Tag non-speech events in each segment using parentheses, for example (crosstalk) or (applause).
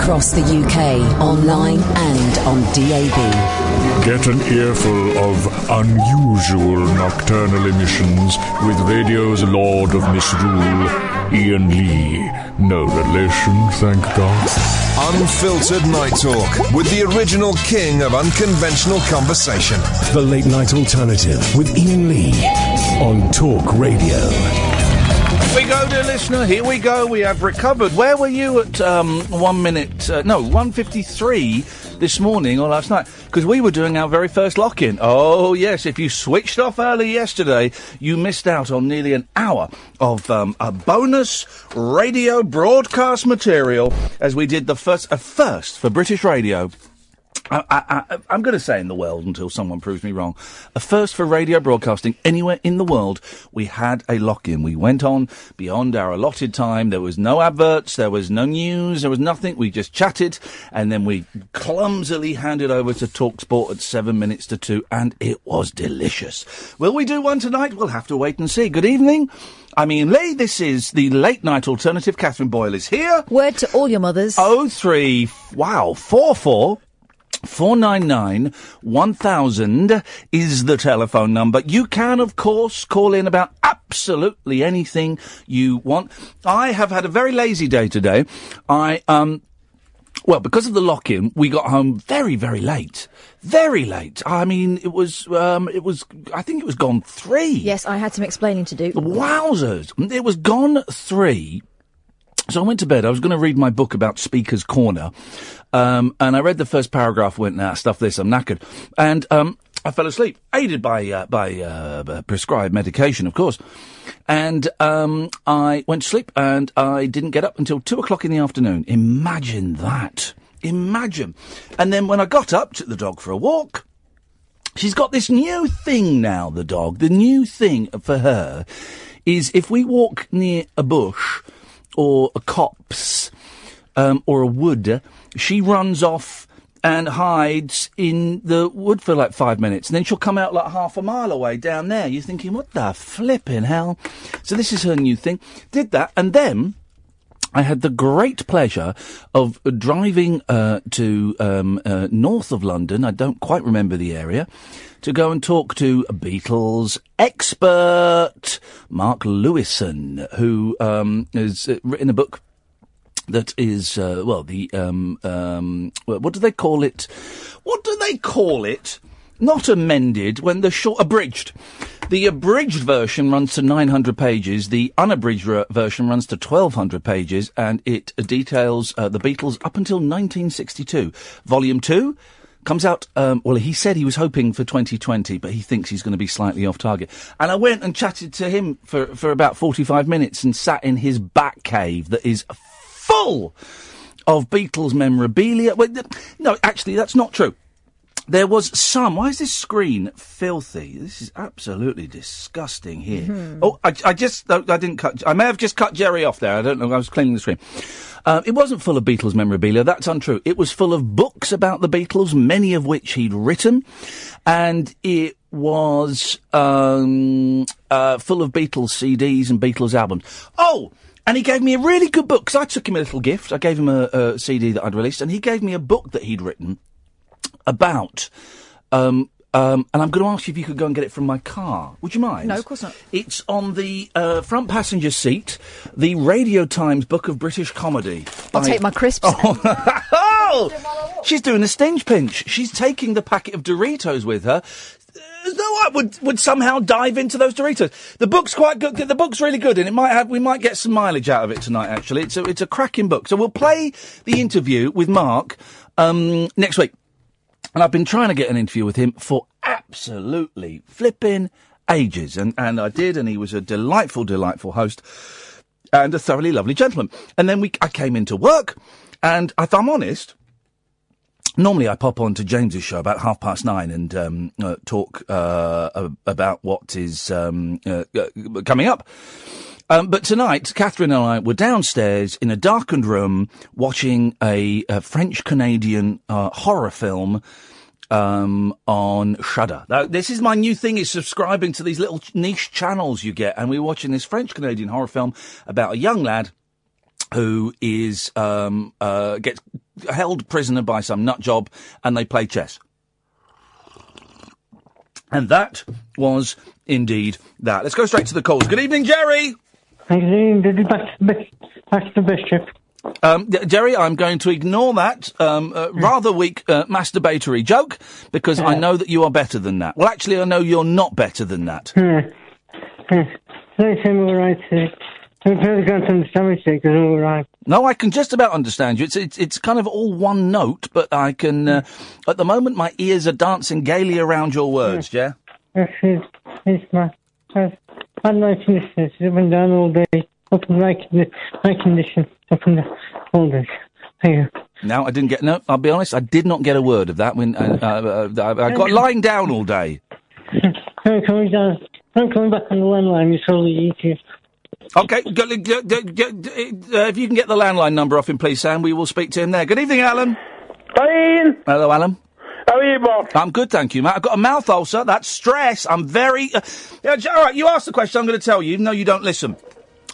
across the UK, online and on DAB. Get an earful of unusual nocturnal emissions with radio's Lord of Misrule, Iain Lee. No relation, thank God. Unfiltered Night Talk with the original king of unconventional conversation. The Late Night Alternative with Iain Lee on Talk Radio. Here we go, dear listener. Here we go. We have recovered. Where were you at um, one minute? Uh, no, one fifty-three this morning or last night? Because we were doing our very first lock-in. Oh yes, if you switched off early yesterday, you missed out on nearly an hour of um, a bonus radio broadcast material as we did the first, a first for British radio. I, I, I, I'm going to say in the world until someone proves me wrong. A first for radio broadcasting anywhere in the world. We had a lock-in. We went on beyond our allotted time. There was no adverts. There was no news. There was nothing. We just chatted and then we clumsily handed over to Talksport at seven minutes to two and it was delicious. Will we do one tonight? We'll have to wait and see. Good evening. Iain Lee, this is the late night alternative. Catherine Boyle is here. Word to all your mothers. Oh three, wow, four four. 499 1000 is the telephone number. You can, of course, call in about absolutely anything you want. I have had a very lazy day today. I, um, well, because of the lock-in, we got home very, very late. Very late. I mean, it was, um, it was, I think it was gone three. Yes, I had some explaining to do. Wowzers. It was gone three. So I went to bed. I was going to read my book about Speaker's Corner. Um, and I read the first paragraph, went, nah, stuff this, I'm knackered. And, um, I fell asleep, aided by, uh, by, uh, prescribed medication, of course. And, um, I went to sleep and I didn't get up until two o'clock in the afternoon. Imagine that. Imagine. And then when I got up, took the dog for a walk. She's got this new thing now, the dog. The new thing for her is if we walk near a bush or a copse, um, or a wood, she runs off and hides in the wood for like five minutes, and then she'll come out like half a mile away down there. You're thinking, what the flipping hell? So this is her new thing. Did that, and then. I had the great pleasure of driving uh, to um, uh, north of London. I don't quite remember the area to go and talk to Beatles expert, Mark Lewisohn, who um, has written a book that is uh, well the um, um, what do they call it? What do they call it? Not amended when the short abridged. The abridged version runs to 900 pages. The unabridged ver- version runs to 1200 pages, and it details uh, the Beatles up until 1962. Volume two comes out. Um, well, he said he was hoping for 2020, but he thinks he's going to be slightly off target. And I went and chatted to him for for about 45 minutes and sat in his back cave that is full of Beatles memorabilia. Well, no, actually, that's not true. There was some. Why is this screen filthy? This is absolutely disgusting here. Mhm. Oh, I, I just, I didn't cut. I may have just cut Jerry off there. I don't know. I was cleaning the screen. Uh, it wasn't full of Beatles memorabilia. That's untrue. It was full of books about the Beatles, many of which he'd written, and it was um, uh, full of Beatles CDs and Beatles albums. Oh, and he gave me a really good book because I took him a little gift. I gave him a, a CD that I'd released, and he gave me a book that he'd written about. Um, um, and I'm going to ask you if you could go and get it from my car. Would you mind? No, of course not. It's on the uh, front passenger seat, the Radio Times Book of British Comedy. I'll by- take my crisps. (laughs) Oh, she's doing a stinge pinch. She's taking the packet of Doritos with her. As though I would, would somehow dive into those Doritos. The book's quite good. The book's really good, and it might have. We might get some mileage out of it tonight. Actually, it's a it's a cracking book. So we'll play the interview with Mark um, next week. And I've been trying to get an interview with him for absolutely flipping ages, and and I did, and he was a delightful, delightful host and a thoroughly lovely gentleman. And then we, I came into work, and if I'm honest, normally I pop on to James's show about half past nine and um, uh, talk uh, about what is um, uh, uh, coming up. Um, but tonight, Catherine and I were downstairs in a darkened room watching a, a French Canadian uh, horror film um, on Shudder. Now, this is my new thing: is subscribing to these little niche channels you get, and we're watching this French Canadian horror film about a young lad who is um, uh, gets held prisoner by some nut job, and they play chess. And that was indeed that. Let's go straight to the calls. Good evening, Jerry. To the. Um, Jerry, I'm going to ignore that um, uh, rather weak uh, masturbatory joke because I know that you are better than that. Well, actually, I know you're not better than that. Thanks, I'm all right. I'm trying to go to understand me because I'm all right. No, I can just about understand you. It's it's, it's kind of all one note, but I can. Uh, at the moment, my ears are dancing gaily around your words. Yeah. Is, it's my, I've had my conditions up and down all day, up and my, condi- my condition, up and down all day. Thank you. Now, I didn't get. No, I'll be honest. I did not get a word of that when uh, uh, uh, I got lying down all day. I'm coming down, I'm coming back on the landline, it's all easier. Okay, go, go, go, go, uh, if you can get the landline number off him, please, Sam, we will speak to him there. Good evening, Alan. Hi, Iain. Hello, Alan. How are you, Bob? I'm good, thank you, Matt. I've got a mouth ulcer. That's stress. I'm very. Uh, yeah, all right, you asked the question. I'm going to tell you, though you don't listen.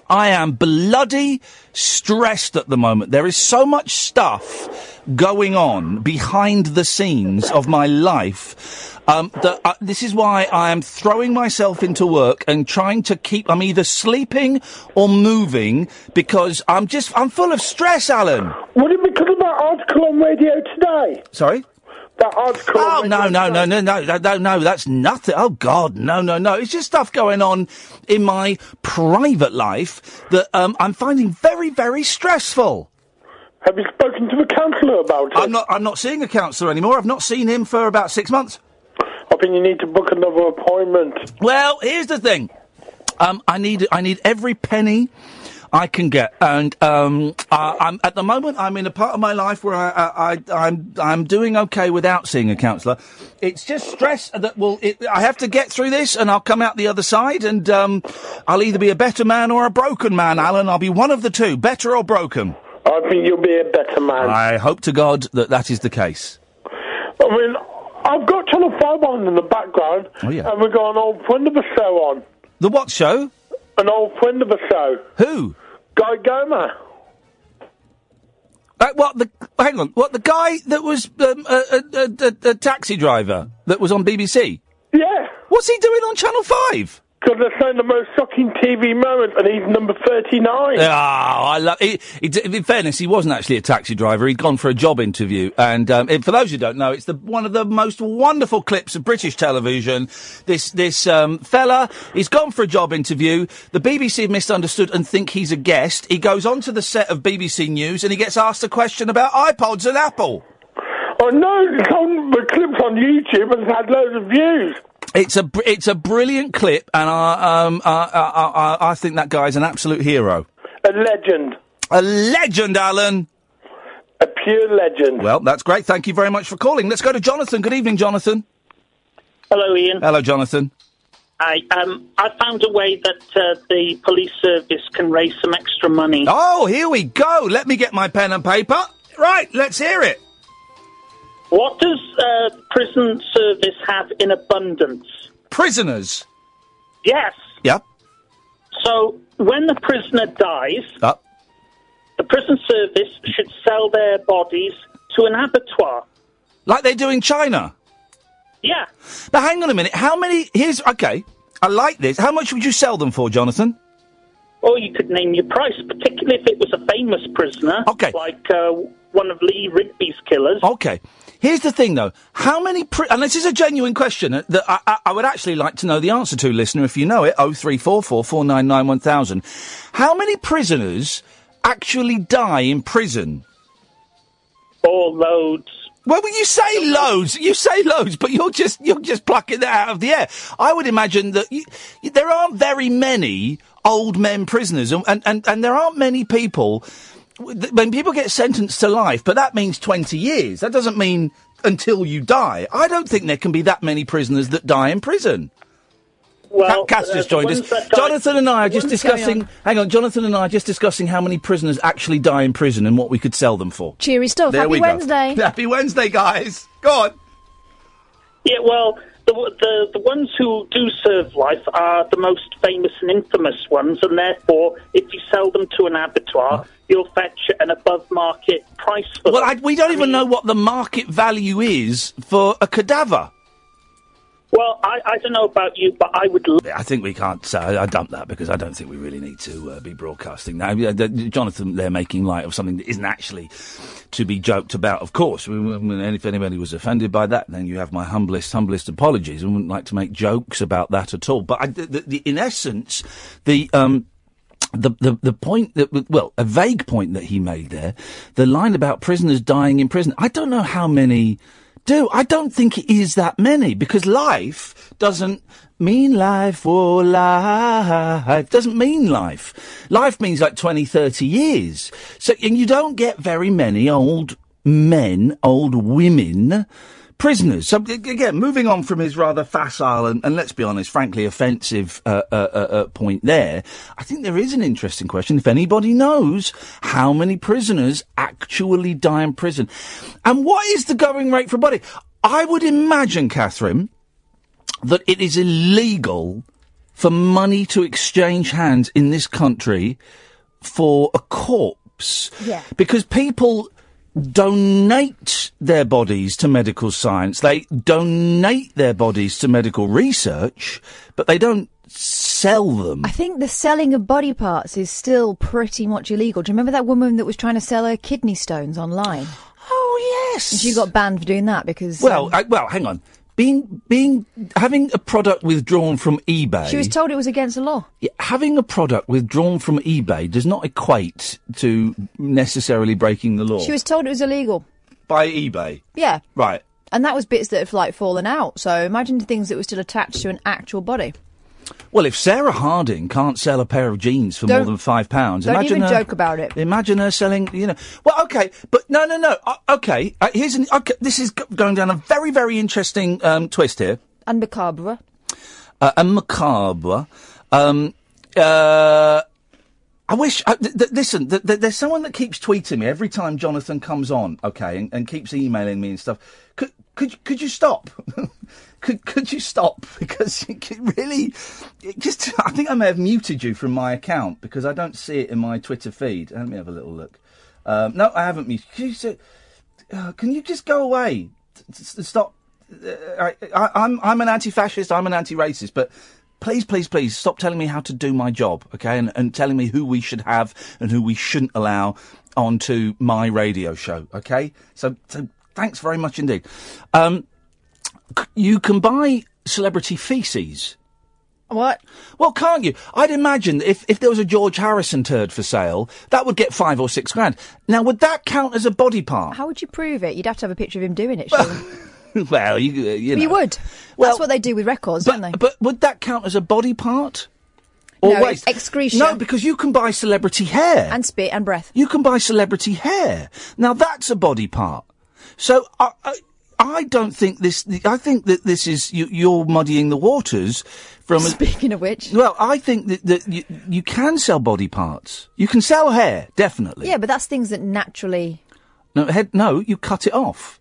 I am bloody stressed at the moment. There is so much stuff going on behind the scenes of my life. Um, that uh, this is why I am throwing myself into work and trying to keep. I'm either sleeping or moving because I'm just. I'm full of stress, Alan. Would it be because of that article on radio today? Sorry. That article. Oh no no no no no no no that's nothing. Oh God no no no. It's just stuff going on in my private life that um, I'm finding very very stressful. Have you spoken to the counsellor about it? I'm not I'm not seeing a counsellor anymore. I've not seen him for about six months. I think you need to book another appointment. Well, here's the thing. Um, I need I need every penny I can get, and um, I, I'm at the moment I'm in a part of my life where I, I, I I'm I'm doing okay without seeing a counsellor. It's just stress that will it, I have to get through this, and I'll come out the other side, and um, I'll either be a better man or a broken man, Alan. I'll be one of the two, better or broken. I think you'll be a better man. I hope to God that that is the case. I mean, I've got Channel 5 on in the background, Oh, yeah. and we've got an old friend of the show on. The what show? An old friend of the show. Who? Guy Goma. Uh, what the? Hang on. What the guy that was um, a, a, a, a, taxi driver that was on BBC? Yeah. What's he doing on Channel Five? Because they're saying the most shocking TV moment, and he's number 39. Oh, I love. He, in fairness, he wasn't actually a taxi driver. He'd gone for a job interview, and um, it- for those who don't know, it's the one of the most wonderful clips of British television. This this um, fella, he's gone for a job interview. The BBC have misunderstood and think he's a guest. He goes onto the set of BBC News and he gets asked a question about iPods and Apple. Oh no, it's on, the clip's on YouTube and it's had loads of views. It's a it's a brilliant clip, and I um I, I, I, I think that guy's an absolute hero. A legend. A legend, Alan. A pure legend. Well, that's great. Thank you very much for calling. Let's go to Jonathan. Good evening, Jonathan. Hello, Iain. Hello, Jonathan. I um I found a way that uh, the police service can raise some extra money. Oh, here we go. Let me get my pen and paper. Right, let's hear it. What does uh, prison service have in abundance? Prisoners. Yes. Yep. So when the prisoner dies, the prison service should sell their bodies to an abattoir. Like they do in China. Yeah. Now, hang on a minute. How many? Here's okay. I like this. How much would you sell them for, Jonathan? Or you could name your price, particularly if it was a famous prisoner, Okay. like uh, one of Lee Rigby's killers. Okay. Here's the thing, though. How many? Pri- and this is a genuine question that I, I, I would actually like to know the answer to, listener. If you know it, oh three four four four nine nine one thousand. How many prisoners actually die in prison? Or loads. Well, you say loads, you say loads, but you're just you're just plucking that out of the air. I would imagine that you, there aren't very many old men prisoners, and and, and, there aren't many people when people get sentenced to life. But that means twenty years. That doesn't mean until you die. I don't think there can be that many prisoners that die in prison. Well, Cass uh, just joined us. ones that die- Jonathan and I are just discussing. on. Hang on, Jonathan and I are just discussing how many prisoners actually die in prison and what we could sell them for. Cheery stuff. There Happy we go. Wednesday. (laughs) Happy Wednesday, guys. Go on. Yeah, well, the, the the ones who do serve life are the most famous and infamous ones, and therefore, if you sell them to an abattoir, you'll fetch an above market price for Well, them. I, we don't even know what the market value is for a cadaver. Well, I, I don't know about you, but I would. L- I think we can't. I, dump that because I don't think we really need to uh, be broadcasting now. Jonathan, they're making light of something that isn't actually to be joked about. Of course, if anybody was offended by that, then you have my humblest, humblest apologies. I wouldn't like to make jokes about that at all. But I, the, the, in essence, the. Um, the, the the point that well a vague point that he made there, the line about prisoners dying in prison. I don't know how many do. I don't think it is that many because life doesn't mean life for life. Doesn't mean life. Life means like 20, 30 years. So and you don't get very many old men, old women prisoners. So again, moving on from his rather facile and, and let's be honest, frankly offensive uh, uh, uh, uh, point there, I think there is an interesting question. If anybody knows how many prisoners actually die in prison, and what is the going rate for a body? I would imagine, Catherine, that it is illegal for money to exchange hands in this country for a corpse. Yeah. Because people donate their bodies to medical science. They donate their bodies to medical research, but they don't sell them. I think the selling of body parts is still pretty much illegal. Do you remember that woman that was trying to sell her kidney stones online? (gasps) Oh yes. And she got banned for doing that because Well, um, I, well, hang on. Being, being, having a product withdrawn from eBay. she was told it was against the law. Yeah, having a product withdrawn from eBay does not equate to necessarily breaking the law She was told it was illegal. by eBay. Yeah. Right. And that was bits that have like fallen out. So imagine the things that were still attached to an actual body. Well, if Sarah Harding can't sell a pair of jeans for more Don't- than five pounds, Don't imagine even her, joke about it. Imagine her selling, you know. Well, okay, but no, no, no. Uh, okay, uh, here's an. Okay, this is g- going down a very, very interesting um, twist here. And macabre. uh, and macabre. Um, uh, I wish. Uh, th- th- listen, th- th- there's someone that keeps tweeting me every time Jonathan comes on, okay, and, and keeps emailing me and stuff. Could could could you stop? (laughs) could could you stop? (laughs) Because you could really, it just I think I may have muted you from my account because I don't see it in my Twitter feed. Let me have a little look. Um, no, I haven't muted. Can you, uh, can you just go away? Stop. Uh, I, I'm I'm an anti-fascist. I'm an anti-racist, but please, please, please stop telling me how to do my job, okay? And, and telling me who we should have and who we shouldn't allow onto my radio show, okay? So, so thanks very much indeed. Um, you can buy celebrity feces. What? Well, can't you? I'd imagine if, if there was a George Harrison turd for sale, that would get five or six grand. Now, would that count as a body part? How would you prove it? You'd have to have a picture of him doing it. surely. (laughs) well, you, uh, you know. you would. That's what they do with records, don't they? But would that count as a body part? Or No, it's excretion. No, because you can buy celebrity hair. And spit and breath. You can buy celebrity hair. Now that's a body part. So I, I, I don't think this. I think that this is you, you're muddying the waters. From a, Speaking of which, well, I think that, that you, you can sell body parts. You can sell hair, definitely. yeah, but that's things that naturally. No, head, no, you cut it off.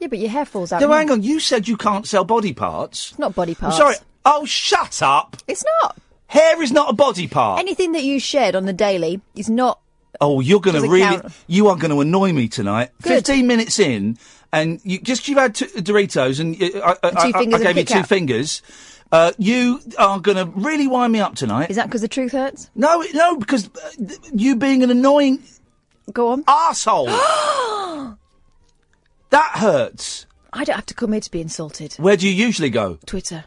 Yeah, but your hair falls out. No, hang on. You said you can't sell body parts. It's not body parts. I'm sorry. Oh, shut up. It's not. Hair is not a body part. Anything that you shed on the daily is not. Oh, you're going to really, count. you are going to annoy me tonight. Good. Fifteen minutes in, and you just you've had two Doritos, and uh, I, I, I- I gave you two fingers. Uh, you are going to really wind me up tonight. Is that because the truth hurts? No, no, because uh, th- you being an annoying Go on. arsehole. (gasps) that hurts. I don't have to come here to be insulted. Where do you usually go? Twitter.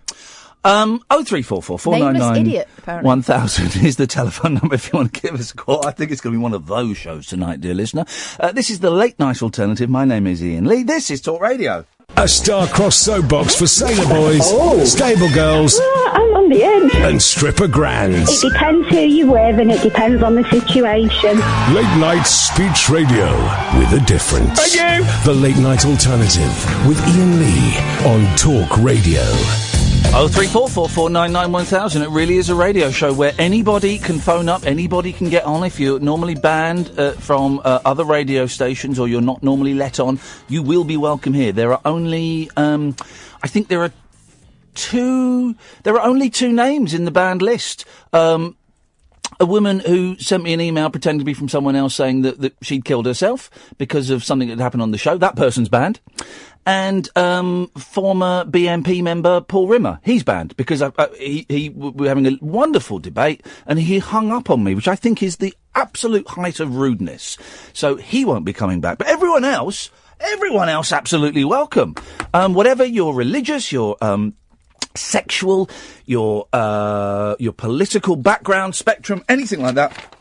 Um, oh three four four four nine Nameless nine idiot, apparently. one thousand (laughs) is the telephone number if you want to give us a call. I think it's going to be one of those shows tonight, dear listener. Uh, this is the late night alternative. My name is Iain Lee. This is Talk Radio. A star-crossed soapbox for sailor boys, stable girls, I'm on the end. and stripper grands. It depends who you're with and it depends on the situation. Late night speech radio with a difference. Thank you. The late night alternative with Iain Lee on Talk Radio. Oh three four four four nine nine one thousand. It really is a radio show where anybody can phone up, anybody can get on. If you're normally banned uh, from uh, other radio stations or you're not normally let on, you will be welcome here. There are only, um, I think there are two. There are only two names in the banned list. Um, a woman who sent me an email pretending to be from someone else saying that, that she'd killed herself because of something that happened on the show. That person's banned. And um, former BNP member Paul Rimmer, he's banned because uh, uh, he, he we were having a wonderful debate and he hung up on me, which I think is the absolute height of rudeness. So he won't be coming back. But everyone else, everyone else, absolutely welcome. Um, whatever your religious, your um, sexual, your uh, your political background spectrum, anything like that,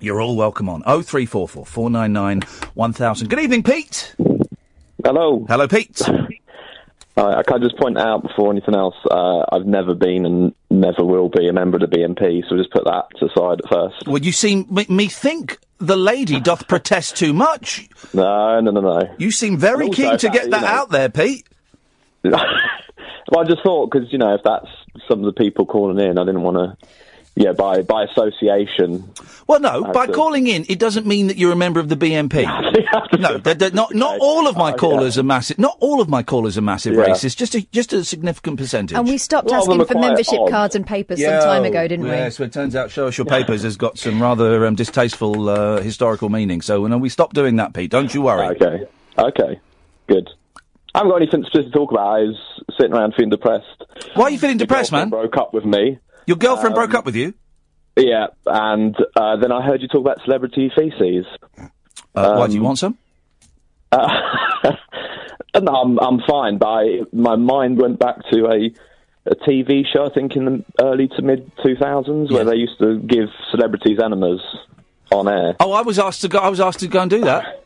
you're all welcome on. Oh three four four four nine nine one thousand. Good evening, Pete. Hello. Hello, Pete. (laughs) Uh, I can just point out before anything else, uh, I've never been and never will be a member of the BNP, so just put that to side at first. Well, you seem me, me think the lady doth protest too much. (laughs) No, no, no, no. You seem very also keen to that, get that know- out there, Pete. Well, I just thought because you know if that's some of the people calling in, I didn't want to. Yeah, by by association. Well, no, by see. calling in, it doesn't mean that you're a member of the BNP. (laughs) no, they're, they're not not all of my callers are massive. Not all of my callers are massive Yeah. racists. Just a just a significant percentage. And we stopped asking for membership cards and papers some time ago, didn't we? Yes, well, it turns out Show Us Your Papers has got some rather um, distasteful uh, historical meaning. So, no, we stopped doing that, Pete. Don't you worry. Okay. Okay. Good. I haven't got anything specific to talk about. I was sitting around feeling depressed. Why are you feeling depressed, man? Broke up with me. Your girlfriend Um, broke up with you? Yeah, and uh, then I heard you talk about celebrity feces. Uh, why, do you Um, want some? Uh, (laughs) no, I'm I'm fine, but I, my mind went back to a a TV show, I think in the early to mid 2000s, where they used to give celebrities enemas on air. Oh, I was asked to go. I was asked to go and do that. (laughs)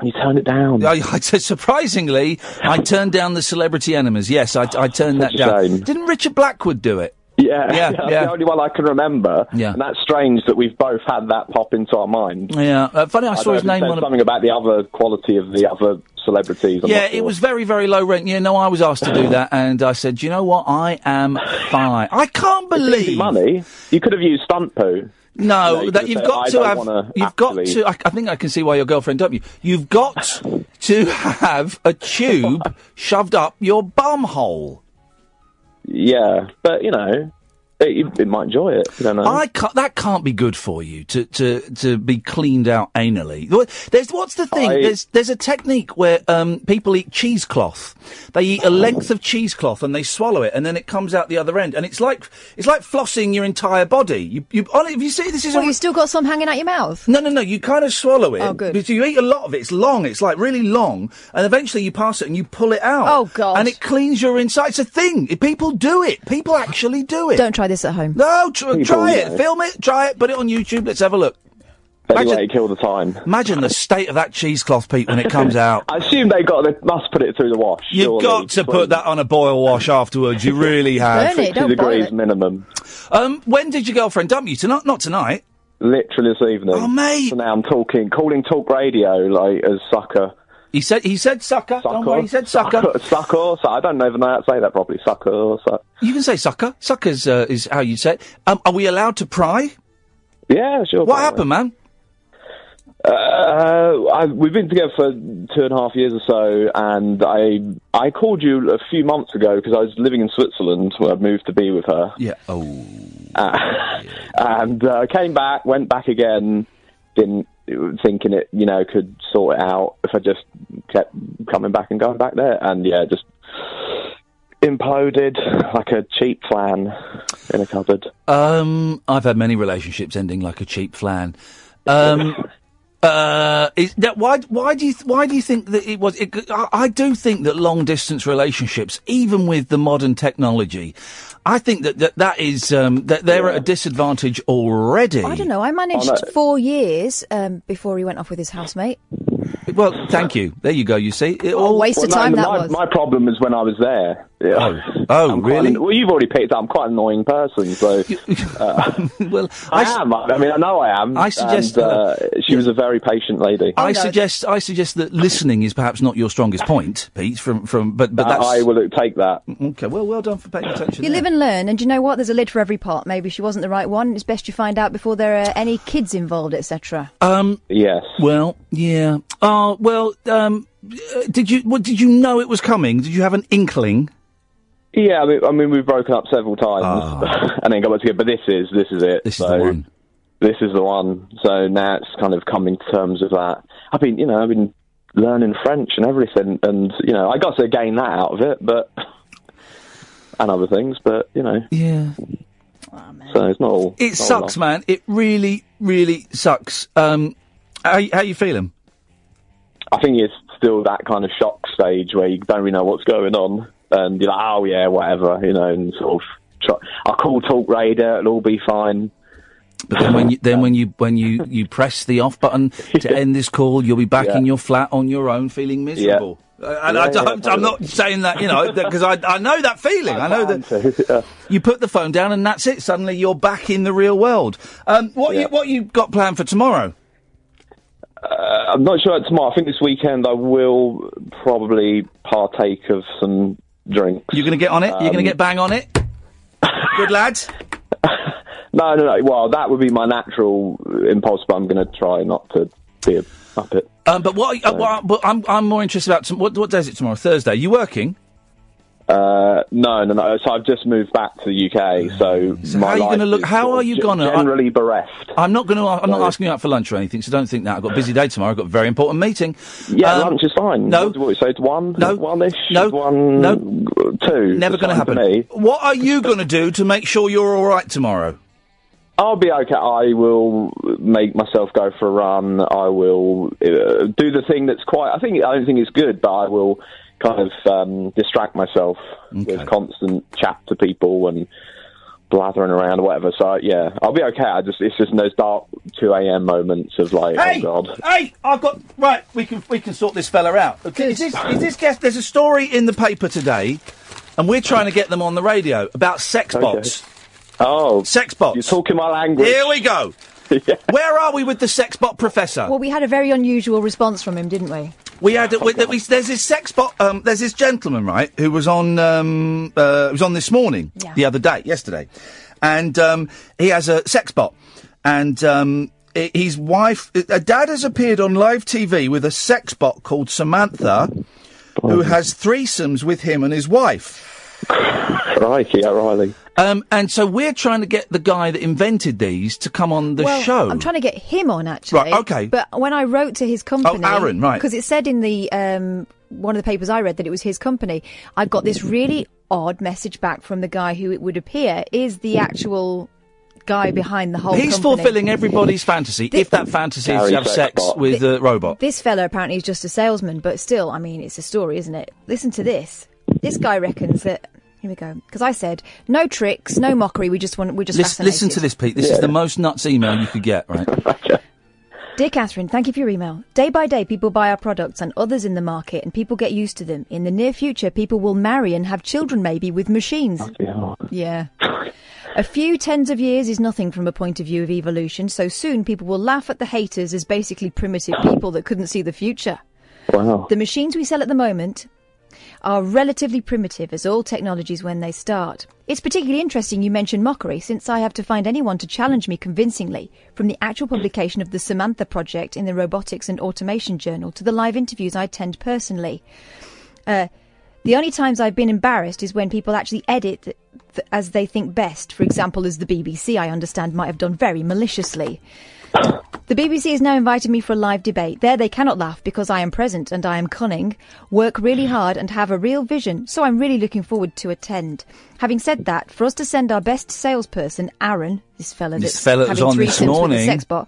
And you turned it down. I, (laughs) I, surprisingly, I (laughs) turned down the celebrity enemas. Yes, I, I turned that down. shame. Didn't Richard Blackwood do it? Yeah, Yeah, (laughs) that's yeah. the only one I can remember. Yeah. and that's strange that we've both had that pop into our mind. Yeah, uh, funny. I saw his know if it name on. A, something about the other quality of the other celebrities. I'm yeah, sure. it was very, very low rent. Yeah, no, I was asked to do that, and I said, you know what? I am fine. I can't believe money. You could have used stunt poo. No, You know, that you've say, got "I to have. You've got to. I, I think I can see why your girlfriend dumped you. You've got (laughs) to have a tube (laughs) shoved up your bum hole. Yeah, but you know, it, it might enjoy it. You don't know. I can't, that can't be good for you to, to, to be cleaned out anally. There's what's the thing? I- there's there's a technique where um, people eat cheesecloth. They eat a length of cheesecloth and they swallow it, and then it comes out the other end, and it's like it's like flossing your entire body. You you honestly, if you see this is Well, all- you still got some hanging out your mouth. no, no, no. You kind of swallow it. Oh, good. Because you eat a lot of it. It's long. It's like really long, and eventually you pass it and you pull it out. Oh, God. And it cleans your inside. It's a thing. People do it. People actually do it. Don't try this at home. No, tr- People, try yeah. it. Film it. Try it. Put it on YouTube. Let's have a look. anyway, kill the time. Imagine the state of that cheesecloth, Pete, when it comes out. (laughs) I assume they got. They must put it through the wash. You've surely. got to put that on a boil wash afterwards. You really (laughs) have. Burn it, don't boil degrees it. minimum. Um, when did your girlfriend dump you? Tonight? Not tonight. Literally this evening. Oh, mate. So now I'm talking, calling talk radio like as sucker. He said. He said sucker. Don't Sucker. worry, He said sucker. Sucker. sucker. So I don't know even know how to say that properly. Sucker. sucker. You can say sucker. Suckers uh, is how you say it. Um, are we allowed to pry? Yeah, sure. What happened, man? Uh, I, we've been together for two and a half years or so, and I I called you a few months ago because I was living in Switzerland where I moved to be with her. Yeah. Oh. Uh, (laughs) and uh, came back, went back again, didn't thinking it, you know, could sort it out if I just kept coming back and going back there, and yeah, just imploded like a cheap flan in a cupboard. Um, I've had many relationships ending like a cheap flan. Um, (laughs) uh, is that why? Why do you why do you think that it was? It, I, I do think that long distance relationships, even with the modern technology, I think that that, that is um, that they're at a disadvantage already. I don't know. I managed Oh, no. four years um, before he went off with his housemate. Well, thank you. There you go. You see, it What a all waste of Well, no, time that my, was. My problem is when I was there. Yeah. Oh, I'm quite really? an- well, you've already picked up. I'm quite an annoying person, so (laughs) uh, (laughs) well, I, am. I mean, I know I am. I suggest, and, uh, she was a very patient lady. I suggest I suggest that listening is perhaps not your strongest (laughs) point, Pete. From from but but Uh, that's I will take that. okay. Well, well done for paying attention. You there. live and learn, and do you know what? There's a lid for every pot. Maybe she wasn't the right one. It's best you find out before there are any kids involved, etc. Um. Yes. Well, yeah. Oh, well. Um. uh, Did you? What, did you know it was coming? Did you have an inkling? Yeah, I mean, I mean, we've broken up several times (laughs) and then got back together. But this is this is it. This so, is the one. This is the one. So now it's kind of coming to terms with that. I've been, you know, I've been learning French and everything, and you know, I got to gain that out of it, but and other things, but you know, yeah. So it's not all. It not all sucks, man. It really, really sucks. Um, how how you feeling? I think it's still that kind of shock stage where you don't really know what's going on, and you're like, oh yeah, whatever, you know, and sort of. Try, I'll call talk radar, it'll all be fine. But then when you then when you when you (laughs) you press the off button to end this call, you'll be back Yeah. in your flat on your own, feeling miserable. Uh, and I, Yeah, yeah, don't- I'm not saying that, you know, because I, I know that feeling. I know that (laughs) you put the phone down and that's it. Suddenly you're back in the real world. Um, what you what you got planned for tomorrow? Uh, I'm not sure tomorrow. I think this weekend I will probably partake of some drinks. You're going to get on it. You're going to Um, get bang on it. Good lads. (laughs) No, no, no. Well, that would be my natural impulse, but I'm going to try not to be a puppet. Um, but what? Uh, what but I'm I'm more interested about tom- what what day is it tomorrow? Thursday. You working? Uh, no, no, no. So I've just moved back to the UK, so, So my how are you going to look? How are you going to? generally bereft? I'm not going to. I'm not asking you out for lunch or anything. So don't think that. I've got a busy day tomorrow. I've got a very important meeting. Yeah, Um, lunch is fine. no. what, so it's one, No. one-ish, No. one, No. two. Never going to happen. What are you going to do to make sure you're all right tomorrow? I'll be okay. I will make myself go for a run. I will uh, do the thing that's quite. I think I don't think it's good, but I will kind of um, distract myself with constant chat to people and blathering around or whatever. So yeah, I'll be okay. I just it's just in those dark two a.m. moments of like, Hey, oh god. hey! I've got right. We can we can sort this fella out. Okay, is this is this guest? There's a story in the paper today, and we're trying to get them on the radio about sex Okay. bots. Oh, sex bots. You're talking my language. Here we go. (laughs) Where are we with the sex bot professor? Well, we had a very unusual response from him, didn't we? We had we, we, there's this sex bot. Um, there's this gentleman, right, who was on um, uh, was on this morning, Yeah. the other day, yesterday, and um, he has a sex bot, and um, his wife, a dad has appeared on live TV with a sex bot called Samantha, who has threesomes with him and his wife. Crikey, O'Reilly. Um, and so we're trying to get the guy that invented these to come on the well, show. I'm trying to get him on actually. Right, okay. But when I wrote to his company, oh, Aaron, right. Because it said in the um, one of the papers I read that it was his company. I got this really odd message back from the guy who it would appear is the actual guy behind the whole. He's company. fulfilling everybody's fantasy, if that fantasy is to have sex with a robot. This fella apparently is just a salesman, but still, I mean, it's a story, isn't it? Listen to this. This guy reckons that. Here we go. Because I said no tricks, no mockery. We just want. We're just Listen, listen to this, Pete. This is the most nuts email you could get, right? (laughs) Dear Catherine, thank you for your email. Day by day, people buy our products and others in the market, and people get used to them. In the near future, people will marry and have children, maybe with machines. Yeah. (laughs) A few tens of years is nothing from a point of view of evolution, so soon people will laugh at the haters as basically primitive people that couldn't see the future. Wow. The machines we sell at the moment are relatively primitive as all technologies when they start. It's particularly interesting you mention mockery since I have to find anyone to challenge me convincingly from the actual publication of the Samantha project in the Robotics and Automation Journal to the live interviews I attend personally. Uh, the only times I've been embarrassed is when people actually edit th- th- as they think best. For example, as the BBC, I understand, might have done very maliciously. The BBC has now invited me for a live debate. There they cannot laugh because I am present and I am cunning, work really hard and have a real vision, so I'm really looking forward to attend. Having said that, for us to send our best salesperson, Aaron, this fella This that's fella having on this the morning. sex bot,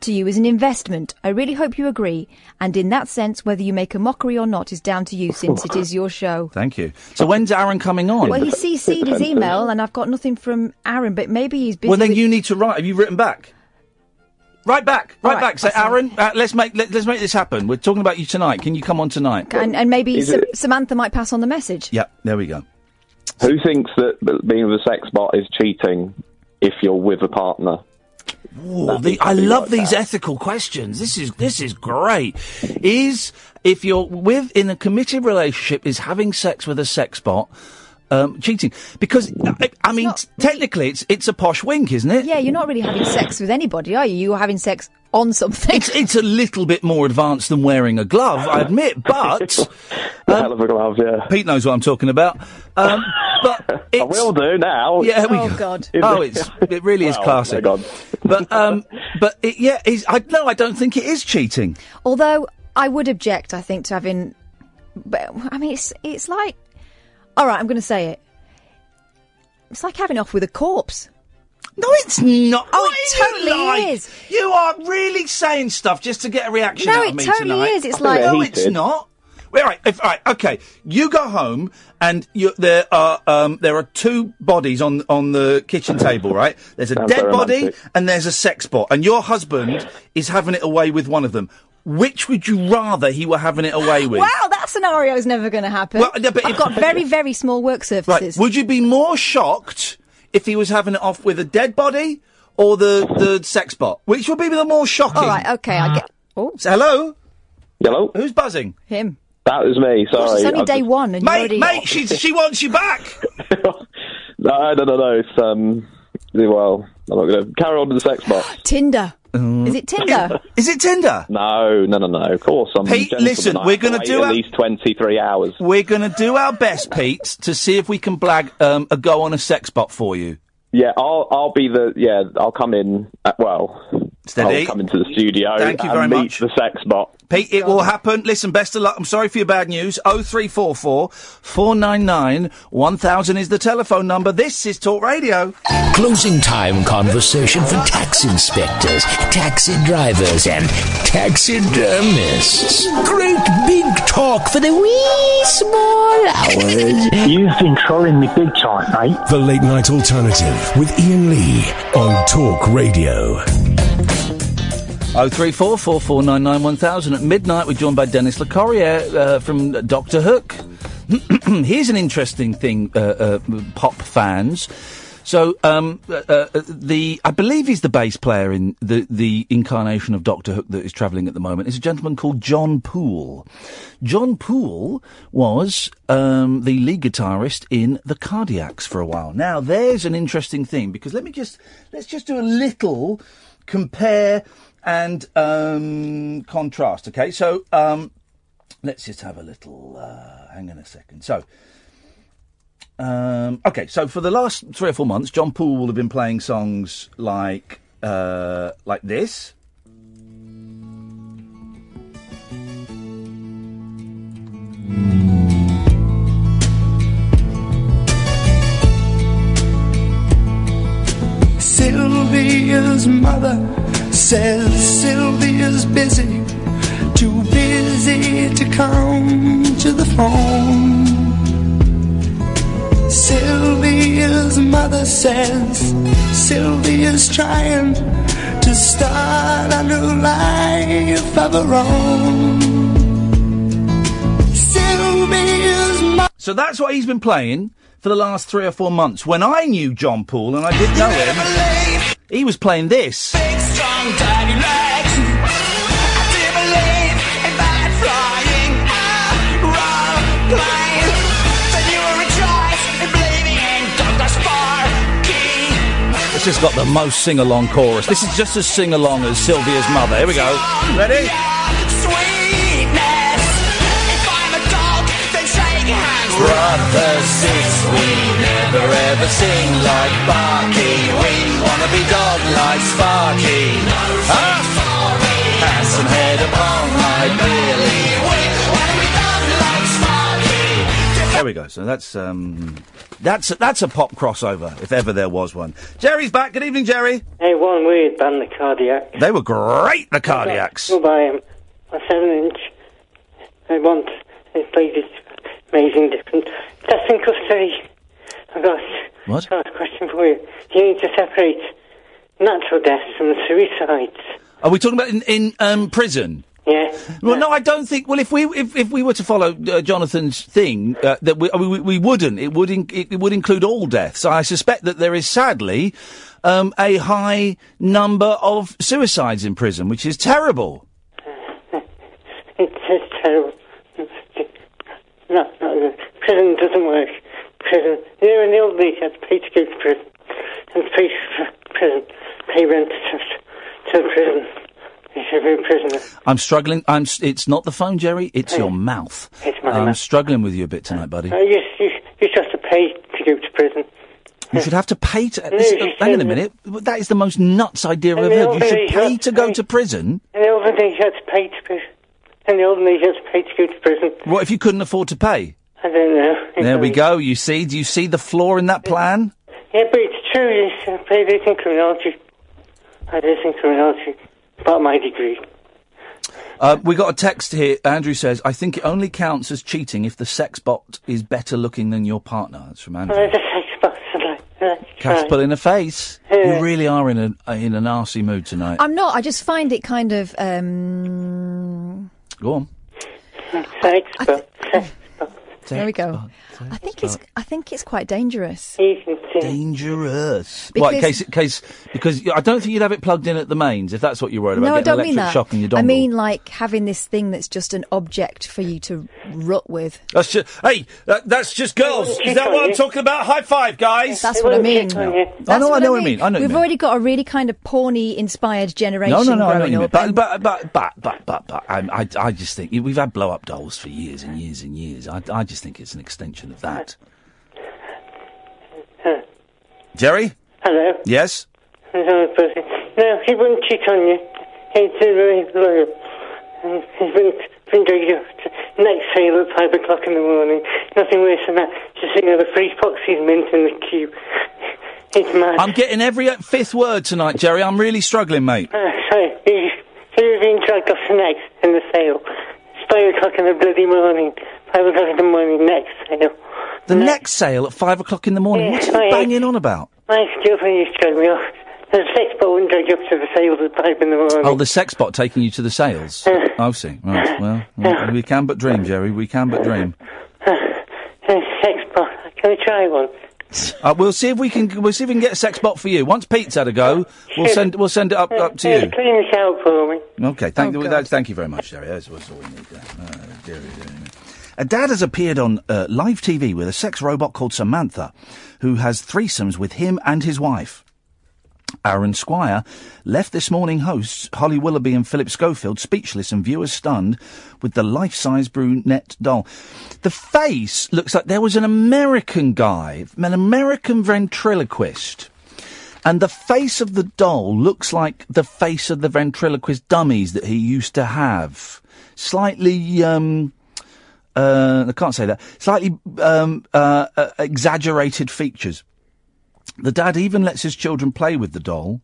to you is an investment. I really hope you agree, and in that sense, whether you make a mockery or not is down to you since it is your show. (laughs) Thank you. So when's Aaron coming on? Well, he CC'd his email, and I've got nothing from Aaron, but maybe he's busy. Well, then with- you need to write. Have you written back? Write back. All Write right, back. So, Aaron, uh, let's make let, let's make this happen. We're talking about you tonight. Can you come on tonight? and, and maybe Is Sam- it- Samantha might pass on the message. Yeah, there we go. Who thinks that being with a sex bot is cheating if you're with a partner? Ooh, the, I love these ethical questions. This is this is great. Is if you're with in a committed relationship, is having sex with a sex bot um, cheating? Because I, I mean, t- technically, it's it's a posh wink, isn't it? Yeah, you're not really having sex with anybody, are you? You're having sex on something. It's, it's a little bit more advanced than wearing a glove, I admit, (laughs) but. A hell of a glove, yeah. Pete knows what I'm talking about. Um, but (laughs) I will do now. Yeah, we Oh, go. God. (laughs) Oh, it's it really is classic. But um, but it, yeah, is I no, I don't think it is cheating. Although I would object, I think, to having. But I mean, it's it's like. All right, I'm going to say it. It's like having off with a corpse. No, it's not. Oh, What it are you totally like? is. You are really saying stuff just to get a reaction No, out it of me totally tonight. is. It's I think like- they're no, it's heated. not. Wait, all right, if, all right, okay. You go home and you, there are um, there are two bodies on on the kitchen table, right? There's a Sounds dead very body romantic. and there's a sex bot, and your husband is having it away with one of them. Which would you rather he were having it away with? Wow, that scenario is never going to happen. Well, yeah, but I've if- got (laughs) very, very small work surfaces. Right. surfaces. Would you be more shocked if he was having it off with a dead body or the, the sex bot? Which would be the more shocking? All right, okay, I get. Oh, So, hello? Hello? Who's buzzing? him. That was me, sorry. it's only I day just- one, and you're Mate, already. mate, she, she wants you back. (laughs) No, no, no, no. It's, um, well, I'm not going to carry on with the sex box. (gasps) Tinder. Is it Tinder? (laughs) Is it Tinder? No, no, no, no. Of course, I'm. Pete, gentleman. listen, we're gonna do at our- least 23 hours. We're going to do our best, Pete, to see if we can blag um, a go on a sex bot for you. Yeah, I'll I'll be the yeah. I'll come in. Uh, well, Steady. I'll come into the studio. Thank you and very meet much. The sex bot. Pete, it will happen. Listen, best of luck. I'm sorry for your bad news. 0344 499 1000 is the telephone number. This is Talk Radio. Closing time conversation for tax inspectors, taxi drivers, and taxidermists. Great big talk for the wee small hours. You've been trolling me big time, mate. The Late Night Alternative with Iain Lee on Talk Radio. 0344 499 1000. At midnight, we're joined by Dennis Locorriere uh, from Doctor Hook. (clears throat) Here's an interesting thing, uh, uh, pop fans. So, um, uh, uh, the I believe he's the bass player in the the incarnation of Doctor Hook that is travelling at the moment. Is a gentleman called Jon Poole. Jon Poole was um, the lead guitarist in the Cardiacs for a while. Now, there's an interesting thing because let me just let's just do a little compare and um, contrast. Okay, so um, let's just have a little. Uh, hang on a second. So. Um, okay, so for the last three or four months, Jon Poole will have been playing songs like uh, like this. Sylvia's mother says Sylvia's busy, too busy to come to the phone. Sylvia's mother says Sylvia's trying to start a new life of her own. Sylvia's mother. So that's what he's been playing for the last three or four months. When I knew John Paul and I didn't know him, he was playing this. Strong daddy legs. I do believe in that flying aeroplane. Then you will rejoice in believing in Douglas Sparky. It's just got the most sing-along chorus. This is just as sing-along as Sylvia's mother. Here we go. Ready? Hands. Brothers, it's we never ever sing like Barky. We wanna be dog like Sparky. Huh? Handsome head upon my Billy. There we go. So that's um, that's that's a pop crossover, if ever there was one. Jerry's back. Good evening, Jerry. Hey, one weird band, the Cardiacs. They were great, the Cardiacs. Go buy him. A seven inch. I want. It plays it amazing different. Testing custody. I've got What? a question for you. You need to separate natural deaths from suicides. Are we talking about in, in um, prison? Yeah. Well, no, I don't think. Well, if we if, if we were to follow uh, Jonathan's thing, uh, that we, we we wouldn't. It would in, it, it would include all deaths. I suspect that there is sadly um, a high number of suicides in prison, which is terrible. (laughs) It's just terrible. No, no, no. Prison doesn't work. Prison. You know, in the old days, you had to pay to go to prison. And pay prison. Pay rent to, to prison. prisoner. I'm struggling. I'm. It's not the phone, Jerry. It's your mouth. It's my I'm mouth. struggling with you a bit tonight, buddy. Uh, you, you, you just have to pay to go to prison. You should have to pay to. No, this- you hang on a minute. That is the most nuts idea I've ever heard. You should pay to go to prison. In the olden days, you had to pay to prison. In the olden days, you had to go to prison. What if you couldn't afford to pay? I don't know. There we go. You see? Do you see the flaw in that plan? Yeah, but it's true. You should pay this in criminology. I did in criminology. About my degree. Uh, we got a text here. Andrew says, "I think it only counts as cheating if the sex bot is better looking than your partner." That's from Andrew. Uh, the sex box. Like, uh, Cat's pulling a face. Yeah. You really are in a in an arsey mood tonight. I'm not. I just find it kind of. Um, Go on. Sex box. there we go. I think it's. I think it's quite dangerous. Dangerous. Because- What, in case, case, because I don't think you'd have it plugged in at the mains if that's what you're worried about. No, I don't an mean that. shock in your dongle. I mean like having this thing that's just an object for you to rut with. That's just, hey, that, that's just girls. Is that what I'm talking about? High five, guys. That's what I mean. I know, I know what I mean. I know We've mean. already got a really kind of porny inspired generation No, no, no, I know what you mean. But, but, but, but, but, but, but I, I, I just think we've had blow up dolls for years and years and years. I, I just think it's an extension of that. Jerry? Hello. Yes? Hello. No, he wouldn't cheat on you. He's very loyal. He's been, been doing your next sale at five o'clock in the morning. Nothing worse than that. Just seeing the free foxy's mint in the queue. It's mad. I'm getting every fifth word tonight, Jerry. I'm really struggling, mate. Uh, sorry, he was being dragged off the next in the sale. It's five o'clock in the bloody morning. Five o'clock in the morning, next sale. The next sale at five o'clock in the morning. What are you Yes, I- banging on about? My girlfriend used to drag me off. The sex ball wouldn't drag you up to the sales at five in the morning. Oh, the sex bot taking you to the sales. (laughs) I see. Right. Well, well, we can but dream, Jerry. We can but dream. (laughs) Uh, sex ball. Can I try one? (laughs) Uh, we'll see if we can. We'll see if we can get a sex bot for you. Once Pete's had a go, we'll Sure. send. We'll send it up up to Yeah, you. Clean this out for me. Okay. Thank Oh, you. God. That, thank you very much, Jerry. That's, that's all we need. There. Uh, Jerry, Jerry. A dad has appeared on uh, live TV with a sex robot called Samantha, who has threesomes with him and his wife. Arran Squire left this morning hosts Holly Willoughby and Philip Schofield speechless and viewers stunned with the life-size brunette doll. The face looks like there was an American guy, an American ventriloquist. And the face of the doll looks like the face of the ventriloquist dummies that he used to have. Slightly, um, uh, I can't say that. Slightly, um, uh, uh, exaggerated features. The dad even lets his children play with the doll.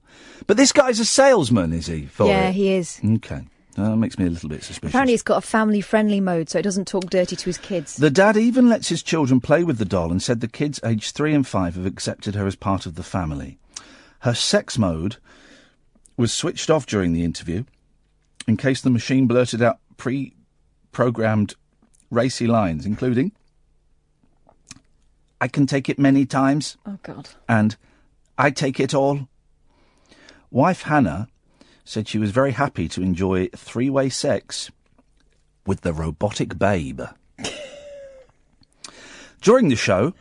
But this guy's a salesman, is he? For yeah, it? he is. Okay. That makes me a little bit suspicious. Apparently, it's got a family friendly mode, so it doesn't talk dirty to his kids. The dad even lets his children play with the doll and said the kids aged three and five have accepted her as part of the family. Her sex mode was switched off during the interview in case the machine blurted out pre programmed racy lines, including, I can take it many times, Oh, God. and I take it all. Wife Hannah said she was very happy to enjoy three way sex with the robotic babe. (laughs) During the show,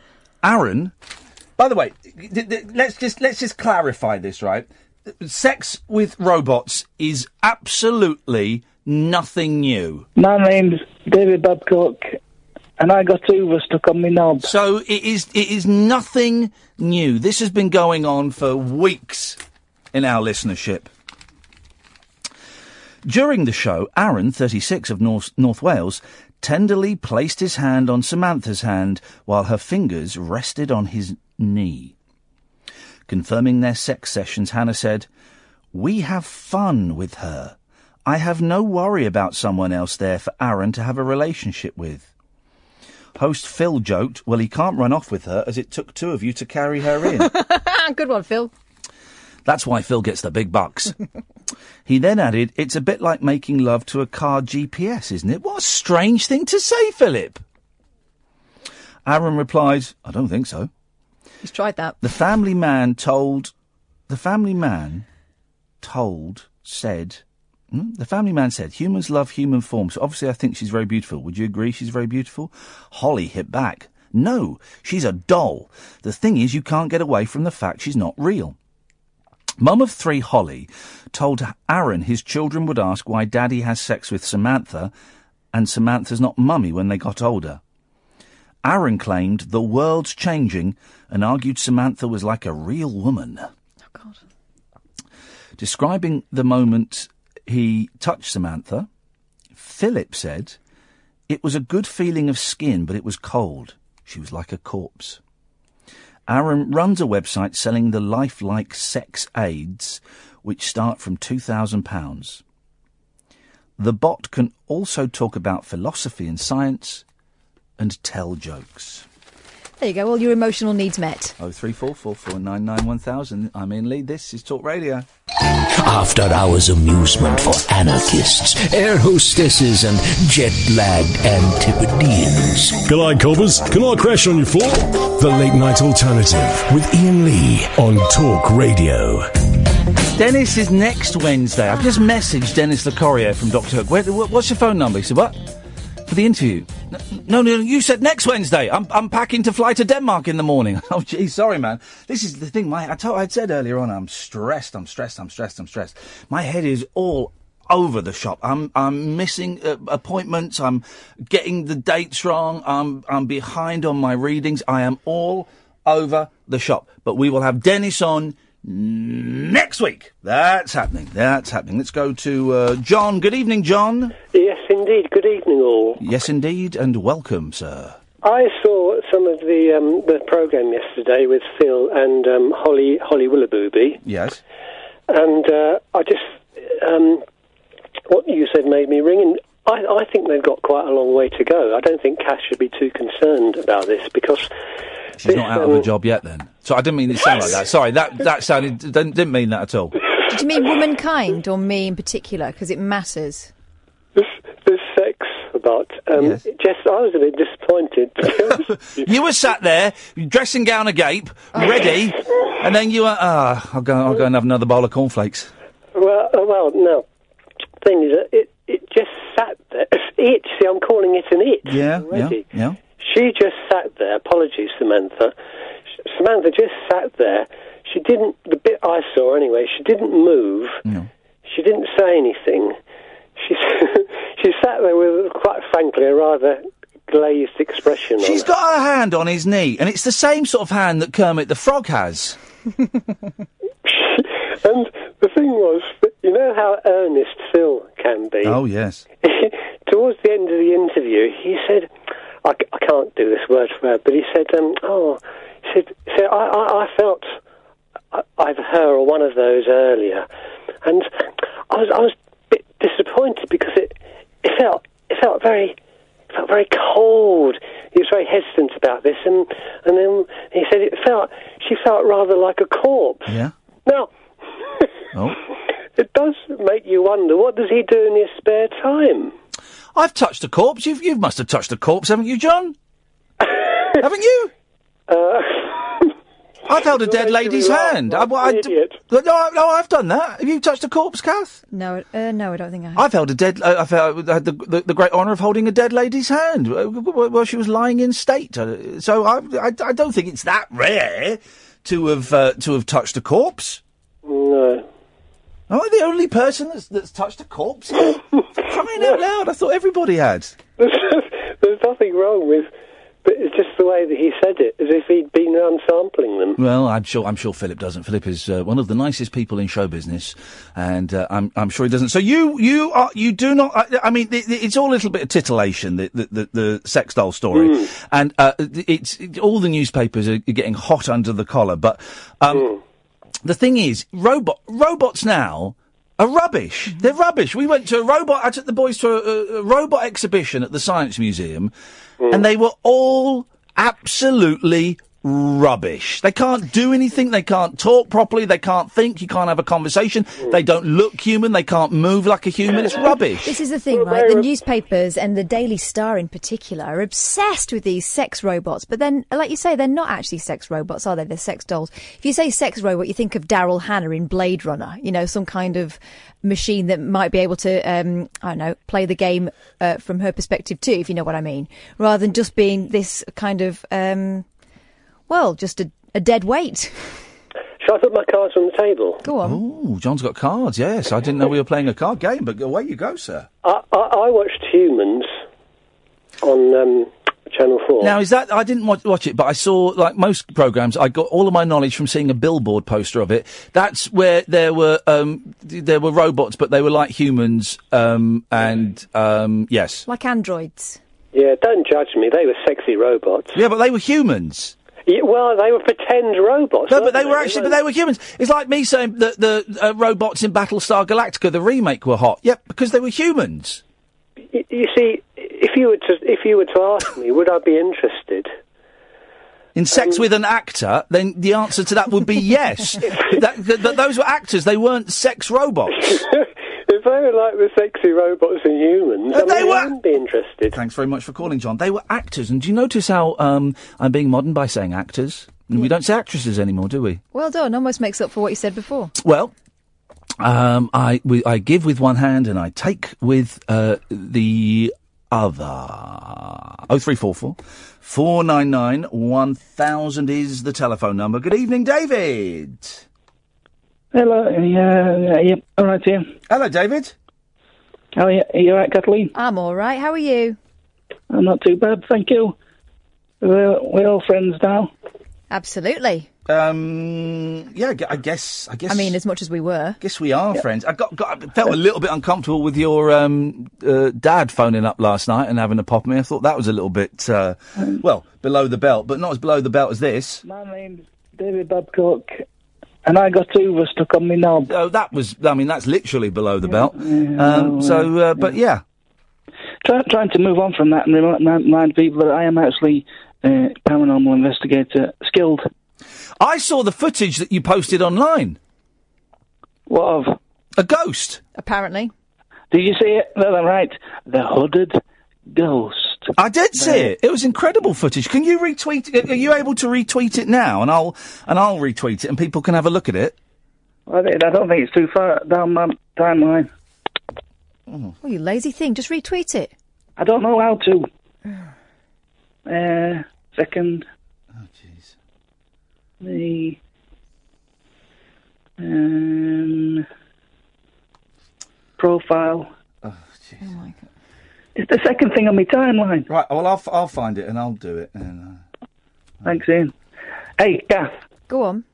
Arran. By the way, th- th- let's just let's just clarify this, right? Sex with robots is absolutely nothing new. My name's David Babcock, and I got Hoover stuck on my knob. So it is it is nothing new. This has been going on for weeks in our listenership. During the show, Arran, 36 of North, North Wales, tenderly placed his hand on Samantha's hand while her fingers rested on his knee. Confirming their sex sessions, Hannah said, We have fun with her. I have no worry about someone else there for Arran to have a relationship with. Host Phil joked, Well, he can't run off with her as it took two of you to carry her in. (laughs) Good one, Phil. That's why Phil gets the big bucks. (laughs) he then added, It's a bit like making love to a car GPS, isn't it? What a strange thing to say, Philip. Arran replied, I don't think so. He's tried that. The family man told, the family man told, said, hmm? the family man said, humans love human forms. Obviously, I think she's very beautiful. Would you agree she's very beautiful? Holly hit back. No, she's a doll. The thing is, you can't get away from the fact she's not real. Mum of three, Holly, told Arran his children would ask why Daddy has sex with Samantha, and Samantha's not Mummy when they got older. Arran claimed the world's changing and argued Samantha was like a real woman. Oh, God. Describing the moment he touched Samantha, Philip said, It was a good feeling of skin, but it was cold. She was like a corpse. Arran runs a website selling the lifelike sex aids, which start from £2,000. The bot can also talk about philosophy and science and tell jokes. There you go, all your emotional needs met. Oh three four four four nine nine one thousand. I'm Iain Lee. This is Talk Radio. After hours amusement for anarchists, air hostesses, and jet lagged Antipodeans. G'day, coppers. Can I crash on your floor? The Late Night Alternative with Iain Lee on Talk Radio. Dennis is next Wednesday. I've just messaged Dennis Locorriere from Doctor Hook. What's your phone number? He said, what? For the interview? N- No, no, you said next Wednesday. I'm, I'm packing to fly to Denmark in the morning. (laughs) Oh, gee, sorry, man. This is the thing. My, I told, I'd said earlier on, I'm stressed, I'm stressed, I'm stressed, I'm stressed. My head is all over the shop. I'm, I'm missing uh, appointments. I'm getting the dates wrong. I'm, I'm behind on my readings. I am all over the shop. But we will have Dennis on next week. That's happening. That's happening. Let's go to uh, John. Good evening, John. Yes, indeed. Good evening, all. Yes, indeed, and welcome, sir. I saw some of the um, the program yesterday with Phil and um, Holly Holly Willoughby, Yes. and uh, I just um, what you said made me ring. And I, I think they've got quite a long way to go. I don't think Kath should be too concerned about this because She's this, not out of um, a job yet, then. So I didn't mean it to sound like that. Sorry, that that sounded didn't, didn't mean that at all. Did you mean womankind or me in particular? Because it matters. There's sex about. Um, Just I was a bit disappointed. (laughs) You were sat there, dressing gown agape, ready, and then you were ah, I'll go, I'll go and have another bowl of cornflakes. Well, uh, well, no. Thing is, uh, it it just sat there. (coughs) It. See, I'm calling it an it. Yeah, already. yeah, yeah. She just sat there. Apologies, Samantha. S- Samantha just sat there. She didn't. The bit I saw anyway. She didn't move. No. She didn't say anything. She (laughs) she sat there with, quite frankly, a rather glazed expression. on She's got her hand on his knee, and it's the same sort of hand that Kermit the Frog has. (laughs) And the thing was, that you know how earnest Phil can be. Oh yes. (laughs) towards the end of the interview, he said, "I can't do this word for word, but he said, um, oh, he said, he said I, I, I felt I- either her or one of those earlier. And I was, I was a bit disappointed because it, it felt, it felt very, it felt very cold. He was very hesitant about this, and, and then he said it felt, she felt rather like a corpse. Yeah. Now, Oh. (laughs) it does make you wonder, what does he do in his spare time? I've touched a corpse. You've, you must have touched a corpse, haven't you, John? (laughs) haven't you? Uh, (laughs) I've held a dead lady's hand. I, I, idiot. no, no, I've done that. Have you touched a corpse, Kath? No, uh, no, I don't think I have. I've held a dead. Uh, I've uh, had the, the, the great honour of holding a dead lady's hand uh, while while she was lying in state. Uh, So I, I, I don't think it's that rare to have uh, to have touched a corpse. No. Am I the only person that's, that's touched a corpse? here? (laughs) Crying out loud! I thought everybody had. There's nothing wrong with, but it's just the way that he said it, as if he'd been around sampling them. Well, I'm sure. I'm sure Philip doesn't. Philip is uh, one of the nicest people in show business, and uh, I'm, I'm sure he doesn't. So you, you are, you do not. I, I mean, it, it's all a little bit of titillation, the the, the, the sex doll story, and uh, it's it, all the newspapers are getting hot under the collar. But um, the thing is, robot robots now. Are rubbish. They're rubbish. We went to a robot. I took the boys to a, a, a robot exhibition at the Science Museum, and they were all absolutely rubbish. They can't do anything. They can't talk properly. They can't think. You can't have a conversation. They don't look human. They can't move like a human. It's rubbish. This is the thing, right? The newspapers and the Daily Star in particular are obsessed with these sex robots. But then, like you say, they're not actually sex robots, are they? They're sex dolls. If you say sex robot, you think of Daryl Hannah in Blade Runner. You know, some kind of machine that might be able to, um, I don't know, play the game uh, from her perspective too, if you know what I mean. Rather than just being this kind of, um, well, just a, a dead weight. Shall I put my cards on the table? Go on. Oh, John's got cards. Yes, I didn't know we were playing a card game, but away you go, sir. I, I, I watched Humans on um, Channel 4. Now, is that I didn't watch, watch it, but I saw like most programs. I got all of my knowledge from seeing a billboard poster of it. That's where there were um, there were robots, but they were like humans. Um, and um, yes, Like androids. Yeah, don't judge me. They were sexy robots. yeah, but they were humans. Yeah, well, they were pretend robots. No, but weren't they were actually, but they were humans. It's like me saying that the uh, robots in Battlestar Galactica, the remake, were hot. Yep, because they were humans. Y- You see, if you were to if you were to ask me, would I be interested? In sex Um, with an actor, then the answer to that would be yes. (laughs) that those were actors; they weren't sex robots. (laughs) if they were like the sexy robots and humans, I they mean, were- I wouldn't be interested. Thanks very much for calling, John. They were actors, and do you notice how um, I'm being modern by saying actors? And We don't say actresses anymore, do we? Well done. Almost makes up for what you said before. Well, um, I we, I give with one hand and I take with uh, the other. Oh three four four four nine nine one thousand is the telephone number. Good evening, David. Hello, yeah, yeah, all right, here. Hello, David. How are you? Are you all right, Kathleen? I'm all right. How are you? I'm not too bad, thank you. We're, we're all friends now. Absolutely. Um, yeah, I gu- I guess. I guess. I mean, as much as we were. Guess we are friends. I got, got I felt a little bit uncomfortable with your um, uh, dad phoning up last night and having a pop at me. I thought that was a little bit, uh, well, below the belt, but not as below the belt as this. My name's David Babcock, and I got two. Hoover stuck on my knob. Oh, that was. I mean, that's literally below the belt. Yeah, Um, well, so, uh, but yeah. Try, trying to move on from that and remind, remind people that I am actually uh, paranormal investigator, skilled. I saw the footage that you posted online. What of? A ghost. Apparently. Did you see it? No, no, right. The hooded ghost. I did see it. It was incredible footage. Can you retweet? it? Are you able to retweet it now? And I'll and I'll retweet it, and people can have a look at it. I don't I don't think it's too far down my timeline. Oh, you lazy thing. Just retweet it. I don't know how to. (sighs) Uh, second. Oh, jeez. The. Um, profile. Oh, jeez. It's the second thing on my timeline. Right. Well, I'll f- I'll find it and I'll do it. And, uh... Thanks, Iain. Hey, Gaff. Go on.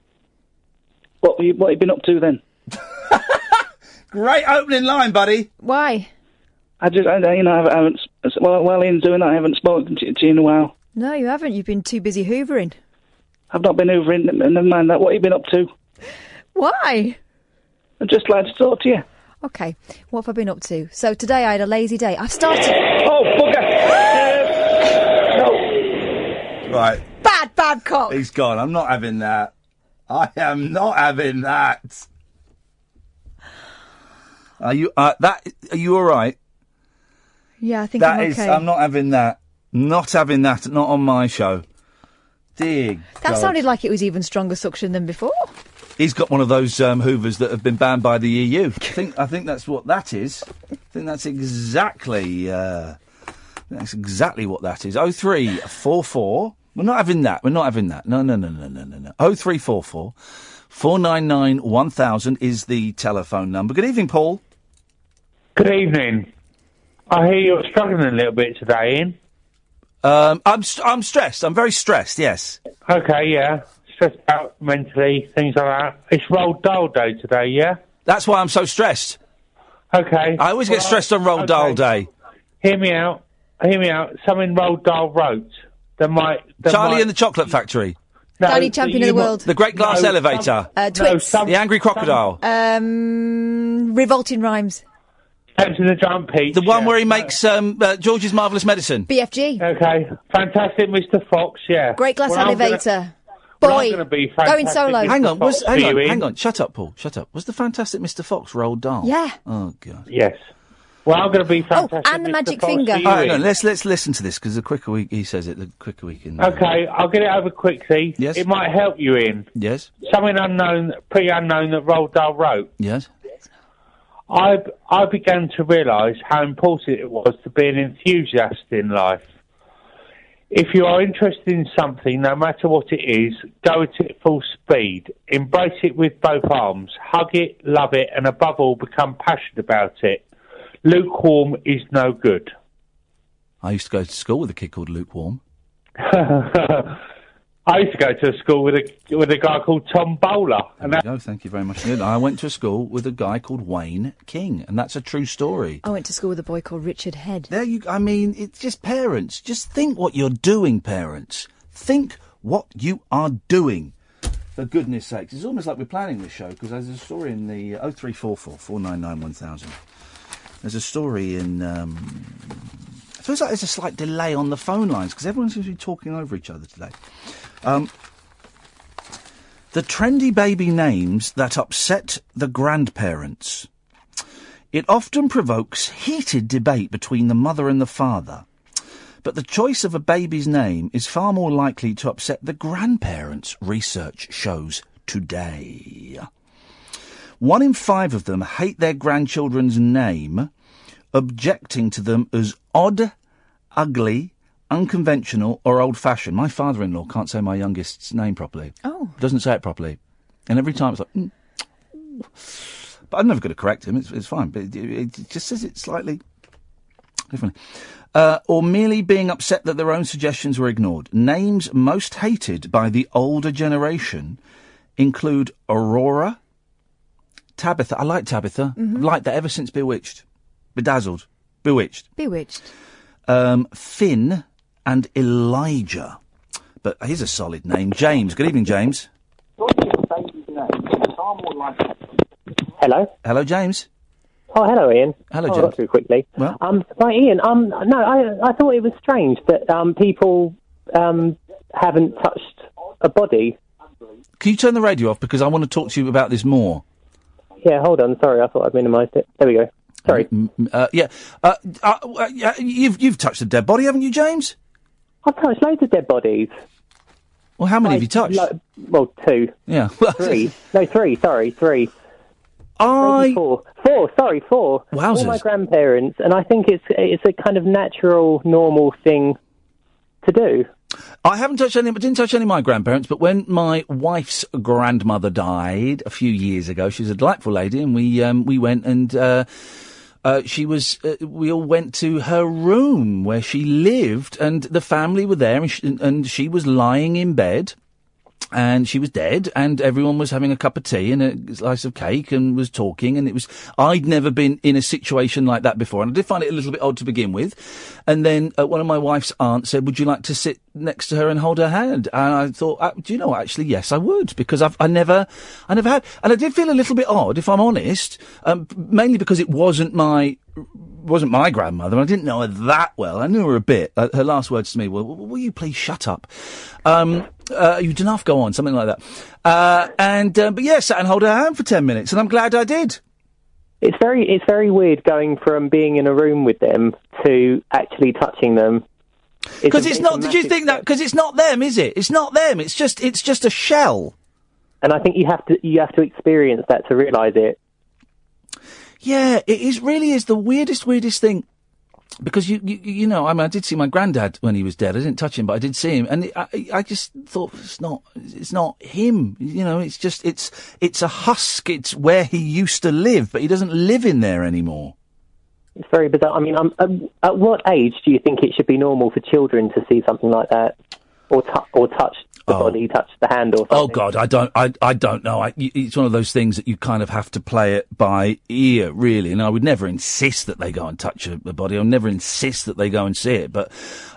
What you what you been up to then? (laughs) Great opening line, buddy. Why? I just I, you know I haven't Well, while while Iain's doing that I haven't spoken to, to you in a while. No, you haven't. You've been too busy hoovering. I've not been hoovering. in. Never mind that. What have you been up to? Why? I'd just like to talk to you. Okay. What have I been up to? So today I had a lazy day. I've started. Oh bugger! (gasps) No. Right. Bad Babcock. He's gone. I'm not having that. I am not having that. Are you? Uh, that? Are you all right? Yeah, I think That I'm is. okay. I'm not having that. Not having that. Not on my show. Dear That God. sounded like it was even stronger suction than before. He's got one of those um, Hoovers that have been banned by the EU. I think. I think that's what that is. I think that's exactly. Uh, that's exactly what that is. Oh three four four. We're not having that. We're not having that. No, no, no, no, no, no, no. Oh three four four. Four nine nine one thousand is the telephone number. Good evening, Paul. Good evening. I hear you're struggling a little bit today, Iain. Um, I'm st- I'm stressed. I'm very stressed. Yes. Okay, yeah. Stressed out mentally, things like that. It's Roald Dahl Day today, yeah? That's why I'm so stressed. Okay. I always get Well, stressed on Roald Dahl Day. Hear me out. Hear me out. Something Roald Dahl wrote. That might. That Charlie might, and the Chocolate Factory. No, Tiny champion you of the might- world. The Great Glass No, Elevator. Uh, Twix. the Angry Crocodile. Um, revolting rhymes. Thanks to the Giant Peach. the one where he makes um, uh, George's Marvellous Medicine. BFG. Okay. Fantastic Mr. Fox, yeah. Great glass Well, I'm gonna- elevator. Well, I'm Boy. gonna be Going solo. Mr. Hang on, was, hang on, hang on. Shut up, Paul. Shut up. Was the Fantastic Mr. Fox Roald Dahl? Yeah. Oh God. Yes. Well, I'm going to be fantastic. Oh, and the Mr. magic Fox finger. for you, All right, no, let's let's listen to this because the quicker we, he says it, the quicker we can. uh, Okay, I'll get it over quickly. Yes. It might help you, in. Yes. Something unknown, pretty unknown that Roald Dahl wrote. Yes. I I began to realise how important it was to be an enthusiast in life. If you are interested in something, no matter what it is, go at it full speed. Embrace it with both arms. Hug it, love it, and above all, become passionate about it. Lukewarm is no good. I used to go to school with a kid called Lukewarm. (laughs) I used to go to a school with a with a guy called Tom Bowler, and There that, we go. Thank you very much. Neil. I went to a school with a guy called Wayne King, and that's a true story. I went to school with a boy called Richard Head. There you. I mean, it's just parents. Just think what you're doing, parents. Think what you are doing. For goodness sakes, it's almost like we're planning this show because there's a story in the oh three four four four nine nine one thousand. There's a story in. Um, it feels like there's a slight delay on the phone lines because everyone seems to be talking over each other today. Um, the trendy baby names that upset the grandparents. It often provokes heated debate between the mother and the father. But the choice of a baby's name is far more likely to upset the grandparents, research shows today. One in five of them hate their grandchildren's name, objecting to them as odd, ugly, unconventional, or old fashioned. My father in law can't say my youngest's name properly. Oh. Doesn't say it properly. And every time it's like, mm. but I'm never going to correct him. It's, it's fine. But it, it, just says it slightly differently. Uh, or merely being upset that their own suggestions were ignored. Names most hated by the older generation include Aurora, Tabitha. I like Tabitha. Mhm. I've liked that ever since Bewitched. Bedazzled. Bewitched. Bewitched. Um, Finn and Elijah. But here's a solid name. James. Good evening, James. Hello. Hello, James. Oh, hello, Iain. Hello, oh, James. Not too quickly. Well? Um, right, Iain. Um, no, I I thought it was strange that um people um haven't touched a body. Can you turn the radio off because I want to talk to you about this more? Yeah, hold on. Sorry, I thought I'd minimised it. There we go. Sorry. Mm, mm, Uh, yeah. Uh, uh, uh, yeah, you've you've touched a dead body, haven't you, James? I've touched loads of dead bodies. Well, how many have you touched? Lo- well, two. Yeah. (laughs) three. No, three. Sorry, three. I Maybe four. Four. Sorry, four. Wowzers. All my grandparents, and I think it's it's a kind of natural, normal thing to do. I haven't touched any, didn't touch any of my grandparents, but when my wife's grandmother died a few years ago, she was a delightful lady, and we um, we went and uh, uh, she was. Uh, we all went to her room where she lived, and the family were there, and she, and she was lying in bed. And she was dead, and everyone was having a cup of tea and a slice of cake, and was talking. And it was I'd never been in a situation like that before, and I did find it a little bit odd to begin with. And then uh, one of my wife's aunts said, "Would you like to sit next to her and hold her hand?" And I thought, uh, "Do you know? Actually, yes, I would, because I've I never, I never had, and I did feel a little bit odd, if I'm honest, um, mainly because it wasn't my." wasn't my grandmother. I didn't know her that well. I knew her a bit. Uh, her last words to me were, "Will you please shut up?" Um, uh, you didn't have to go on, something like that. Uh, and uh, but yeah, sat and hold her hand for ten minutes, and I'm glad I did. It's very it's very weird going from being in a room with them to actually touching them. Because a- it's not. Did you think that? Because it's not them, is it? It's not them. It's just. It's just a shell. And I think you have to you have to experience that to realise it. Yeah, it is really is the weirdest, weirdest thing. Because you, you, you know, I mean, I did see my granddad when he was dead. I didn't touch him, but I did see him, and I, I just thought it's not, it's not him. You know, it's just, it's, it's a husk. It's where he used to live, but he doesn't live in there anymore. It's very bizarre. I mean, um, um, at what age do you think it should be normal for children to see something like that, or or touch the body, touch the hand, or something? Oh God, I don't, I, I don't know. I, y- it's one of those things that you kind of have to play it by ear, really. And I would never insist that they go and touch a, a body. I would never insist that they go and see it. But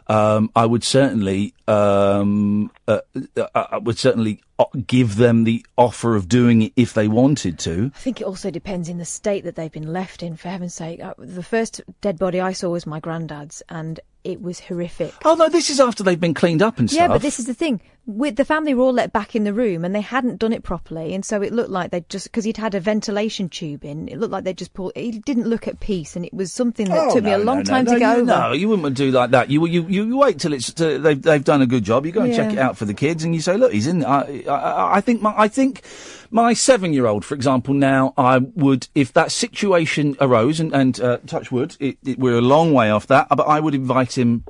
um, I would certainly, um, uh, uh, I would certainly give them the offer of doing it if they wanted to. I think it also depends in the state that they've been left in, for heaven's sake. Uh, the first dead body I saw was my granddad's, and it was horrific. Oh no, this is after they've been cleaned up and stuff. Yeah, but this is the thing. With the family were all let back in the room, and they hadn't done it properly, and so it looked like they'd just because he'd had a ventilation tube in. It looked like they just pulled. He didn't look at peace, and it was something that Oh, took me a long no, time no, to no, go you, over. No, you wouldn't do like that. You you you, wait till it's they've they've done a good job. You go and check it out for the kids, and you say, look, he's in. I I, I think my I think my seven year old, for example, now I would if that situation arose, and and uh, touch wood, it, it, we're a long way off that, but I would invite him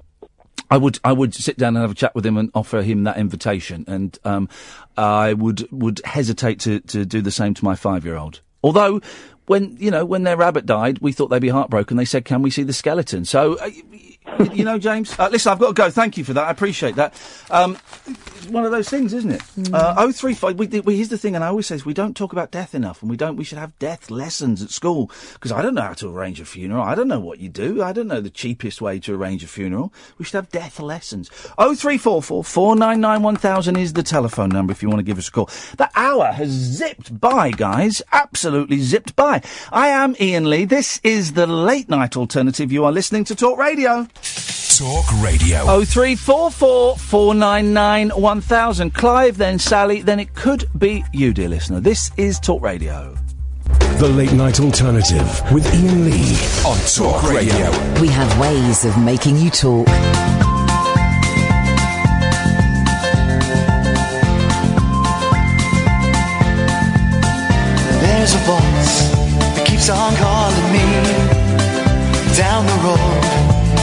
I would I would sit down and have a chat with him and offer him that invitation, and um, I would would hesitate to, to do the same to my five year old. Although, when you know when their rabbit died, we thought they'd be heartbroken. They said, "Can we see the skeleton?" So, uh, you know, James. Uh, listen, I've got to go. Thank you for that. I appreciate that. Um, it's one of those things, isn't it? Uh, oh three five. We, we, here's the thing, and I always say we don't talk about death enough, and we don't. We should have death lessons at school because I don't know how to arrange a funeral. I don't know what you do. I don't know the cheapest way to arrange a funeral. We should have death lessons. Oh three four four four nine nine one thousand is the telephone number if you want to give us a call. The hour has zipped by, guys. Absolutely zipped by. I am Iain Lee. This is the late night alternative. You are listening to Talk Radio. Talk Radio. Oh three four four four nine nine one thousand. Clive, then Sally, then it could be you, dear listener. This is Talk Radio. The Late Night Alternative with Iain Lee on Talk Radio. We have ways of making you talk. There's a voice that keeps on calling me down the road.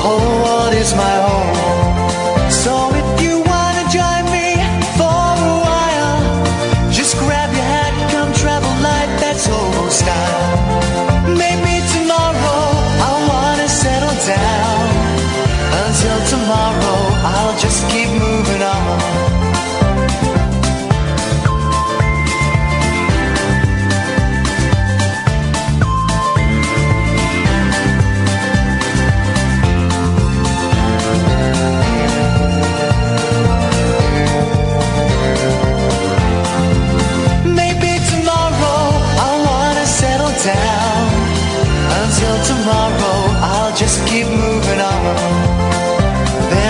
whole world is my home.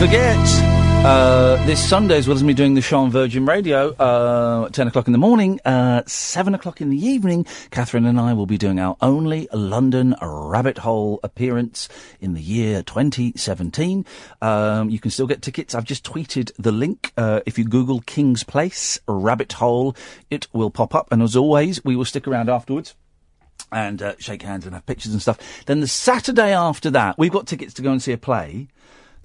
forget, uh, this Sunday, as well as me doing the on Virgin Radio, uh, at 10 o'clock in the morning, uh, 7 o'clock in the evening, Catherine and I will be doing our only London rabbit hole appearance in the year 2017. Um, you can still get tickets. I've just tweeted the link. Uh, if you Google King's Place Rabbit Hole, it will pop up. And as always, we will stick around afterwards and uh, shake hands and have pictures and stuff. Then the Saturday after that, we've got tickets to go and see a play.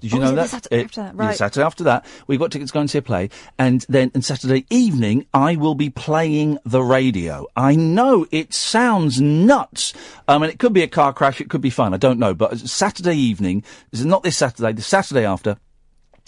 Did you Oh, know is it the that? Saturday It- eh, after that? yeah, Saturday after that, we've got tickets going to see a play, and then on Saturday evening, I will be playing the radio. I know it sounds nuts. Um, I mean, it could be a car crash, it could be fun. I don't know, but Saturday evening, not this Saturday, the Saturday after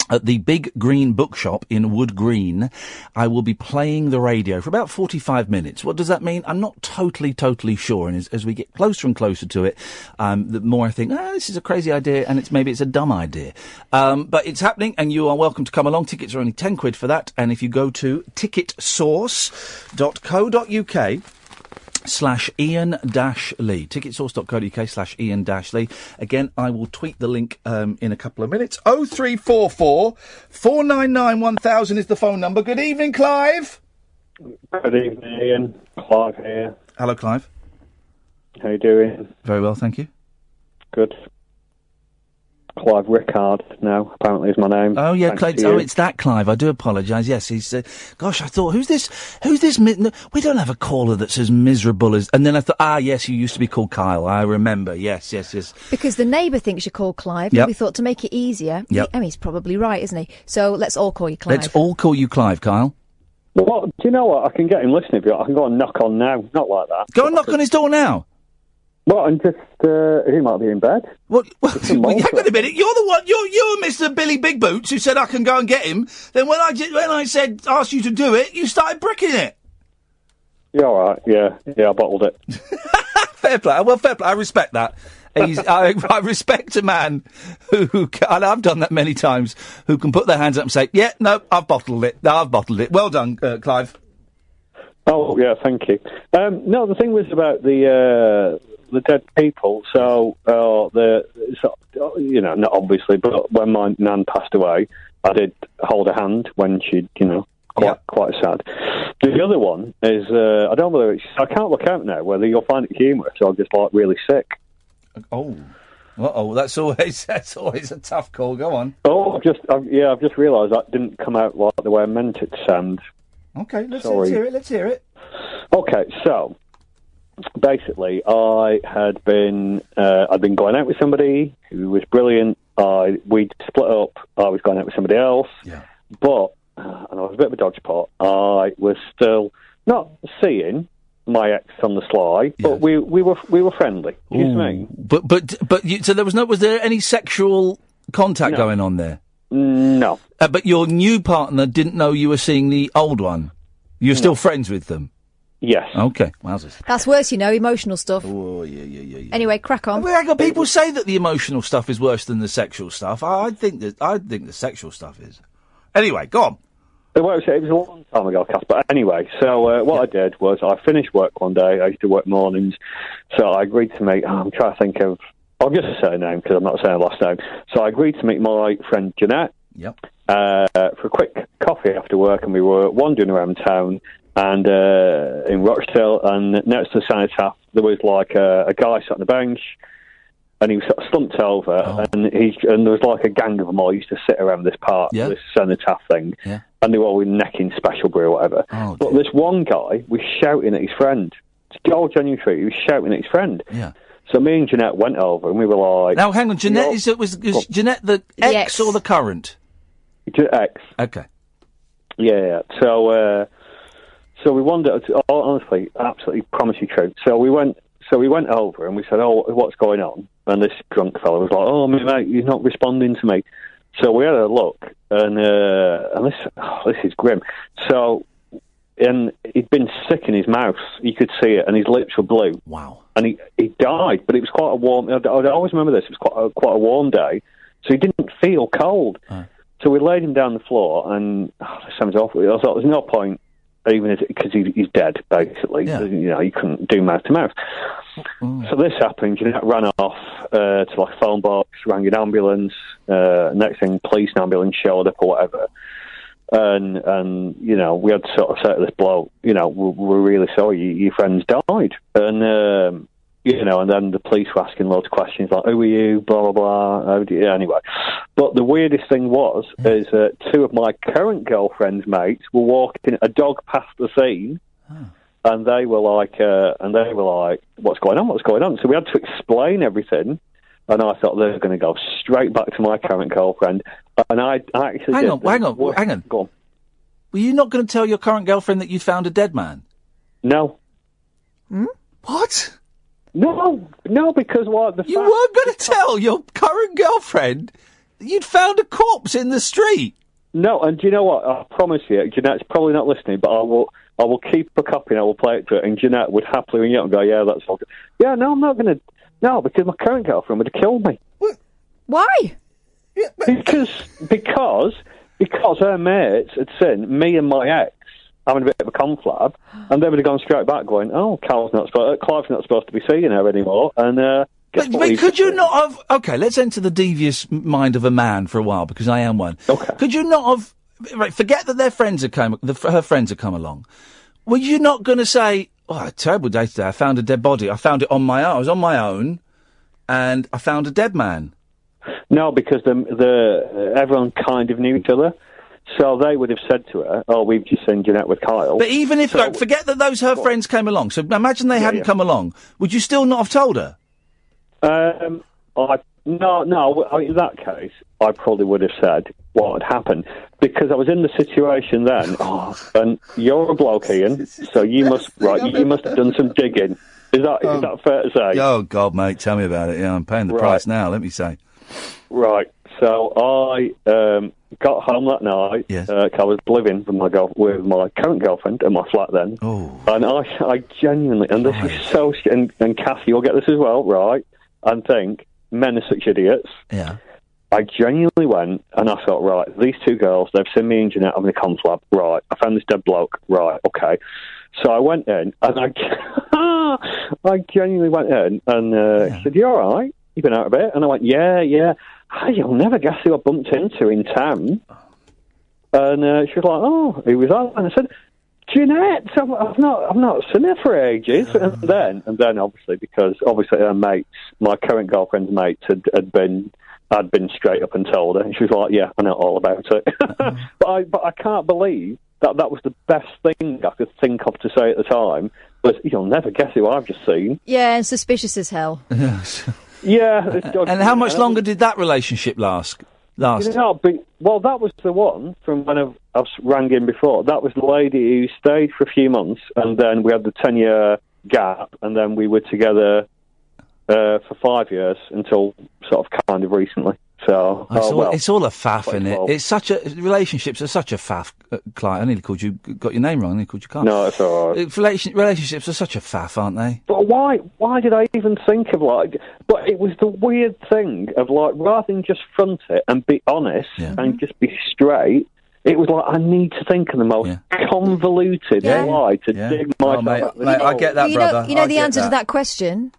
at the Big Green Bookshop in Wood Green, I will be playing the radio for about 45 minutes. What does that mean? I'm not totally, totally sure. And as, as we get closer and closer to it, um, the more I think, ah, this is a crazy idea and it's maybe it's a dumb idea. Um, but it's happening and you are welcome to come along. Tickets are only 10 quid for that. And if you go to ticketsource.co.uk, slash Iain dash Lee. Ticketsource.co.uk slash Iain dash Lee. Again, I will tweet the link um, in a couple of minutes. 0344 499 1000 is the phone number. Good evening, Clive. Good evening, Iain. Clive here. Hello, Clive. How you doing? Very well, thank you. Good. Clive Rickard now, apparently is my name. Oh yeah, Thanks Clive. Oh, it's that Clive. I do apologise. Yes, he's. Uh, gosh, I thought, who's this? Who's this? Mi- no, we don't have a caller that's as miserable as. And then I thought, ah, yes, you used to be called Kyle. I remember. Yes, yes, yes. Because the neighbour thinks you're called Clive, Yep. and we thought to make it easier. Yep. I mean, he's probably right, isn't he? So let's all call you Clive. Let's all call you Clive, Kyle. Well, do you know what? I can get him listening if you want. I can go and knock on now. Not like that. Go and knock on his door now. Well, and just, uh, he might be in bed. What? (laughs) Well, hang on a minute. You're the one. You're you're Mr. Billy Big Boots who said I can go and get him. Then when I did, when I said asked you to do it, you started bricking it. Yeah, all right. Yeah, yeah, I bottled it. (laughs) Fair play. Well, fair play. I respect that. He's, (laughs) I, I respect a man who, who can, and I've done that many times, who can put their hands up and say, "Yeah, no, I've bottled it. I've bottled it. Well done, uh, Clive." Oh, yeah, thank you. Um, no, the thing was about the uh, the dead people. So, uh, the so, you know, not obviously, but when my nan passed away, I did hold her hand when she, you know, quite quite sad. The other one is uh, I don't know whether it's I can't look out now whether you'll find it humorous or just like really sick. Oh, uh oh, that's always (laughs) that's always a tough call. Go on. Oh, I've just I've, yeah, I've just realised that didn't come out like the way I meant it to sound. Okay, let's, let's hear it. Let's hear it. Okay, so basically, I had been uh, I'd been going out with somebody who was brilliant. I we'd split up. I was going out with somebody else. Yeah. But uh, and I was a bit of a dodge pot. I was still not seeing my ex on the sly, but we we were we were friendly. Do you see what I mean? But but but you, so there was no was there any sexual contact No. going on there? No. Uh, but your new partner didn't know you were seeing the old one. You're still friends with them. Yes. Okay. Wowzers. That's worse, you know, emotional stuff. Oh yeah, yeah, yeah. yeah. Anyway, crack on. Well, hang on, people say that the emotional stuff is worse than the sexual stuff. I, I think that I think the sexual stuff is. Anyway, go on. It was it was a long time ago, Cass. But anyway, so uh, what I did was I finished work one day. I used to work mornings, so I agreed to meet. I'm trying to think of. I'll just say her name because I'm not saying her last name. So I agreed to meet my friend Jeanette Yep. uh, for a quick coffee after work, and we were wandering around town and uh, in Rochdale, and next to the cenotaph there was like a, a guy sat on the bench, and he was sort of slumped over, and he and there was like a gang of them all used to sit around this part, Yeah. this cenotaph thing, Yeah. and they were all with necking special brew or whatever. Oh, but this one guy was shouting at his friend. It's Joel Genuine Tree. He was shouting at his friend. Yeah. So me and Jeanette went over, and we were like, Now, hang on, Jeanette is was, was Jeanette the ex ex. or the current? Je- X. Okay. Yeah, yeah. So, uh, so we wandered. Honestly, absolutely promise you truth. So we went. So we went over and we said, "Oh, what's going on?" And this drunk fellow was like, "Oh, mate, mate, he's not responding to me." So we had a look, and uh, and this oh, this is grim. So, and he'd been sick in his mouth. You could see it, and his lips were blue. Wow. And he he died, but it was quite a warm. I'd, I'd always remember this. It was quite a, quite a warm day, so he didn't feel cold. So we laid him down the floor, and oh, this sounds awful. I thought there's no point, even because he, he's dead, basically. You know, you couldn't do mouth to mouth. So this happened. Jeanette ran off uh, to like a phone box, rang an ambulance. Uh, next thing, police and ambulance showed up or whatever. And and you know we had to sort of say to this bloke, you know, we're, we're really sorry, you, your friend's died. And um, you know, and then the police were asking loads of questions like, "Who are you?" Blah blah blah. You? Anyway, but the weirdest thing was is that two of my current girlfriend's mates were walking a dog past the scene, and they were like, uh, and they were like, "What's going on? What's going on?" So we had to explain everything. And I thought they were going to go straight back to my current girlfriend. And I, I actually Hang on, hang on, worst- hang on. Go on. Were you not going to tell your current girlfriend that you found a dead man? No. Hmm? What? No, no, because what the You weren't going to tell your current girlfriend you'd found a corpse in the street. No, and do you know what? I promise you, Jeanette's probably not listening, but I will. I will keep a copy and I will play it to her. And Jeanette would happily ring you up and go, "Yeah, that's all good." Yeah, no, I'm not going to. No, because my current girlfriend would have killed me. Why? Because because because her mates had seen me and my ex having a bit of a conflab, and they would have gone straight back, going, "Oh, Carl's not supposed. Clive's not supposed to be seeing her anymore." And uh, But, but could you not have? Okay, let's enter the devious mind of a man for a while because I am one. Okay. Could you not have? Right, forget that their friends had come. The, her friends have come along. Were you not going to say, "Oh, a terrible day today. I found a dead body. I found it on my own. I was on my own, and I found a dead man." No, because the the everyone kind of knew each other, so they would have said to her, "Oh, we've just seen Jeanette with Kyle." But even if, like, forget that those her friends came along. So imagine they hadn't yeah. come along. Would you still not have told her? Um, I no, no. I, in that case, I probably would have said what had happened because I was in the situation then. (laughs) Oh, and you're a bloke, Iain, so you must (laughs) right. You must have done some digging. Is that is that fair to say? Oh God, mate, tell me about it. Yeah, I'm paying the price now. Let me say. Right. So I um, got home that night. Yes. Uh, I was living with my girl- with my current girlfriend in my flat then. Oh. And I, I genuinely, and this is so, and, and Kathy, you'll get this as well, right? And think men are such idiots. Yeah. I genuinely went and I thought, right, these two girls, they've seen me and Jeanette having a conflab. Right. I found this dead bloke. Right. Okay. So I went in and I, (laughs) I genuinely went in and uh, she said, "You all right? You've been out a bit?" And I went, "Yeah, yeah." Ah, you'll never guess who I bumped into in town. And uh, she was like, "Oh, who was that?" And I said, "Jeanette. I've, I've not, I've not seen her for ages." And then, and then, obviously, because obviously her mates, my current girlfriend's mates, had, had been. I'd been straight up and told her, and she was like, "Yeah, I know all about it." (laughs) but I, but I can't believe that that was the best thing I could think of to say at the time. But you'll never guess who I've just seen. Yeah, and suspicious as hell. (laughs) Yeah. (laughs) And how much longer did that relationship last? Last. You know, but, well, that was the one from when I've, I've rang in before. That was the lady who stayed for a few months, and then we had the 10 year gap, and then we were together uh, for five years until sort of kind of recently. So, It's, oh, all, well, it's all a faff, isn't it? 2012. It's such a relationships are such a faff, uh, Clive. I nearly called you, got your name wrong. I nearly called you Carl. No, it's all right. Uh, relation, relationships are such a faff, aren't they? But why? Why did I even think of like? But it was the weird thing of like, rather than just front it and be honest and just be straight, it was like I need to think of the most convoluted Yeah. lie to dig myself Oh, mate, out mate, I get that, you know, you know I the get answer to that question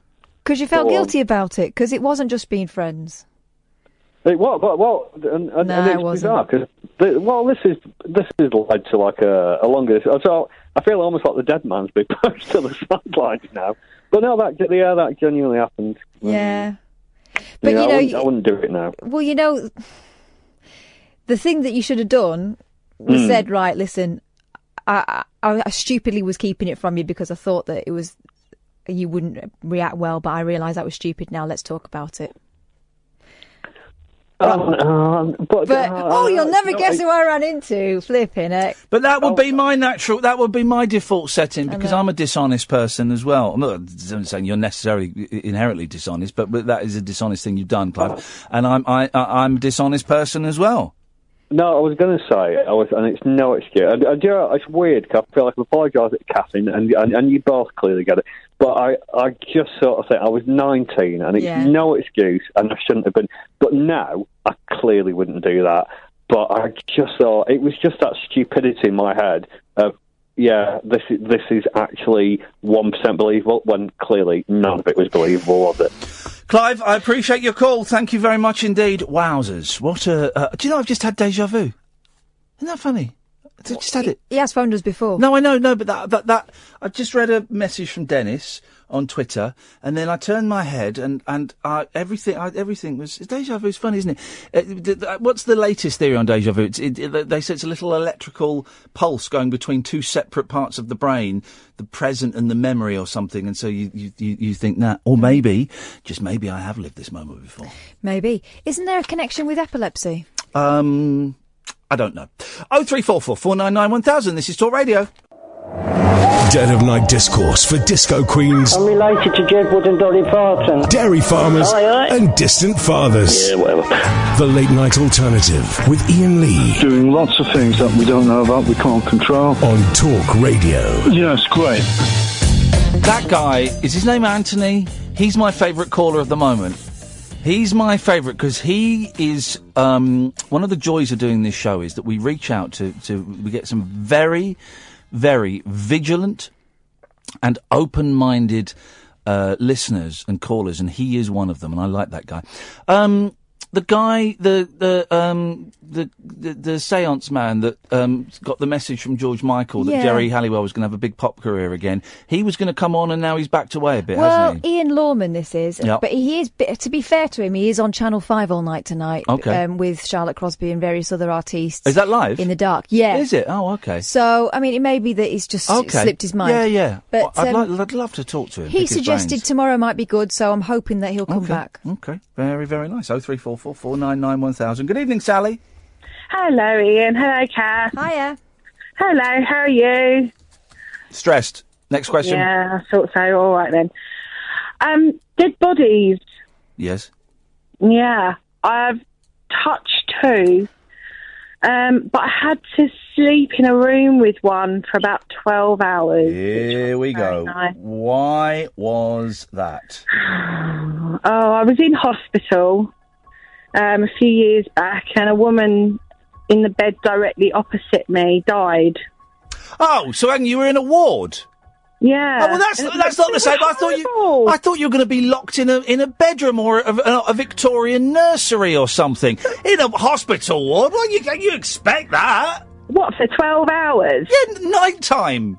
because you felt guilty about it because it wasn't just being friends. It, well, well, well, and, and, No, and it it's wasn't. bizarre because well, this is this is led to like a, a longer. So I feel almost like the dead man's been (laughs) pushed to the sidelines now. But no, that yeah, that genuinely happened. Yeah. But Yeah, you I know, wouldn't, I wouldn't do it now. Well, you know, the thing that you should have done was Mm. said, right, listen, I, I, I stupidly was keeping it from you because I thought that it was you wouldn't react well, but I realise that was stupid. Now let's talk about it. Um, um, but But uh, oh, you'll never guess who I ran into. Flipping it. But that would Oh. be my natural. That would be my default setting because. I'm a dishonest person as well. I'm not saying you're necessarily inherently dishonest, but, but that is a dishonest thing you've done, Clive. And I'm I, I, I'm a dishonest person as well. No, I was going to say I was, and it's no excuse. I, do you know, it's weird 'cause I feel like I apologise to Catherine, and, and and you both clearly get it. But I, I just sort of think I was 19, and it's Yeah. no excuse, and I shouldn't have been. But now I clearly wouldn't do that. But I just thought it was just that stupidity in my head of. Yeah, this is this is actually one percent believable when clearly none of it was believable, was it? Clive, I appreciate your call. Thank you very much indeed. Wowzers! What a. Uh, do you know I've just had deja vu? Isn't that funny? I just had it. He has phoned us before. No, I know, no, but that, that, that, I've just read a message from Dennis on Twitter, and then I turned my head, and, and, uh, everything, I, everything was, deja vu is funny, isn't it? Uh, what's the latest theory on deja vu? It's, it, it, they say it's a little electrical pulse going between two separate parts of the brain, the present and the memory or something, and so you, you, you, you think that, or maybe, just maybe I have lived this moment before. Maybe. Isn't there a connection with epilepsy? Um, I don't know. Oh three four four four nine nine one thousand. This is Talk Radio. Dead of Night Discourse for Disco Queens, I'm related to Jed Wood and Dolly Parton. Dairy Farmers, Aye, aye. and Distant Fathers. Yeah, whatever. The Late Night Alternative with Iain Lee. Doing lots of things that we don't know about, we can't control. On Talk Radio. Yes, great. That guy is his name Anthony. He's my favourite caller of the moment. He's my favourite because he is um, one of the joys of doing this show is that we reach out to, to we get some very, very vigilant and open-minded uh, listeners and callers, and he is one of them, and I like that guy. Um, the guy, the the um the the, the seance man that um got the message from George Michael that Yeah. Geri Halliwell was going to have a big pop career again. He was going to come on, and now he's backed away a bit, Well, hasn't he? Ian Lawman, this is. Yep. But he is, to be fair to him, he is on Channel 5 all night tonight. Okay. Um, with Charlotte Crosby and various other artists. Is that live? In the dark. Yeah. Is it? Oh, okay. So, I mean, it may be that he's just Okay. slipped his mind. Yeah, yeah. But I'd, um, like, I'd love to talk to him. he suggested tomorrow might be good, so I'm hoping that he'll come Okay. back. Okay, very, very nice. Oh three four four four nine nine one thousand. Good evening, Sally. Hello, Iain. Hello, Kath. Hiya. Hello, how are you? Stressed. Next question. Yeah, I thought so. All right then. Um, dead bodies. Yes. Yeah, I've touched two. Um, but I had to sleep in a room with one for about 12 hours. Here we go. nice. Why was that? (sighs) Oh, I was in hospital um, a few years back, and a woman in the bed directly opposite me died. Oh, so hang, you were in a ward. Yeah. Oh, well, that's that's not the same. I thought you. I thought you were going to be locked in a in a bedroom or a, a, a Victorian nursery or something in a hospital ward. Well, you you expect that? What for twelve hours? Yeah, night time.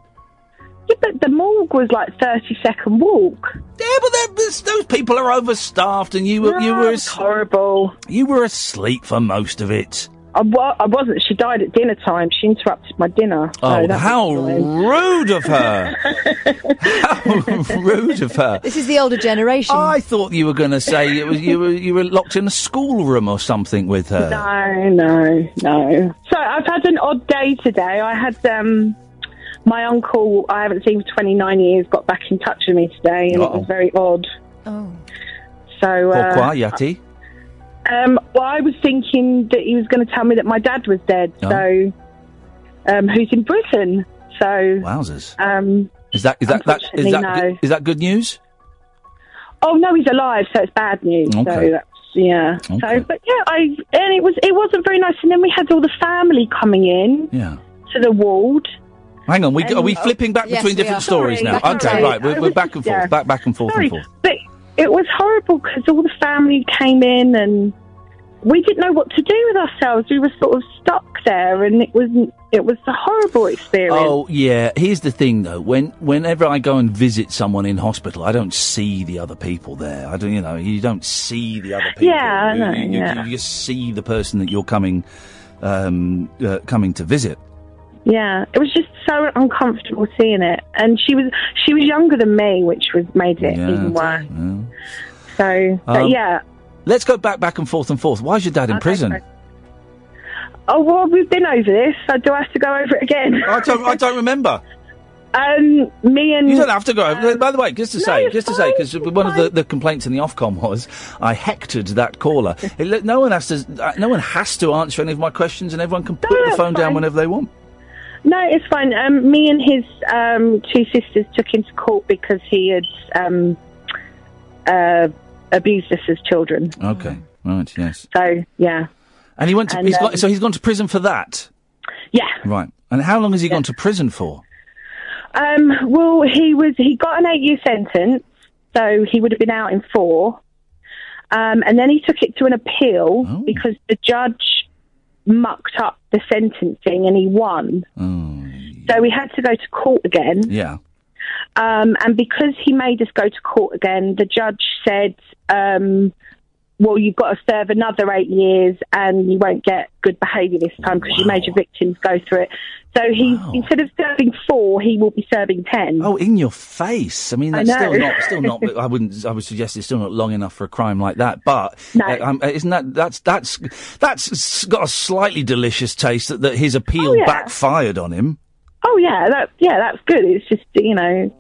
Yeah, but the morgue was like thirty second walk. Yeah, but those those people are overstaffed, and you were you were horrible. You were asleep for most of it. I, wa- I wasn't. She died at dinner time. She interrupted my dinner. so Oh, that how rude of her! (laughs) how rude of her! This is the older generation. I thought you were going to say it was you were you were locked in a schoolroom or something with her. No, no, no. So I've had an odd day today. I had um, my uncle I haven't seen for 29 years got back in touch with me today, and it Uh-oh. was very odd. Oh. So. Uh, Pourquoi, Yati? Um, well, I was thinking that he was going to tell me that my dad was dead. Oh. So, um, who's in prison? So, Wowzers! um, Is that is that that is Unfortunately, that no. good, is that good news? oh no, he's alive, so it's bad news. Okay. So that's yeah. Okay. So, but yeah, I and it was it wasn't very nice. And then we had all the family coming in Yeah. to the ward. Hang on, we And- are we flipping back Yes, between we different are. stories Sorry, now? Okay, right, we're, we're was- back and forth, yeah. back back and forth Sorry, and forth. but it was horrible because all the family came in and we didn't know what to do with ourselves. We were sort of stuck there, and it was it was a horrible experience. Oh yeah, here's the thing though. When whenever I go and visit someone in hospital, I don't see the other people there. I don't, you know, you don't see the other people. Yeah, I You- know, you, yeah. you just see the person that you're coming um, uh, coming to visit. Yeah, it was just so uncomfortable seeing it, and she was she was younger than me, which was made it Yeah, even worse. yeah. So, but Um, yeah. Let's go back back and forth and forth. Why is your dad in Okay, prison? great. Oh well, we've been over this. So do I have to go over it again? I don't. I don't remember. (laughs) Um, me and You don't have to go. over By the way, just to no, say, just to say, because one of the, the complaints in the Ofcom was I hectored that caller. It, no one has to. uh, No one has to answer any of my questions, and everyone can put the that's phone down whenever they want. No, it's fine. Um, me and his um, two sisters took him to court because he had um, uh, abused us as children. Okay. Right. Yes. So yeah, And he went to. And, he's um, got, so he's gone to prison for that. yeah. Right. And how long has he gone to prison for? Um, well, he was he got an eight year sentence, so he would have been out in four. Um, and then he took it to an appeal Oh. because the judge mucked up the sentencing and he won. So we had to go to court again. Yeah. Um, and because he made us go to court again, the judge said, um, well, you've got to serve another eight years and you won't get good behaviour this time because you made your victims go through it. So he, instead of serving four, he will be serving ten. Oh, in your face! I mean, I that's still not. Still not. I wouldn't. I would suggest it's still not long enough for a crime like that. But No. uh, um, isn't that that's that's that's got a slightly delicious taste that, that his appeal Oh, yeah. backfired on him. Oh yeah, that yeah, that's good. It's just you know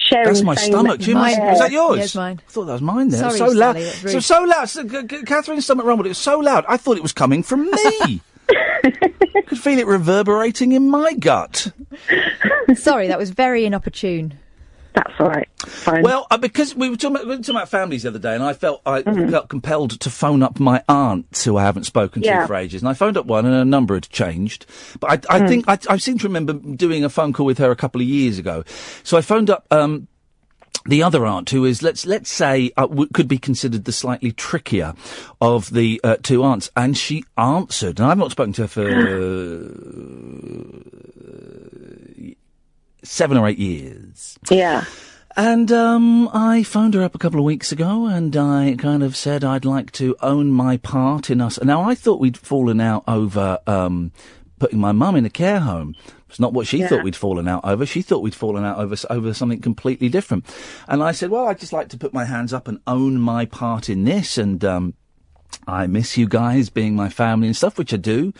sharing. That's my stomach. Do you mind? Was that yours? Yes, mine. I thought that was mine. There, Sorry, so loud. Sally, So so loud. So, Catherine's stomach rumbled. It was so loud. I thought it was coming from me. I (laughs) Could feel it reverberating in my gut. Sorry, that was very inopportune. That's all right. Fine. Well, uh, because we were, talking about, we were talking about families the other day, and I felt I felt compelled to phone up my aunt, who I haven't spoken to for ages. And I phoned up one, and her number had changed. But I, I think I, I seem to remember doing a phone call with her a couple of years ago. So I phoned up um, the other aunt, who is let's let's say uh, w- could be considered the slightly trickier of the uh, two aunts, and she answered. And I've not spoken to her for (gasps) uh, seven or eight years. Yeah. And um, I phoned her up a couple of weeks ago, and I kind of said I'd like to own my part in us. Now I thought we'd fallen out over um, putting my mum in a care home. It's not what she Yeah. thought we'd fallen out over. She thought we'd fallen out over over something completely different. And I said, well, I'd just like to put my hands up and own my part in this, and. Um, I miss you guys being my family and stuff, which I do.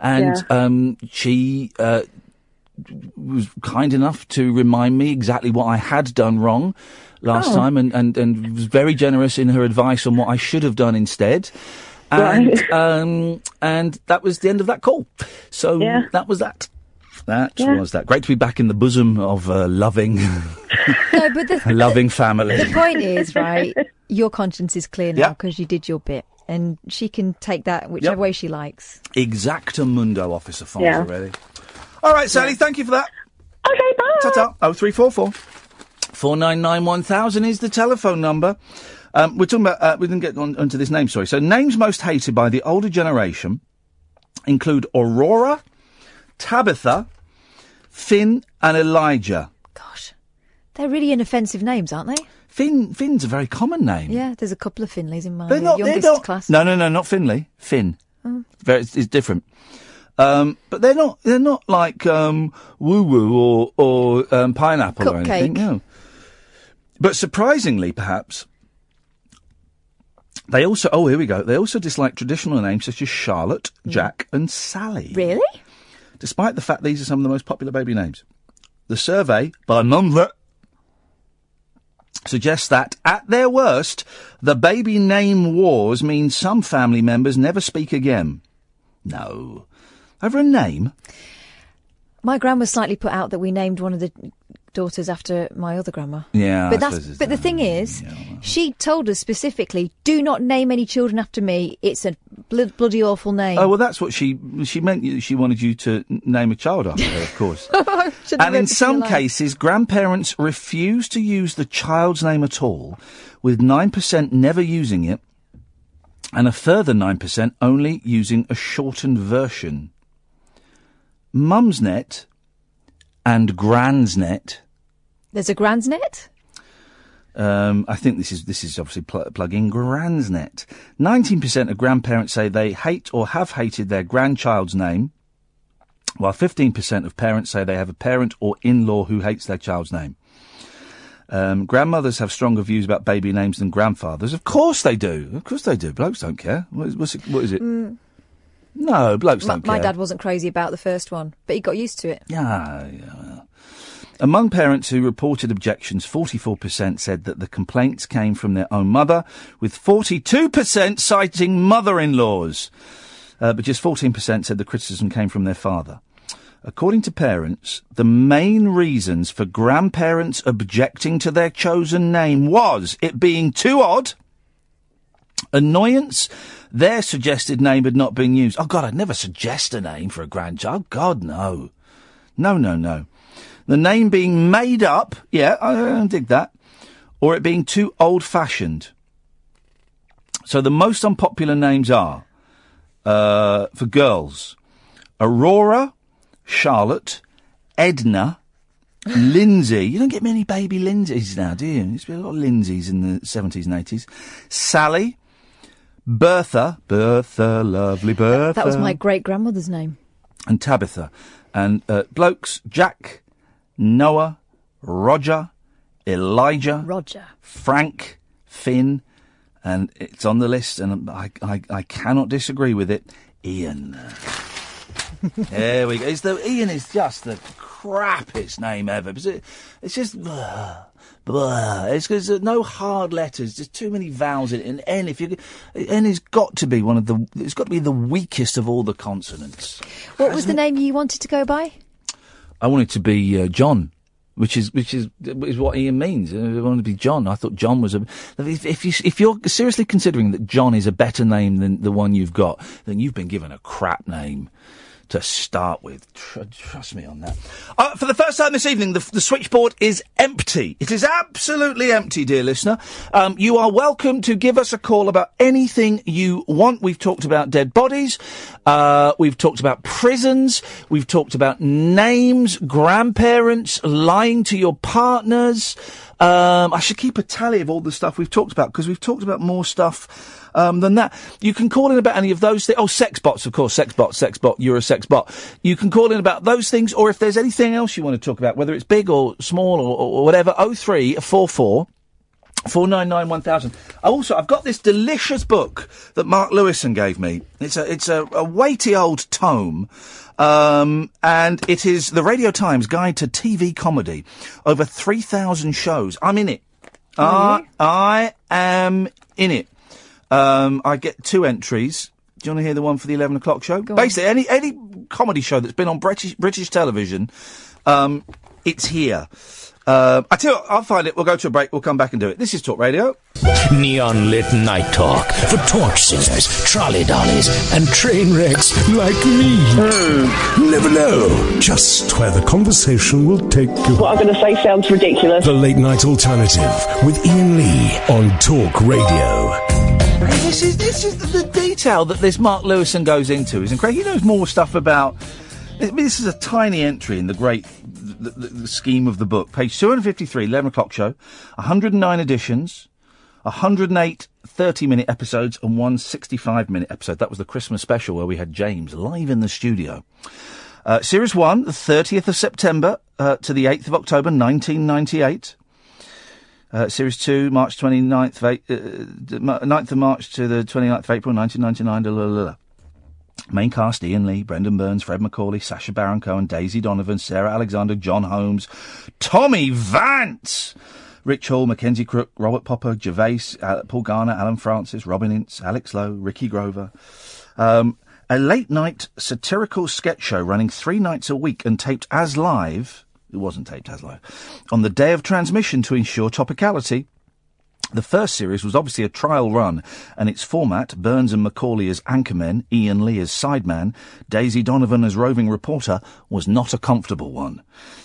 And Yeah. um, she uh, was kind enough to remind me exactly what I had done wrong last Oh. time, and, and, and was very generous in her advice on what I should have done instead. And Right. (laughs) um, and that was the end of that call. So Yeah. that was that. That Yeah. was that. Great to be back in the bosom of a loving, (laughs) No, but the, (laughs) loving family. the point is, right, your conscience is clear now Yeah. because you did your bit. And she can take that whichever Yep. way she likes. Exactamundo, Officer Fonz Yeah. already. All right, Sally, thank you for that. Okay, bye. Ta-ta. Oh, three four four. 499 is the telephone number. Um, we're talking about, uh, we didn't get on, onto this name, sorry. So, names most hated by the older generation include Aurora, Tabitha, Finn, and Elijah. Gosh, they're really inoffensive names, aren't they? Finn, Finn's a very common name. Yeah, there's a couple of Finleys in my They're not, they're youngest not, class. No, no, no, not Finley. Finn. Oh. Very, it's, it's different. Um, but they're not, they're not like, um, woo woo or, or, um, pineapple or anything. No. But surprisingly, perhaps, they also, oh, here we go. They also dislike traditional names such as Charlotte, Jack, and Sally. Really? Despite the fact these are some of the most popular baby names. The survey by Mumsnet suggests that, at their worst, the baby name wars mean some family members never speak again. No. Over a name? My gran was slightly put out that we named one of the daughters after my other grandma. Yeah, but I that's but the thing is, she told us specifically, do not name any children after me. It's a bl- bloody awful name. Oh, well, that's what she, she meant. She wanted you to name a child after her, of course. (laughs) And in some cases, grandparents refuse to use the child's name at all, with 9% never using it, and a further 9% only using a shortened version. Mumsnet and Gransnet. There's a Gransnet. Um, I think this is this is obviously pl- plugging Gransnet. Nineteen percent of grandparents say they hate or have hated their grandchild's name, while fifteen percent of parents say they have a parent or in-law who hates their child's name. Um, grandmothers have stronger views about baby names than grandfathers. Of course they do. Of course they do. Blokes don't care. What is, what's it, what is it? Mm, No, blokes don't my care. dad wasn't crazy about the first one, but he got used to it. Yeah, yeah. well. Among parents who reported objections, 44% said that the complaints came from their own mother, with 42% citing mother-in-laws. Uh, but just 14% said the criticism came from their father. According to parents, the main reasons for grandparents objecting to their chosen name was it being too odd, annoyance, their suggested name had not been used. Oh God, I'd never suggest a name for a grandchild. God, no. No, no, no. The name being made up, yeah, I, I dig that, or it being too old fashioned. So the most unpopular names are, uh, for girls, Aurora, Charlotte, Edna, (laughs) Lindsay. You don't get many baby Lindsays now, do you? There's been a lot of Lindsays in the 70s and 80s. Sally, Bertha, Bertha, lovely Bertha. That was my great grandmother's name. And Tabitha. And uh, blokes, Jack, Noah, Roger, Elijah, Roger, Frank, Finn, and it's on the list, and I, I, I cannot disagree with it. Ian. (laughs) there we go. It's the Ian is just the crappiest name ever. It's just blah, blah. It's because no hard letters, There's too many vowels in it. And N, if you N has got to be one of the. It's got to be the weakest of all the consonants. What was the name you wanted to go by? I wanted to be uh, John, which is which is is what Ian means. Uh, I wanted to be John. I thought John was a. If, if you if you're seriously considering that John is a better name than the one you've got, then you've been given a crap name. To start with. Tr- trust me on that. Uh, for the first time this evening, the, the switchboard is empty. It is absolutely empty, dear listener. Um, you are welcome to give us a call about anything you want. We've talked about dead bodies. Uh, we've talked about prisons. We've talked about names, grandparents, lying to your partners. Um, I should keep a tally of all the stuff we've talked about because we've talked about more stuff um, than that. You can call in about any of those things. Oh, sex bots, of course, sex bot, sex bot, you're a sex bot. You can call in about those things, or if there's anything else you want to talk about, whether it's big or small or, or whatever. Oh three four four. 499 1000. Also, I've got this delicious book that Mark Lewisohn gave me. It's a, it's a, a weighty old tome. Um, and it is the Radio Times Guide to TV Comedy. Over 3,000 shows. I'm in it. I, I am in it. Um, I get two entries. Do you want to hear the one for the 11 o'clock show? Go on. Basically, any, any comedy show that's been on British, British television, um, it's here. Uh, I tell you what, I'll find it. We'll go to a break. We'll come back and do it. This is Talk Radio. Neon lit night talk for torch singers, trolley dollies, and train wrecks like me. Never know just where the conversation will take you. What I'm going to say sounds ridiculous. The Late Night Alternative with Iain Lee on Talk Radio. This is this is the detail that this Mark Lewisohn goes into is incredible. He knows more stuff about. I mean, this is a tiny entry in the great the, the, the scheme of the book. Page 253, 11 o'clock show, 109 editions, 108 30 minute episodes, and one 65 minute episode. That was the Christmas special where we had James live in the studio. Uh, series 1, the 30th of September uh, to the 8th of October 1998. Uh, series 2, March 29th of, eight, uh, 9th of March to the 29th of April 1999. da, la, la, la. Main cast Iain Lee, Brendan Burns, Fred Macaulay, Sacha Baron Cohen, Daisy Donovan, Sarah Alexander, Jon Holmes, Tommy Vance, Rich Hall, Mackenzie Crook, Robert Popper, Gervais, uh, Paul Garner, Alan Francis, Robin Ince, Alex Lowe, Ricky Grover. Um, a late night satirical sketch show running three nights a week and taped as live. It wasn't taped as live. On the day of transmission to ensure topicality. The first series was obviously a trial run, and its format, Burns and Macaulay as anchormen, Iain Lee as sideman, Daisy Donovan as roving reporter, was not a comfortable one.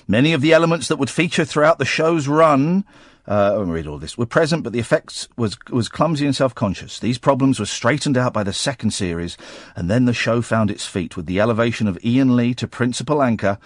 Many of the elements that would feature throughout the show's run, uh, I won't read all this, were present, but the effects was, was clumsy and self-conscious. These problems were straightened out by the second series, and then the show found its feet with the elevation of Iain Lee to principal anchor,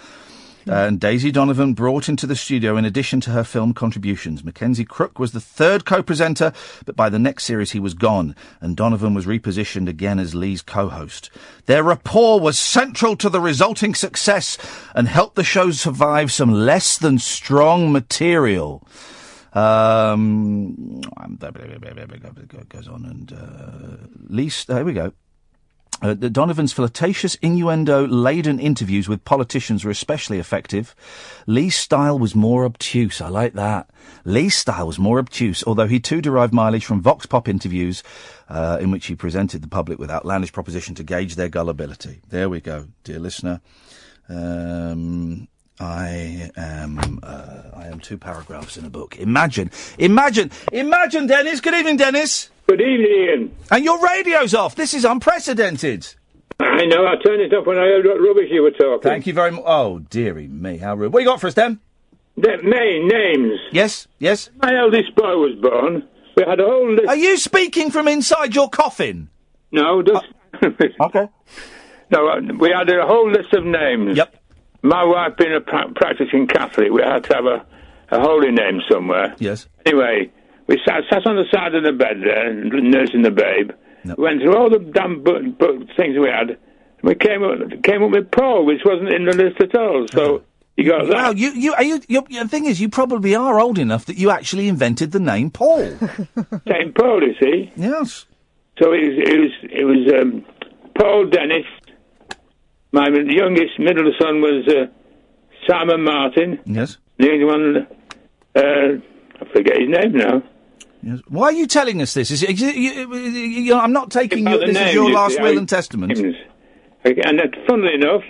and Daisy Donovan brought into the studio in addition to her film contributions. Mackenzie Crook was the third co-presenter, but by the next series he was gone, and Donovan was repositioned again as Lee's co-host. Their rapport was central to the resulting success and helped the show survive some less than strong material. Um, goes on and uh, least here we go. Uh, Donovan's flirtatious, innuendo-laden interviews with politicians were especially effective. Lee's style was more obtuse. I like that. Lee's style was more obtuse, although he too derived mileage from Vox Pop interviews, uh, in which he presented the public with outlandish proposition to gauge their gullibility. There we go, dear listener. Um, I am, uh, I am two paragraphs in a book. Imagine, imagine, imagine, Dennis. Good evening, Dennis. Good evening, Iain. And your radio's off. This is unprecedented. I know, I turned it off when I heard what rubbish you were talking. Thank you very much. Oh, dearie me, how rude. What you got for us, Dan? The main names. Yes, yes. My eldest boy was born. We had a whole list. Are you speaking from inside your coffin? No, just. (laughs) okay. No, uh, we had a whole list of names. Yep. My wife being a pra- practicing Catholic, we had to have a, a holy name somewhere. Yes. Anyway, we sat, sat on the side of the bed there, nursing the babe. Went through all the damn book, book things we had. And we came up, came up with Paul, which wasn't in the list at all. So you got that. Wow, you, you, are you, the thing is, you probably are old enough that you actually invented the name Paul. (laughs) Saint Paul, you see. Yes. So it was it was it was um, Paul Dennis. My youngest middle son was uh, Simon Martin. Yes. The other one, uh, I forget his name now. Yes. Why are you telling us this? Is it, you, you, you, I'm not taking About you, the this is your last will I- and testament. And that, funnily enough,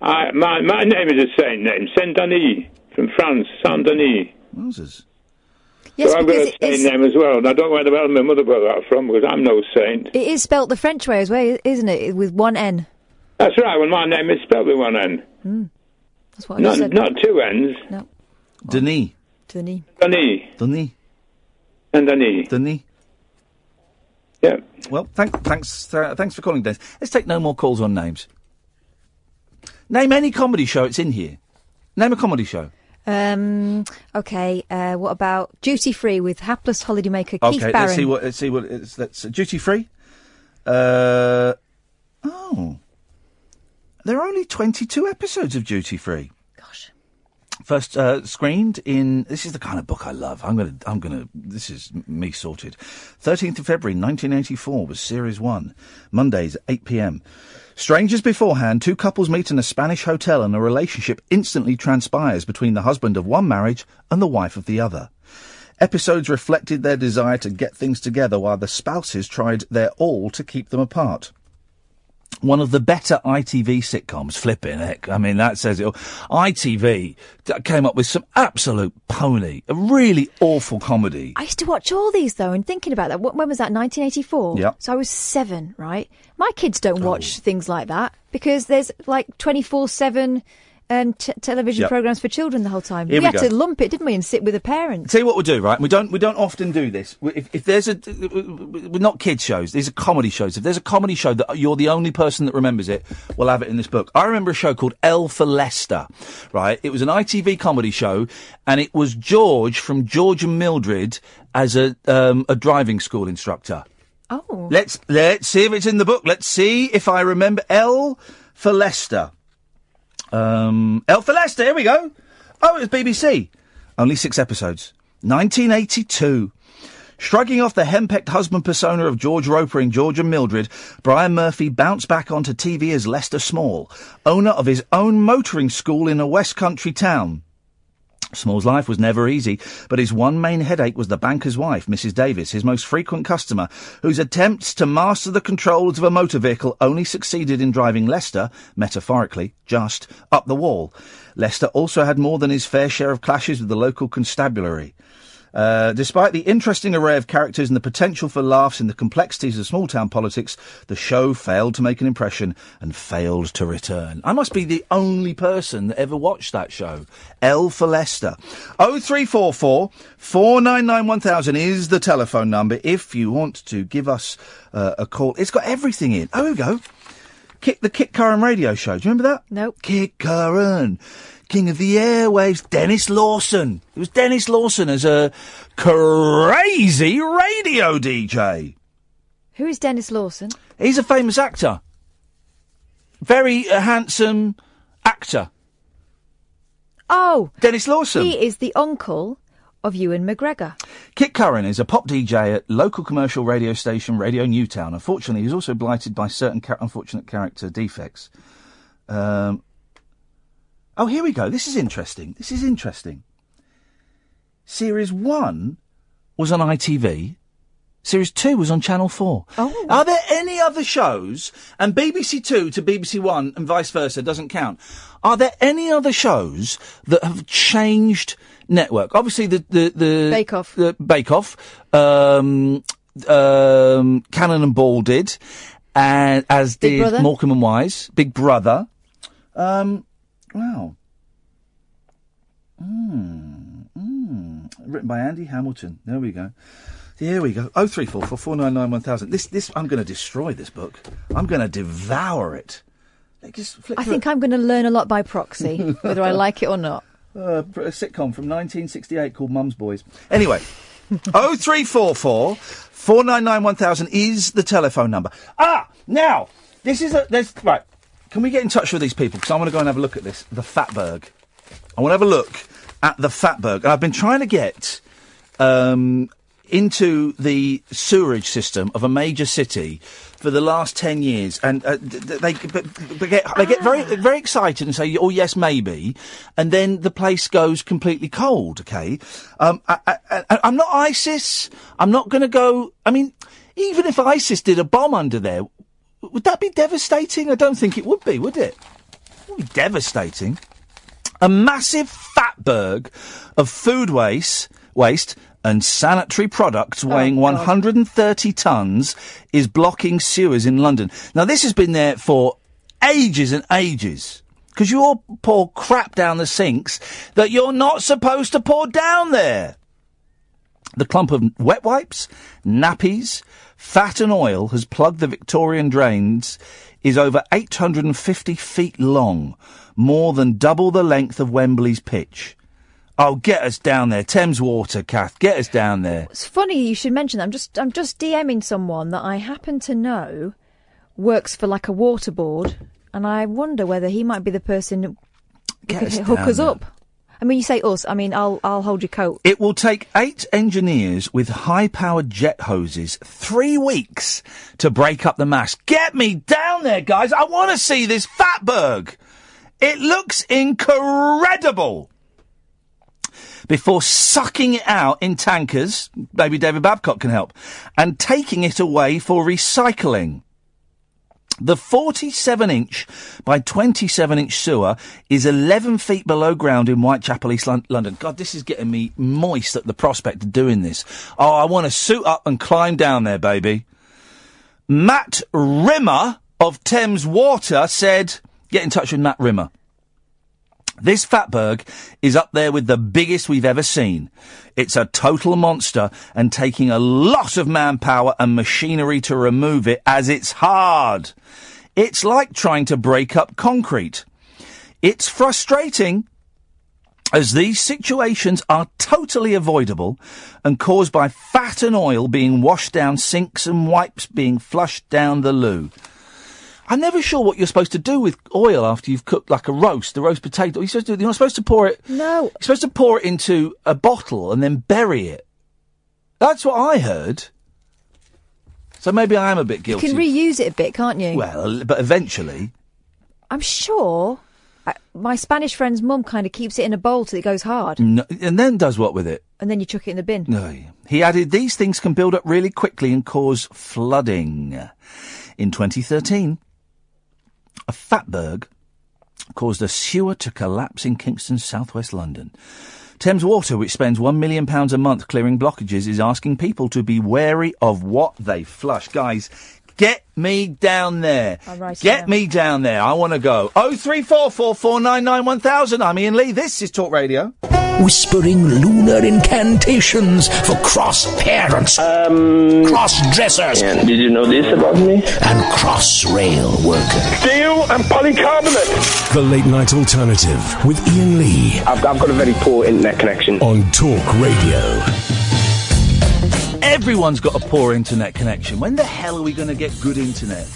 I, my my name is a saint name, Saint Denis from France, Saint Denis. Moses. Yes, so I've got because a it saint is- name as well. And I don't know where the hell my mother got that from because I'm no saint. It is spelt the French way as well, isn't it? With one N. That's right. Well, my name is spelled with one N. Mm. That's what I Not, said. not two N's. No. Denis. Denis. Denis. Denis. And Denis. Denis. Yeah. Well, thank, thanks, uh, thanks for calling, Dennis. Let's take no more calls on names. Name any comedy show it's in here. Name a comedy show. Um, okay, uh, what about Duty Free with hapless holidaymaker Keith okay, Barron? let's see what. Let's see what. It's, let's uh, duty free. Uh, oh, there are only twenty-two episodes of Duty Free. First uh, screened in. This is the kind of book I love. I'm gonna. I'm gonna. This is me sorted. Thirteenth of February, 1984 was series one. Mondays, 8 p.m. Strangers beforehand, two couples meet in a Spanish hotel and a relationship instantly transpires between the husband of one marriage and the wife of the other. Episodes reflected their desire to get things together while the spouses tried their all to keep them apart. One of the better ITV sitcoms, flipping heck. I mean, that says it all. ITV came up with some absolute pony, a really awful comedy. I used to watch all these though, and thinking about that, when was that? 1984. Yeah. So I was seven, right? My kids don't oh. watch things like that because there's like 24/7 um, t- television Yep. programs for children the whole time. Here we we had to lump it, didn't we, and sit with the parents. Tell you what we'll do, right? We don't we don't often do this. We- If, if there's a we're not kids shows, these are comedy shows. If there's a comedy show that you're the only person that remembers it, we'll have it in this book. I remember a show called L for Lester, right? It was an ITV comedy show, and it was George from George and Mildred as a um, a driving school instructor. Oh. Let's let's see if it's in the book. Let's see if I remember L for Lester. Um, L for Here we go. Oh, it was BBC. Only six episodes. 1982. Shrugging off the henpecked husband persona of George Roper in George and Mildred, Brian Murphy bounced back onto TV as Lester Small, owner of his own motoring school in a West Country town. Small's life was never easy, but his one main headache was the banker's wife, Mrs. Davis, his most frequent customer, whose attempts to master the controls of a motor vehicle only succeeded in driving Lester, metaphorically, just up the wall. Lester also had more than his fair share of clashes with the local constabulary. Uh, despite the interesting array of characters and the potential for laughs in the complexities of small town politics, the show failed to make an impression and failed to return. I must be the only person that ever watched that show. L for Lester. 0344 499 1000 is the telephone number if you want to give us uh, a call. It's got everything in. Oh, here we go. Kick the Kit Curran radio show. Do you remember that? Nope. Kit Curran. King of the airwaves, Denis Lawson. It was Denis Lawson as a crazy radio DJ. Who is Denis Lawson? He's a famous actor. Very uh, handsome actor. Oh, Denis Lawson. he is the uncle of Ewan McGregor. Kit Curran is a pop DJ at local commercial radio station Radio Newtown. Unfortunately, he's also blighted by certain cha- unfortunate character defects. Um, oh, here we go. This is interesting. This is interesting. Series 1 was on ITV. Series 2 was on Channel 4. Oh. Are there any other shows, and BBC 2 to BBC 1 and vice versa doesn't count, are there any other shows that have changed network? Obviously, the... the, the Bake Off. The Bake Off. Um, um, Cannon and Ball did, and as Big did Brother. Morecambe and Wise. Big Brother. Um, wow. Mm, mm. Written by Andy Hamilton. There we go. Here we go. Oh three four four four nine nine one thousand. This this I'm going to destroy this book. I'm going to devour it. Like, I think I'm going to learn a lot by proxy, (laughs) whether I like it or not. Uh, a sitcom from 1968 called Mum's Boys. Anyway, (laughs) oh three four four four nine nine one thousand is the telephone number. Ah, now this is a there's right. Can we get in touch with these people? Because I want to go and have a look at this. The Fatberg. I want to have a look at the Fatberg. And I've been trying to get um, into the sewerage system of a major city for the last 10 years. And uh, th- th- they, they get, they get very, very excited and say, oh, yes, maybe. And then the place goes completely cold, okay? Um, I, I, I, I'm not ISIS. I'm not going to go. I mean, even if ISIS did a bomb under there, would that be devastating? I don't think it would be, would it? It would be devastating. A massive fatberg of food waste, waste and sanitary products oh, weighing 130 tons is blocking sewers in London. Now, this has been there for ages and ages. Because you all pour crap down the sinks that you're not supposed to pour down there. The clump of wet wipes, nappies, fat and oil has plugged the Victorian drains is over 850 feet long, more than double the length of Wembley's pitch. Oh, get us down there. Thames Water, Kath. Get us down there. It's funny you should mention that. I'm just I'm just DMing someone that I happen to know works for like a water board, and I wonder whether he might be the person who Get could us hook down us there. up. I mean, you say us. I mean, I'll I'll hold your coat. It will take eight engineers with high-powered jet hoses three weeks to break up the mass. Get me down there, guys. I want to see this fatberg. It looks incredible. Before sucking it out in tankers, maybe David Babcock can help, and taking it away for recycling. The 47 inch by 27 inch sewer is 11 feet below ground in Whitechapel, East London. God, this is getting me moist at the prospect of doing this. Oh, I want to suit up and climb down there, baby. Matt Rimmer of Thames Water said, get in touch with Matt Rimmer. This fatberg is up there with the biggest we've ever seen. It's a total monster and taking a lot of manpower and machinery to remove it as it's hard. It's like trying to break up concrete. It's frustrating as these situations are totally avoidable and caused by fat and oil being washed down sinks and wipes being flushed down the loo. I'm never sure what you're supposed to do with oil after you've cooked like a roast, the roast potato. You're supposed to, you're not supposed to pour it. No. You're supposed to pour it into a bottle and then bury it. That's what I heard. So maybe I am a bit guilty. You can reuse it a bit, can't you? well, but eventually. I'm sure. I, my Spanish friend's mum kind of keeps it in a bowl till it goes hard, No, and then does what with it? and then you chuck it in the bin. No. He added, these things can build up really quickly and cause flooding. In 2013, a fatberg caused a sewer to collapse in Kingston, southwest London. Thames Water, which spends £1 million a month clearing blockages, is asking people to be wary of what they flush. Guys, get me down there. All right, get yeah. me down there. I want to go. Oh three four four four nine nine one thousand. I'm Iain Lee. This is Talk Radio. Whispering lunar incantations for cross parents, um, cross dressers, Did you know this about me? and cross rail workers. Steel and polycarbonate. The Late Night Alternative with Iain Lee I've, I've got a very poor internet connection. on Talk Radio. Everyone's got a poor internet connection. When the hell are we going to get good internet?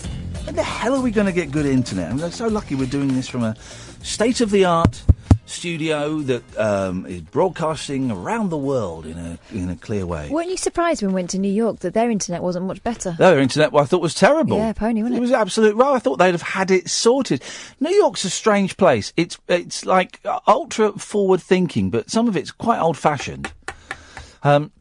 When the hell are we going to get good internet? I'm so lucky we're doing this from a state of the art studio that um, is broadcasting around the world in a in a clear way. Weren't you surprised when we went to New York that their internet wasn't much better? Their internet, well, I thought was terrible. Yeah, pony, wasn't It it? was absolute right. I thought they'd have had it sorted. New York's a strange place. It's it's like uh, ultra forward thinking, but some of it's quite old fashioned. Um,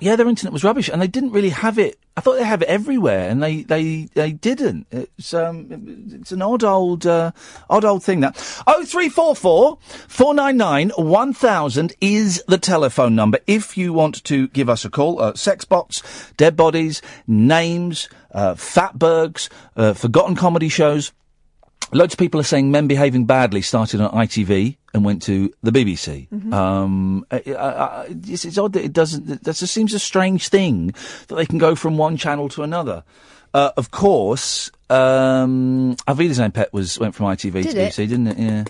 yeah, their internet was rubbish, and they didn't really have it. I thought they have it everywhere, and they they they didn't. It's um it's an odd old uh, odd old thing that. Oh three four four four nine nine one thousand is the telephone number if you want to give us a call. Uh, sex bots, dead bodies, names, uh, fatbergs, uh, forgotten comedy shows. Loads of people are saying Men Behaving Badly started on ITV and went to the BBC. Um, I, I, I, it's, it's odd that it doesn't. That just seems a strange thing that they can go from one channel to another. Uh, of course, um, Avida's Own Pet was went from ITV Did to it? BBC, didn't it? Yeah,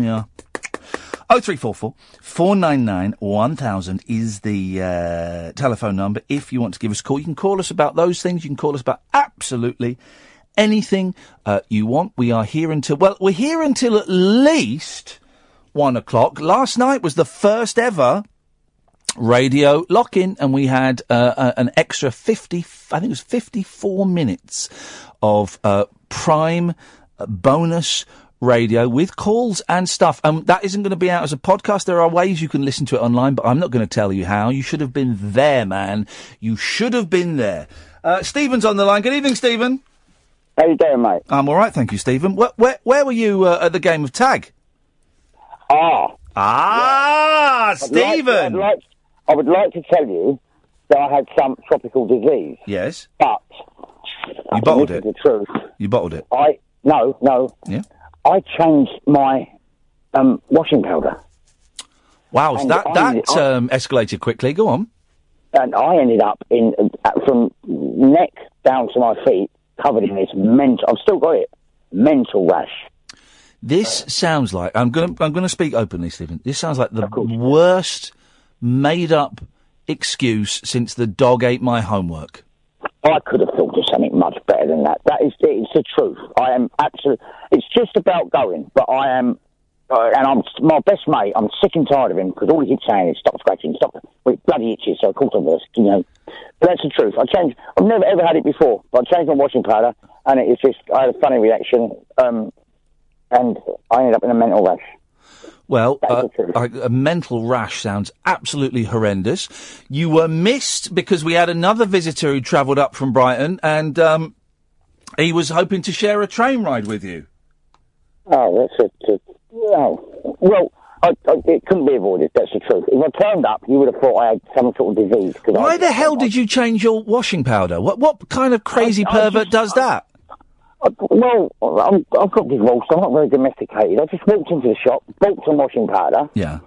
yeah. Oh three four four four nine nine one thousand is the uh, telephone number. If you want to give us a call, you can call us about those things. You can call us about absolutely anything uh, you want. We are here until well, we're here until at least one o'clock. Last night was the first ever radio lock in, and we had uh, an extra 50, I think it was 54 minutes of uh, prime uh, bonus radio with calls and stuff. Um, that isn't going to be out as a podcast. There are ways you can listen to it online, but I'm not going to tell you how. You should have been there, man. You should have been there. Uh, Stephen's on the line. Good evening, Stephen. How you doing, mate? I'm all right, thank you, Stephen. Where, where, where were you uh, at the game of tag? Ah. Ah, I'd like- Stephen. I'd like, I would like to tell you that I had some tropical disease, Yes. but You bottled it. the truth. You bottled it. I no, no. Yeah. I changed my um, washing powder. Wow, And that I- that um, escalated quickly. Go on. and I ended up in uh, from neck down to my feet covered in this mental. I've still got it. Mental rash. This sounds like I'm going to I'm going to speak openly, Stephen. This sounds like the worst made up excuse since the dog ate my homework. I could have thought of something much better than that. That is, it's the truth. I am absolutely. It's just about going, but I am, uh, and I'm my best mate. I'm sick and tired of him because all he keeps saying is stop scratching, stop. Well, it bloody itches, so of course I'm just, you know. But that's the truth. I changed. I've never ever had it before, but I changed my washing powder, and it was just. I had a funny reaction, um, and I ended up in a mental rash. Well, uh, a, a mental rash sounds absolutely horrendous. You were missed because we had another visitor who travelled up from Brighton, and um, he was hoping to share a train ride with you. Oh, that's a, a oh. Well, I, I, it couldn't be avoided. That's the truth. If I turned up, you would have thought I had some sort of disease. Why I, the hell did you change your washing powder? What what kind of crazy pervert does that? Well, I'm, I've got divorced. I'm not very domesticated. I just walked into the shop, bought some washing powder, Yeah.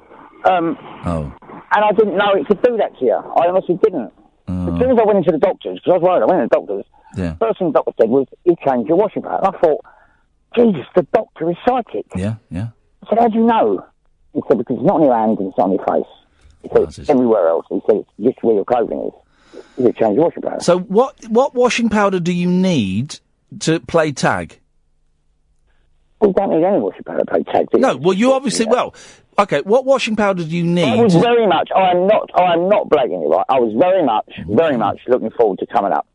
um, Oh. and I didn't know it could do that to you. I honestly didn't. As soon as I went into the doctor's, because I was worried, I went to the doctor's. Yeah. First thing the doctor said was, "You changed your washing powder." I thought, Jesus, the doctor is psychic. Yeah, yeah. I said, "How do you know?" He said, "Because it's not on your hands and it's not on your face." He said, "It's everywhere else." He said, "It's just where your clothing is." He said, "Change your washing powder." So what what washing powder do you need to play tag? We don't need any washing powder to play tag. do you? No, well you obviously well. Okay, what washing powder do you need? I was very much. I am not. I am not blagging it. Right. I was very much, mm-hmm. very much looking forward to coming up.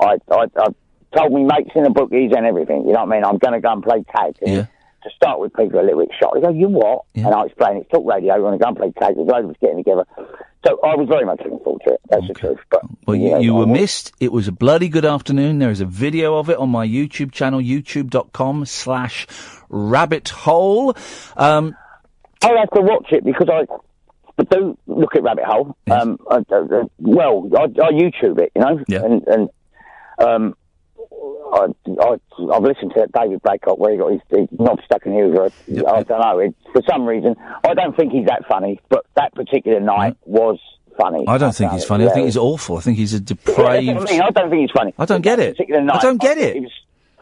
I, I, I told me mates in the bookies and everything. You know what I mean? I'm going to go and play tag. And To start with, people are a little bit shocked. They go, "You what?" And I explain it's talk radio. We're going to go and play tag. There's loads of us getting together. So I was very much looking forward to it. That's the truth. But Well, you, you were missed. It was a bloody good afternoon. There is a video of it on my YouTube channel, youtube.com slash rabbit hole. Um, I'll have to watch it because I but do look at Rabbit Hole. Um, I, I, I- well, I, I YouTube it, you know, and and um, I, I I've listened to David Blakelock where he got his, his knob stuck in his ear. I don't know. It, for some reason, I don't think he's that funny, but that particular night was funny. I don't think he's uh, funny. I think he's awful. I think he's a depraved... what I mean. I don't think he's funny. I don't get it. I don't get thought it. was,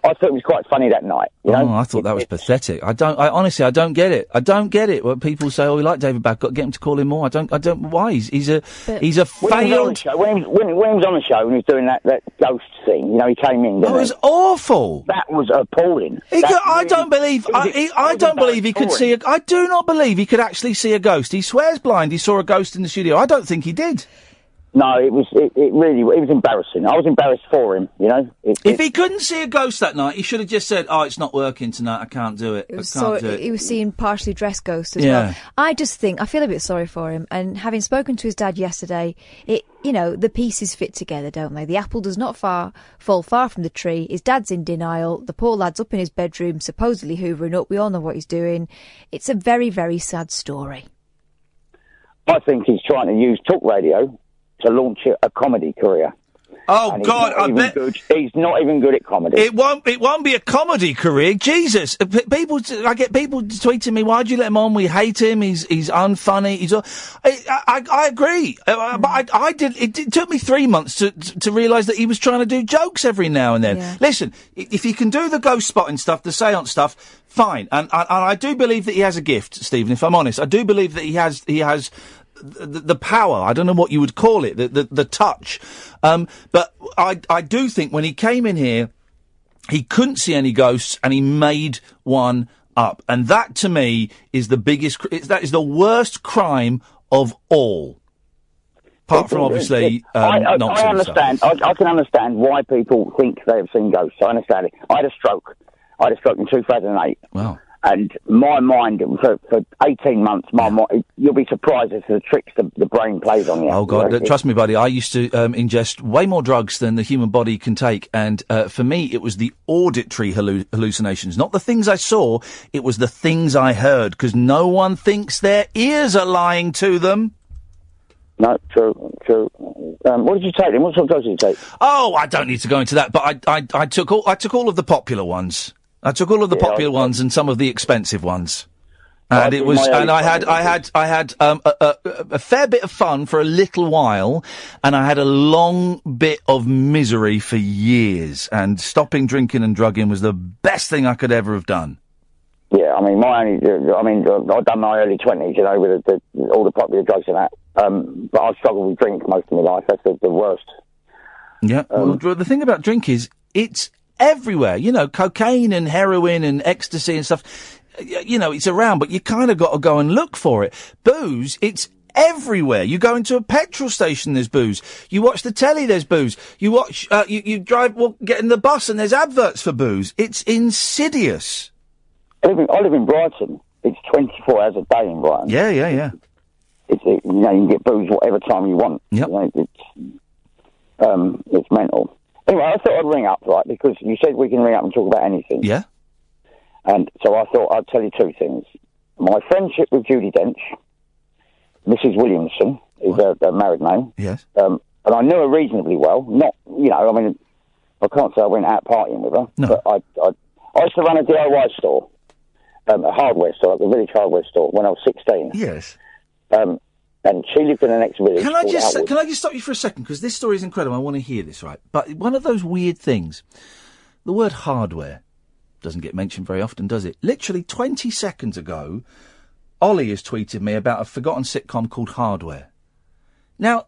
I thought it was quite funny that night. You know? Oh, I thought that was pathetic. I don't. I honestly, I don't get it. I don't get it. When people say, "Oh, we like David Babcock, get him to call him more." I don't. I don't. Why? He's, he's a. he's a When he was on the failed. show, when, he was, when, when he was on the show and he was doing that, that ghost thing, you know, he came in. That was he? awful. That was appalling. He That could, I really- don't believe. I, he, I don't believe he could see. A, I do not believe he could actually see a ghost. He swears blind. He saw a ghost in the studio. I don't think he did. No, it was it, it really it was embarrassing. I was embarrassed for him. You know, it, If he couldn't see a ghost that night, he should have just said, "Oh, it's not working tonight. I can't do it. It was I can't so do it." he was seeing partially dressed ghosts as Yeah. well. I just think I feel a bit sorry for him. And having spoken to his dad yesterday, it you know the pieces fit together, don't they? The apple does not far fall far from the tree. His dad's in denial. The poor lad's up in his bedroom, supposedly hoovering up. We all know what he's doing. It's a very very sad story. I think he's trying to use talk radio to launch a, a comedy career. Oh And he's God, not I bet good. he's not even good at comedy. it won't. It won't be a comedy career. Jesus, Uh, people. I get people tweeting me. Why'd you let him on? We hate him. He's he's unfunny. He's. I I, I agree, Uh, but I, I did. It, did- took me three months to to realise that he was trying to do jokes every now and then. Listen, if he can do the ghost spotting stuff, the seance stuff, fine. And, and and I do believe that he has a gift, Stephen. If I'm honest, I do believe that he has he has the, the power. I don't know what you would call it, the the, the touch. Um, but I I do think when he came in here, he couldn't see any ghosts, and he made one up, and that to me is the biggest. That is the worst crime of all. Apart from obviously um, I, I, I understand. I, I can understand why people think they have seen ghosts. I understand it. I had a stroke. I had a stroke in 2008. Wow. And my mind, for, for 18 months, my mind, you'll be surprised as to the tricks the, the brain plays on you. Oh God! Trust me, buddy. I used to um, ingest way more drugs than the human body can take, and uh, for me, it was the auditory hallu- hallucinations, not the things I saw. It was the things I heard, because no one thinks their ears are lying to them. No, true, true. Um, what did you take then? What sort of drugs did you take? Oh, I don't need to go into that, but I, I, I took all, I took all of the popular ones. I took all of the Yeah, popular ones and some of the expensive ones. And it was, and I had. I had, I had um, a, a, a fair bit of fun for a little while, and I had a long bit of misery for years. And stopping drinking and drugging was the best thing I could ever have done. Yeah, I mean, my only, I mean, I've done my early twenties, you know, with the, the, all the popular drugs and that. Um, but I struggled with drink most of my life. That's the, the worst. Yeah. Um, well, the thing about drink is it's everywhere. You know, cocaine and heroin and ecstasy and stuff. You know, it's around, but you kind of got to go and look for it. Booze, it's everywhere. You go into a petrol station, there's booze. You watch the telly, there's booze. You watch, uh, you, you drive, well, get in the bus and there's adverts for booze. It's insidious. I live in, I live in Brighton. It's 24 hours a day in Brighton. Yeah, yeah, yeah. It's, it, you know, you can get booze whatever time you want. Yep. You know, it's, um, it's mental. Anyway, I thought I'd ring up, right, because you said we can ring up and talk about anything. Yeah. And so I thought I'd tell you two things. My friendship with Judi Dench, Mrs. Williamson, is a, married name. Yes. Um, and I knew her reasonably well. Not, you know, I mean, I can't say I went out partying with her. No. But I, I, I used to run a DIY store, um, a hardware store, like a village hardware store, when I was 16. Yes. Um, and lived in the next village. Can I just can I just stop you for a second because this story is incredible. I want to hear this right. But one of those weird things, the word hardware doesn't get mentioned very often, does it? Literally twenty seconds ago, Ollie has tweeted me about a forgotten sitcom called Hardware. Now,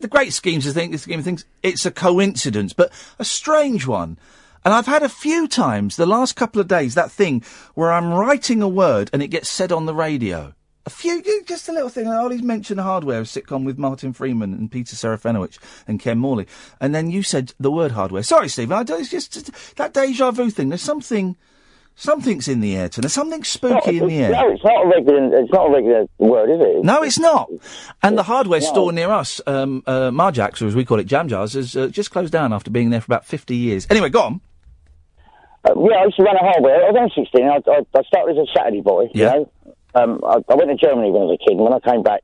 the great schemes of things, the scheme of things, it's a coincidence, but a strange one. And I've had a few times the last couple of days that thing where I'm writing a word and it gets said on the radio. A few, just a little thing. Like Ollie's mentioned Hardware, a sitcom with Martin Freeman and Peter Serafinowicz and Ken Morley, and then you said the word hardware. Sorry, Stephen. I don't, it's just that deja vu thing. There's something, something's in the air tonight. There's something spooky in the air. No, it's not a regular. It's not a regular word, is it? No, it's not. And the hardware store near us, um, uh, Marjack's, or as we call it, Jam Jars, has uh, just closed down after being there for about 50 years. Anyway, go on. Uh, yeah, I used to run a hardware. I was only 16. I, I, I started as a Saturday boy. Yeah. You know? Um, I, I went to Germany when I was a kid, and when I came back,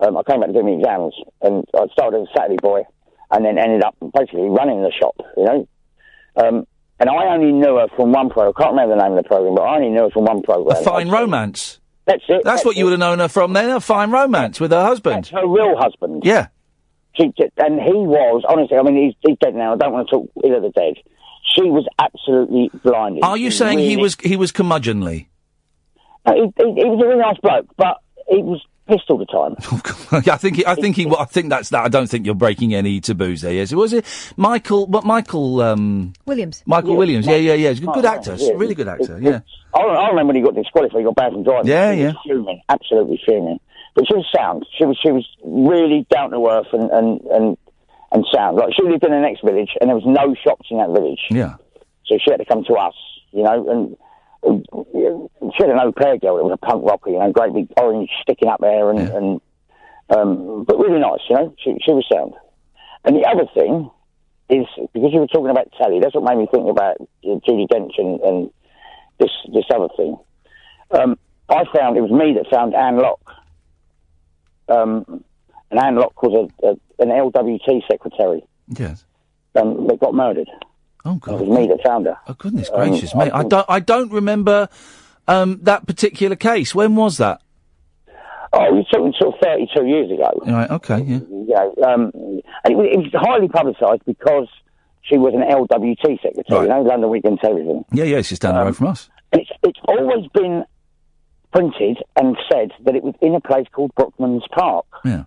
um, I came back to do my exams, and I started as a Saturday boy, and then ended up basically running the shop, you know? Um, and I only knew her from one program. I can't remember the name of the program, but I only knew her from one program. A Fine Romance. That's it. That's, what you would have known her from then, a Fine Romance with her husband. her real husband. Yeah. She and he was honestly. I mean, he's, he's dead now. I don't want to talk ill of the dead. She was absolutely blinded. Are you saying he was he was curmudgeonly? Uh, He, he, he was a really nice bloke, but he was pissed all the time. (laughs) I think he, I think he I think that's that. I don't think you're breaking any taboos there. Yes, was it Michael? What Michael? Um, Williams. Michael Yeah, Williams. Yeah, yeah, yeah. He's a Oh, good actor. yeah. Really good actor. Yeah. I, I remember when he got disqualified. He got banned from driving. Yeah, He was yeah. Fuming, absolutely fuming. But she was sound. She was she was really down to earth and and and, and sound. Like she lived in the next village, and there was no shops in that village. Yeah. So she had to come to us, you know, and. Had an au pair girl that was a punk rocker, you know, great big orange sticking up there, and, and um, but really nice, you know. She, she was sound. And the other thing is because you were talking about Tally, that's what made me think about Judi Dench and, and this this other thing. Um, I found it was me that found Anne Lock. Um, and Anne Lock was a, a, an LWT secretary Yes. um, that got murdered. Oh God! It was me that found her. Oh goodness Um, gracious, mate! I don't I don't remember um, that particular case. When was that? Oh, talking sort of 32 years ago. Right. Okay. Yeah. Know, um, and it was, it was highly publicised because she was an LWT secretary, you know, London Weekend Television. Yeah. Yeah. It's just down the road from us. And it's, it's always been printed and said that it was in a place called Brookmans Park. Yeah.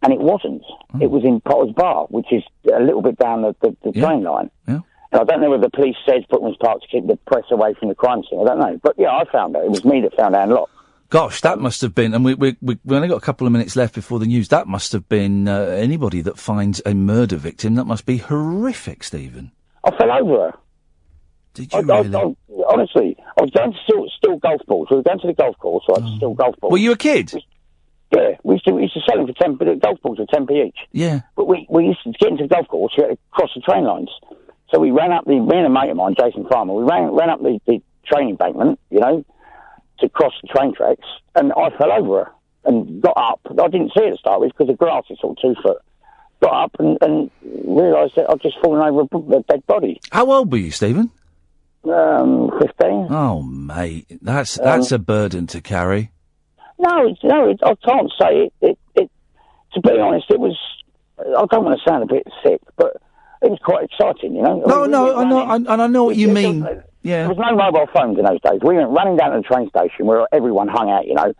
And it wasn't. It was in Potters Bar, which is a little bit down the, the, the train line. Yeah. I don't know whether the police says Brookmans Park to keep the press away from the crime scene. I don't know. But yeah, I found her. It was me that found Anne Lock. Gosh, that must have been, and we, we, we, we only got a couple of minutes left before the news. That must have been uh, anybody that finds a murder victim. That must be horrific, Stephen. I fell over her. Did you I, really? I, I, honestly, I was going to steal, steal golf balls. We were going to the golf course, so I had to steal golf balls. Were you a kid? Yeah, we used to, we used to sell them for 10 p. Golf balls were 10p each. Yeah. But we, we used to get into the golf course, we had to cross the train lines. So we ran up the, me and a mate of mine, Jason Farmer, we ran, ran up the, the train embankment, you know, to cross the train tracks, and I fell over her and got up. I didn't see it to start with because the grass is sort of two foot. Got up and, and realised that I'd just fallen over a, a dead body. How old were you, Stephen? um, 15. Oh, mate, that's that's a burden to carry. No, no, it, I can't say it, it, it. To be honest, it was. I don't want to sound a bit sick, but it was quite exciting, you know. No, We- no, we I know, I, and I know what you mean. was- Yeah. There was no mobile phones in those days. We went running down to the train station where everyone hung out, you know.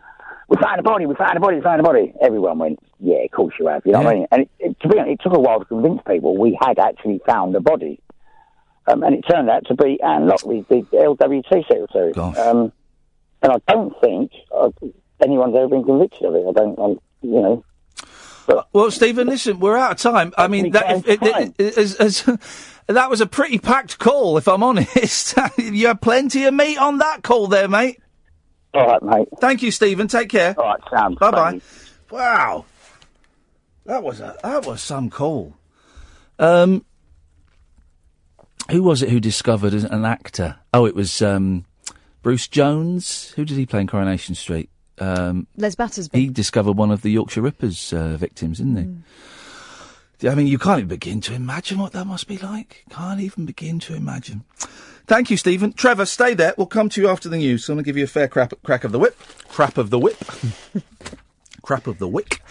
We found a body, we found a body, we found a body. Everyone went, yeah, of course you have, you know what I mean? And it, it, to be honest, it took a while to convince people we had actually found a body. Um, and it turned out to be Anne Lockley, the LWT secretary. Um, and I don't think uh, anyone's ever been convicted of it. I don't, I, you know. Well, Stephen, listen, we're out of time. I mean, that, it, it, it, as- as- (laughs) that was a pretty packed call, if I'm (laughs) honest. you had plenty of meat on that call there, mate. All right, mate. Thank you, Stephen. Take care. All right, Sam. Bye bye. Wow, that was a that was some call. Um, who was it who discovered an- an actor? Oh, it was um, Bruce Jones. Who did he play in Coronation Street? Um, Les Battersby. he discovered one of the Yorkshire Rippers uh, victims, didn't he? I mean, you can't even begin to imagine what that must be like. Can't even begin to imagine. Thank you, Stephen. Trevor, stay there. We'll come to you after the news. So I'm going to give you a fair crap, crack of the whip. Crap of the whip. (laughs) crap of the wick.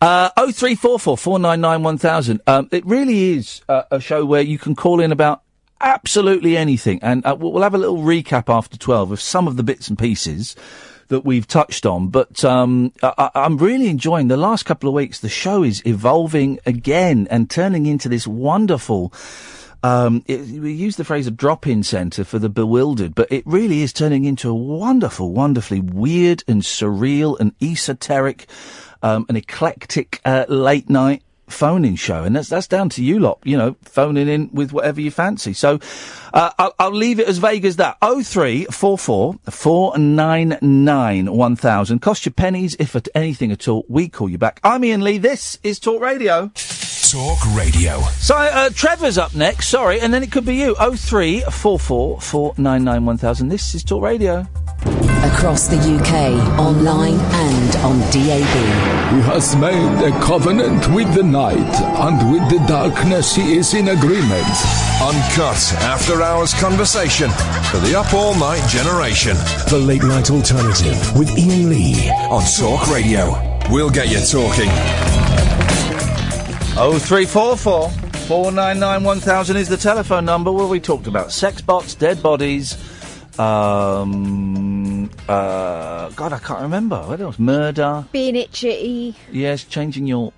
Uh, 0344 Um, it really is uh, a show where you can call in about absolutely anything. And uh, we'll we'll have a little recap after 12 of some of the bits and pieces that we've touched on. But um, I, I'm really enjoying the last couple of weeks. The show is evolving again and turning into this wonderful. Um, it, we use the phrase a drop-in centre for the bewildered, but it really is turning into a wonderful, wonderfully weird and surreal and esoteric, um, and eclectic uh, late night phoning show, and that's that's down to you lot. You know, phoning in with whatever you fancy. So, uh, I'll, I'll leave it as vague as that. Oh three four four four nine nine one thousand. Cost you pennies, if at anything at all. We call you back. I'm Iain Lee. This is Talk Radio. Talk Radio. So uh, Trevor's up next. Sorry, and then it could be you. Oh three four four four nine nine one thousand. This is Talk Radio. Across the UK, online and on DAB. He has made a covenant with the night, and with the darkness he is in agreement. Uncut after hours conversation for the up all night generation. The late night alternative with Iain Lee on Talk Radio. We'll get you talking. Oh three four four four nine nine one thousand is the telephone number where we talked about sex bots, dead bodies. Um, uh, God, I can't remember. What else? Murder. Being itchy. Yes, changing your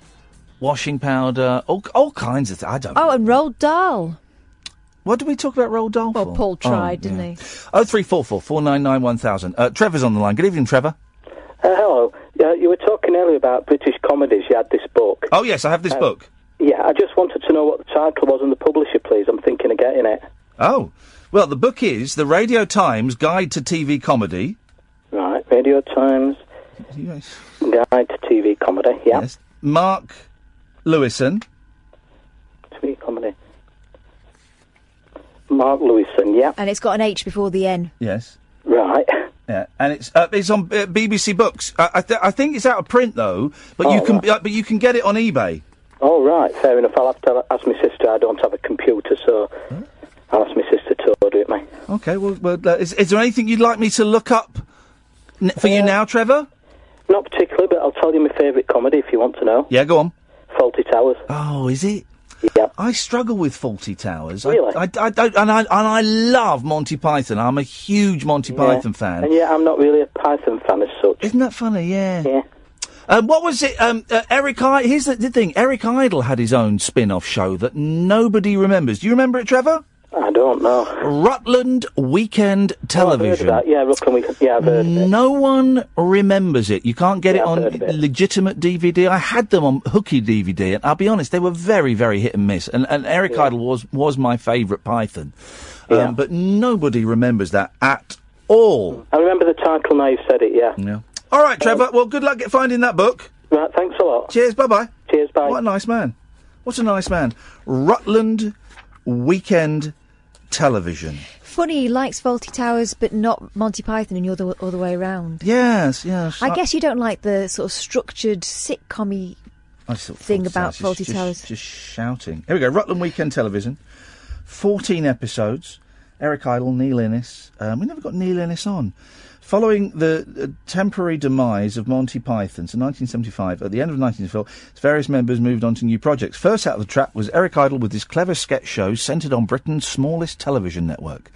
washing powder. All, all kinds of things. I don't. Oh, and Roald Dahl. What did we talk about Roald Dahl Well, for? Paul tried, Oh, didn't yeah. he? Oh three four four four nine nine one thousand. Uh, Trevor's on the line. Good evening, Trevor. Uh, hello. Uh, you were talking earlier about British comedies. You had this book. Oh yes, I have this Uh, book. Yeah, I just wanted to know what the title was and the publisher, please. I'm thinking of getting it. Oh, well, the book is the Radio Times Guide to TV Comedy. Right, Radio Times Yes. Guide to TV Comedy. Yeah, Mark Lewisohn. TV Comedy. Mark Lewisohn. Yeah, And it's got an H before the N. Yes. right. Yeah, and it's uh, it's on uh, BBC Books. I I, th- I think it's out of print though, but you Oh, can right. uh, but you can get it on eBay. All right, fair enough. I'll have to ask my sister. I don't have a computer, so I'll ask my sister to order it, mate. Okay. Well, well uh, is, is there anything you'd like me to look up n- for you now, Trevor? Not particularly, but I'll tell you my favourite comedy if you want to know. Yeah, go on. Fawlty Towers. Oh, is it? Yeah. I struggle with Fawlty Towers. Really? I, I, I don't, and I and I love Monty Python. I'm a huge Monty Python fan. And yeah, I'm not really a Python fan as such. Isn't that funny? Yeah. Yeah. Um, what was it? Um, uh, Eric. I- here's the, the thing. Eric Idle had his own spin-off show that nobody remembers. Do you remember it, Trevor? I don't know. Rutland Weekend Television. Oh, of that. Yeah, Rutland Weekend. Yeah, I've heard. No one remembers it. You can't get Yeah, it on it. legitimate DVD. I had them on hooky DVD, and I'll be honest, they were very, very hit and miss. And, and Eric Yeah. Idle was was my favourite Python, um, Yeah. but nobody remembers that at all. I remember the title now you've said it, yeah. Yeah. All right, Trevor. Well, good luck finding that book. Right, thanks a lot. Cheers. Bye bye. Cheers. Bye. What a nice man. What a nice man. Rutland Weekend Television. Funny, he likes Fawlty Towers, but not Monty Python, and you're the other way around. Yes, yes. I guess you don't like the sort of structured sitcom I just thing Faulty about Towers Faulty just, Towers. Just shouting. Here we go. Rutland Weekend Television. 14 episodes. Eric Idle, Neil Innes. Um, we never got Neil Innes on. Following the uh, temporary demise of Monty Python, so 1975, at the end of 1974, various members moved on to new projects. First out of the trap was Eric Idle with his clever sketch show centred on Britain's smallest television network.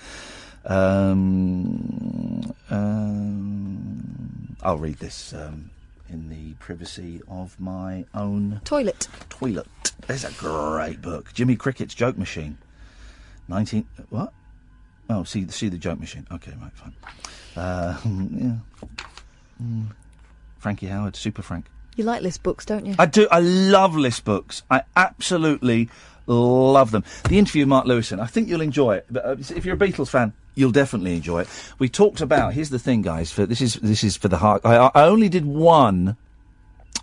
Um, um, I'll read this um, in the privacy of my own toilet. Toilet. There's a great book. Jimmy Cricket's Joke Machine. 19. What? Oh, see, see the joke machine. Okay, right, fine. Uh, (laughs) yeah. Mm. Frankie Howerd, Super Frank. You like list books, don't you? I do. I love list books. I absolutely love them. The interview with Mark Lewisohn. I think you'll enjoy it. But uh, if you're a Beatles fan, you'll definitely enjoy it. We talked about. Here's the thing, guys. For this is this is for the heart. I, I only did one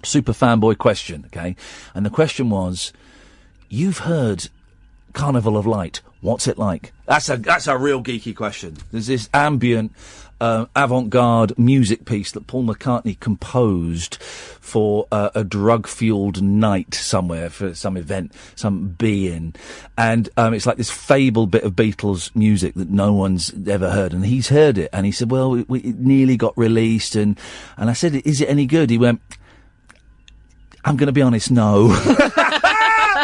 super fanboy question. Okay, and the question was, you've heard Carnival of Light. What's it like? That's a that's a real geeky question. There's this ambient, uh, avant-garde music piece that Paul McCartney composed for uh, a drug-fueled night somewhere for some event, some be-in, and um, it's like this fabled bit of Beatles music that no one's ever heard, and he's heard it, and he said, "Well, we, we, it nearly got released," and and I said, "Is it any good?" He went, "I'm going to be honest, no." (laughs) (laughs)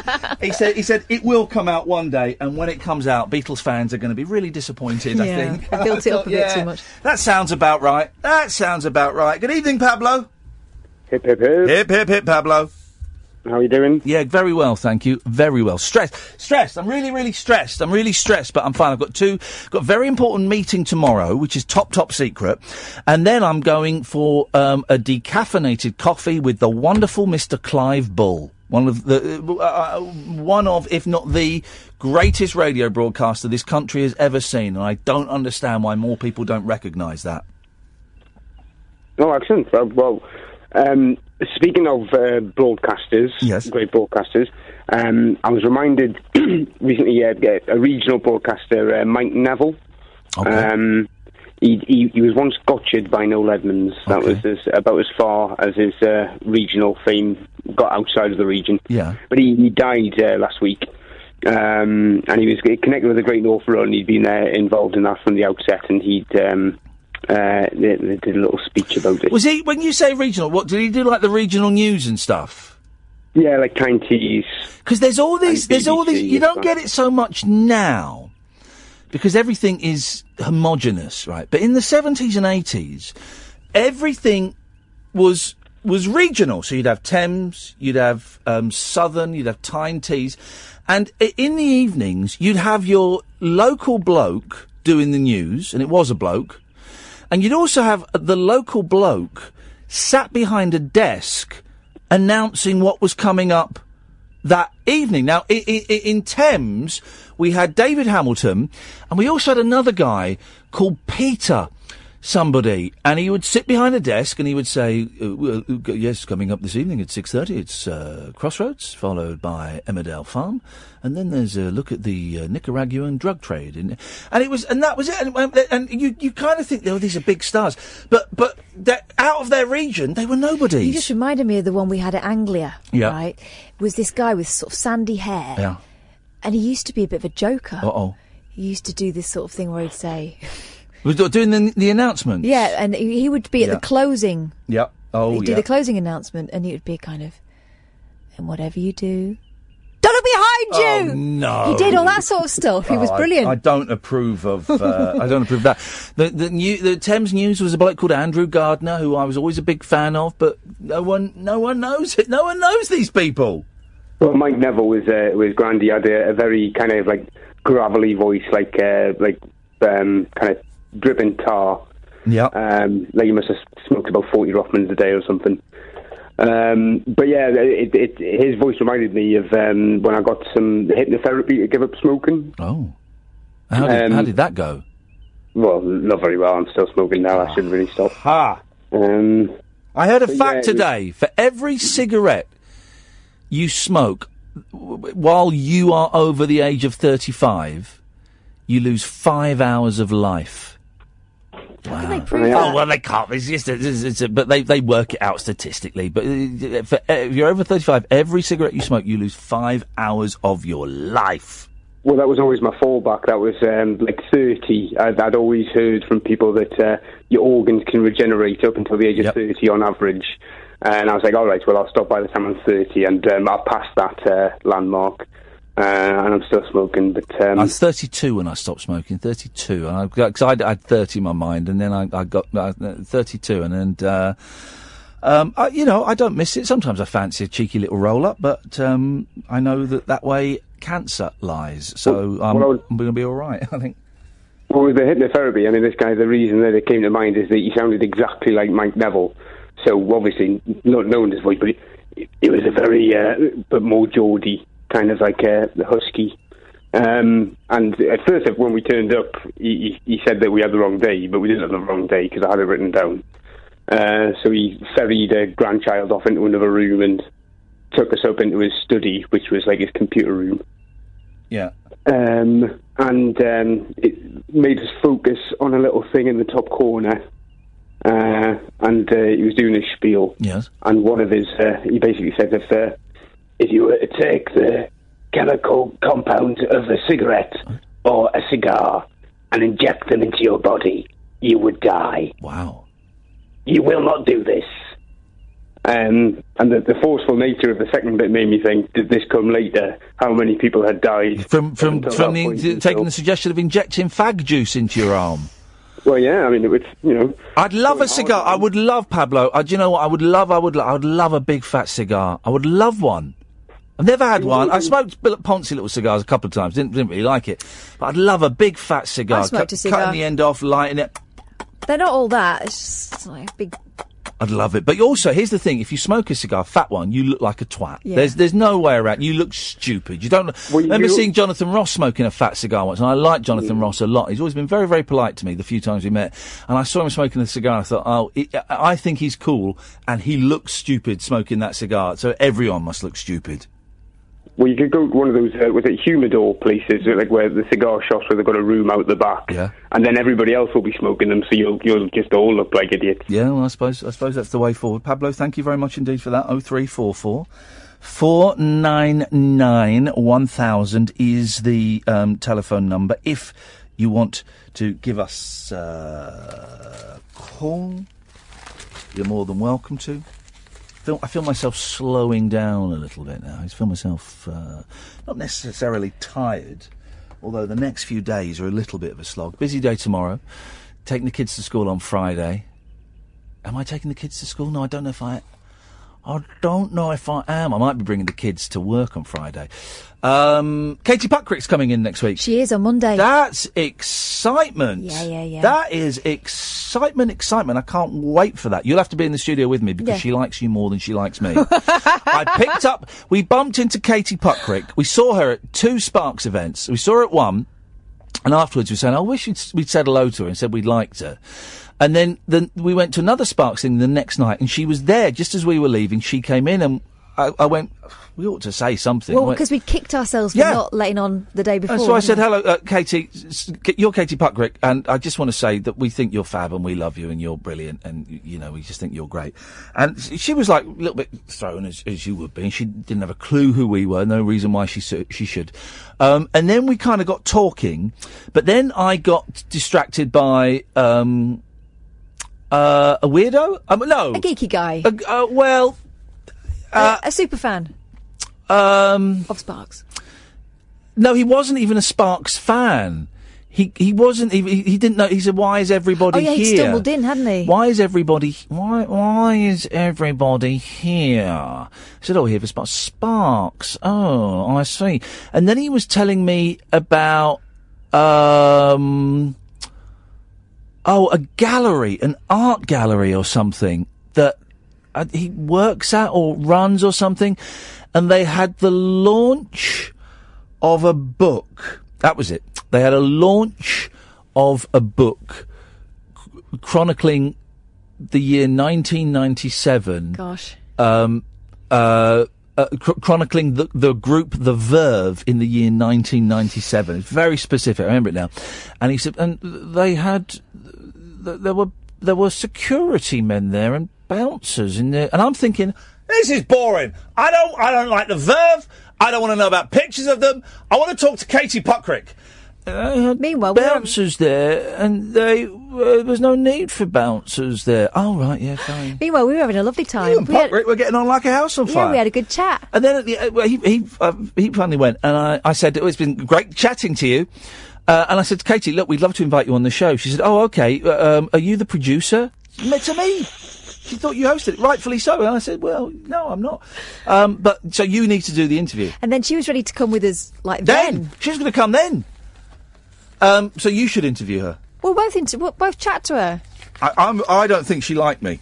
(laughs) he said he said it will come out one day, and when it comes out, Beatles fans are going to be really disappointed. I think I built it up a bit Yeah, too much. That sounds about right. That sounds about right. Good evening, Pablo. Hip hip hip. Hip hip hip, Pablo. How are you doing? Yeah, very well, thank you. Very well. Stressed, stressed. I'm really, really stressed. I'm really stressed, but I'm fine. I've got two, got a very important meeting tomorrow, which is top, top secret, and then I'm going for um, a decaffeinated coffee with the wonderful Mr. Clive Bull. One of the, uh, uh, one of, if not the greatest radio broadcaster this country has ever seen, and I don't understand why more people don't recognise that. Oh, excellent. Well, well um, speaking of uh, broadcasters, yes. great broadcasters, um, I was reminded (clears throat) recently uh, a regional broadcaster, uh, Mike Neville. Um, he, he, he was once gotcha'd by Noel Edmonds. That was as, about as far as his uh, regional fame got outside of the region. Yeah. But he, he died uh, last week. Um, and he was connected with the Great North Run. He'd been uh, involved in that from the outset, and he'd um, uh, they, they did a little speech about it. Was he, when you say regional, what, did he do like the regional news and stuff? Yeah, like Tees. Because there's all these, there's all these. You don't get it so much now, because everything is homogenous, right? But in the seventies and eighties, everything was was regional. So you'd have Thames, you'd have um, Southern, you'd have Tyne Tees, and in the evenings you'd have your local bloke doing the news, and it was a bloke, and you'd also have the local bloke sat behind a desk announcing what was coming up that evening. Now, in Thames, we had David Hamilton, and we also had another guy called Peter somebody, and he would sit behind a desk and he would say, uh, uh, "Yes, coming up this evening at six thirty, it's uh, Crossroads, followed by Emmerdale Farm, and then there's a look at the uh, Nicaraguan drug trade." And, and it was, and that was it. And, and- and you you kind of think, oh, these are big stars, but but that out of their region, they were nobodies. You just reminded me of the one we had at Anglia. Yeah. Right? Was this guy with sort of sandy hair. Yeah. And he used to be a bit of a joker. Uh oh. He used to do this sort of thing where he'd say, (laughs) Was do- doing the the announcement. yeah, and he he would be at Yeah. the closing. Yep. Oh he'd do yeah. the closing announcement, and it would be kind of, and whatever you do, don't look behind you. Oh, no. He did all that sort of stuff. He Oh, was I- brilliant. I, don't approve of. Uh, (laughs) I don't approve of that. The the, new, the Thames News was a bloke called Andrew Gardner, who I was always a big fan of, but no one, no one knows it. No one knows these people. Well, Mike Neville was uh, was grand. He had a, a very kind of like gravelly voice, like uh, like um, kind of dripping tar. Yeah. Um, like he must have smoked about forty Rothmans a day or something. Um, but yeah, it, it, his voice reminded me of um, when I got some hypnotherapy to give up smoking. Oh. How did, Um, how did that go? Well, not very well. I'm still smoking now. I shouldn't really stop. Ha! Um, I heard a fact yeah, it was- today. For every cigarette you smoke while you are over the age of 35, you lose five hours of life. How can they Oh that? well, they can't. It's just, it's, it's, it's- but they they work it out statistically. But uh, for, uh, if you're over 35, every cigarette you smoke, you lose five hours of your life. Well, that was always my fallback. That was um, like 30. I'd, I'd always heard from people that uh, your organs can regenerate up until the age of 30 on average. And I was like, all right, well, I'll stop by the time I'm 30. And um, I've passed that uh, landmark. Uh, and I'm still smoking, but um, I was 32 when I stopped smoking. 32, and I because I, I had 30 in my mind, and then I, I got uh, 32, and then uh, um, I, you know I don't miss it. Sometimes I fancy a cheeky little roll up, but um, I know that that way cancer lies. So I'm, well, I'm going to be all right. (laughs) I think. Well, with the hypnotherapy, I mean, this guy, the reason that it came to mind is that he sounded exactly like Mike Neville. So obviously, not knowing his voice, but it, it was a very, uh, but more Geordie, kind of like uh, the husky. Um, and at first, when we turned up, he, he he said that we had the wrong day, but we didn't have the wrong day because I had it written down. Uh, so he ferried a grandchild off into another room and took us up into his study, which was like his computer room Yeah. um, and um, it made us focus on a little thing in the top corner. Uh, and uh, he was doing his spiel. Yes. And one of his, uh, he basically said, if uh, if you were to take the chemical compound of a cigarette or a cigar and inject them into your body, you would die. Wow. You will not do this. Um, and the, the forceful nature of the second bit made me think, did this come later? How many people had died From from from the, taking the suggestion of injecting fag juice into your arm. Well, yeah, I mean, it would, you know. I'd love a cigar. I would love Pablo. Uh, do you know what? I would love. I would. lo- I would love a big fat cigar. I would love one. I've never had one. I smoked Bill Ponzi little cigars a couple of times. Didn't didn't really like it, but I'd love a big fat cigar. I smoked Cut- a cigar. Cutting the end off, lighting it. They're not all that. It's just like a big. I'd love it. But also, here's the thing: if you smoke a cigar, fat one, you look like a twat. Yeah. There's there's no way around. You look stupid. You don't. remember you- seeing Jonathan Ross smoking a fat cigar once, and I like Jonathan mm. Ross a lot. He's always been very very polite to me the few times we met, and I saw him smoking a cigar. and I thought, oh, it, I I think he's cool, and he looks stupid smoking that cigar. So everyone must look stupid. Well, you could go to one of those, uh, was it humidor places, uh, like where the cigar shops where they've got a room out the back. Yeah. And then everybody else will be smoking them, so you'll you'll just all look like idiots. Yeah, well, I suppose I suppose that's the way forward. Pablo, thank you very much indeed for that. Oh three four four. 499 1000 is the um, telephone number. If you want to give us uh, a call, you're more than welcome to. Feel, I feel myself slowing down a little bit now. I feel myself uh, not necessarily tired, although the next few days are a little bit of a slog. Busy day tomorrow. Taking the kids to school on Friday. Am I taking the kids to school? No, I don't know if I. I don't know if I am. I might be bringing the kids to work on Friday. Um, Katie Puckrick's coming in next week. She is on Monday. That's excitement. Yeah, yeah, yeah. That is excitement, excitement. I can't wait for that. You'll have to be in the studio with me because Yeah. she likes you more than she likes me. (laughs) I picked up, we bumped into Katie Puckrick. We saw her at two Sparks events. We saw her at one, and afterwards we were saying, I wish we'd, we'd said hello to her and said we'd liked her. And then, then we went to another Sparks thing the next night, and she was there just as we were leaving. She came in, and I, I went, we ought to say something. Well, because we kicked ourselves for Yeah. not letting on the day before. and so I said, hello, uh, Katie. s- s- You're Katie Puckrick, and I just want to say that we think you're fab and we love you and you're brilliant and, y- you know, we just think you're great. And s- she was like a little bit thrown, as, as you would be, and she didn't have a clue who we were, no reason why she, su- she should. Um, and then we kind of got talking, but then I got distracted by, um, uh, a weirdo? Um, no. A geeky guy. Uh, well, uh, a, a super fan um, of Sparks. No, he wasn't even a Sparks fan. He he wasn't even. He, he didn't know. He said, "Why is everybody Oh yeah, here? he stumbled in, hadn't he? Why is everybody? Why why is everybody here?" I said, "Oh, here for Sparks. Sparks. Oh, I see." And then he was telling me about um oh a gallery, an art gallery or something that uh, he works at or runs or something, and they had the launch of a book. That was it. They had a launch of a book chronicling the year 1997. Gosh. Um, uh, uh, chr- chronicling the, the group The Verve in the year 1997. It's very specific. I remember it now. And he said, and they had, there were there were security men there and bouncers in there. And I'm thinking, This is boring. I don't. I don't like the Verve. I don't want to know about pictures of them. I want to talk to Katie Puckrick. Uh, Meanwhile, bouncers there, and they uh, there was no need for bouncers there. Oh right, yeah, fine. Meanwhile, we were having a lovely time. You and We had- were getting on like a house on fire. yeah, we had a good chat. And then at the, uh, he he uh, he finally went, and I, I said, "Oh, it's been great chatting to you." Uh, and I said to Katie, "Look, we'd love to invite you on the show." She said, "Oh, okay. Uh, um, are you the producer?" Me- To me, she thought you hosted it, rightfully so. And I said, "Well, no, I'm not." Um, but so you need to do the interview. And then she was ready to come with us, like Then then. she's going to come then. Um, so you should interview her. We'll both inter- we'll both chat to her. I, I'm, I don't think she liked me.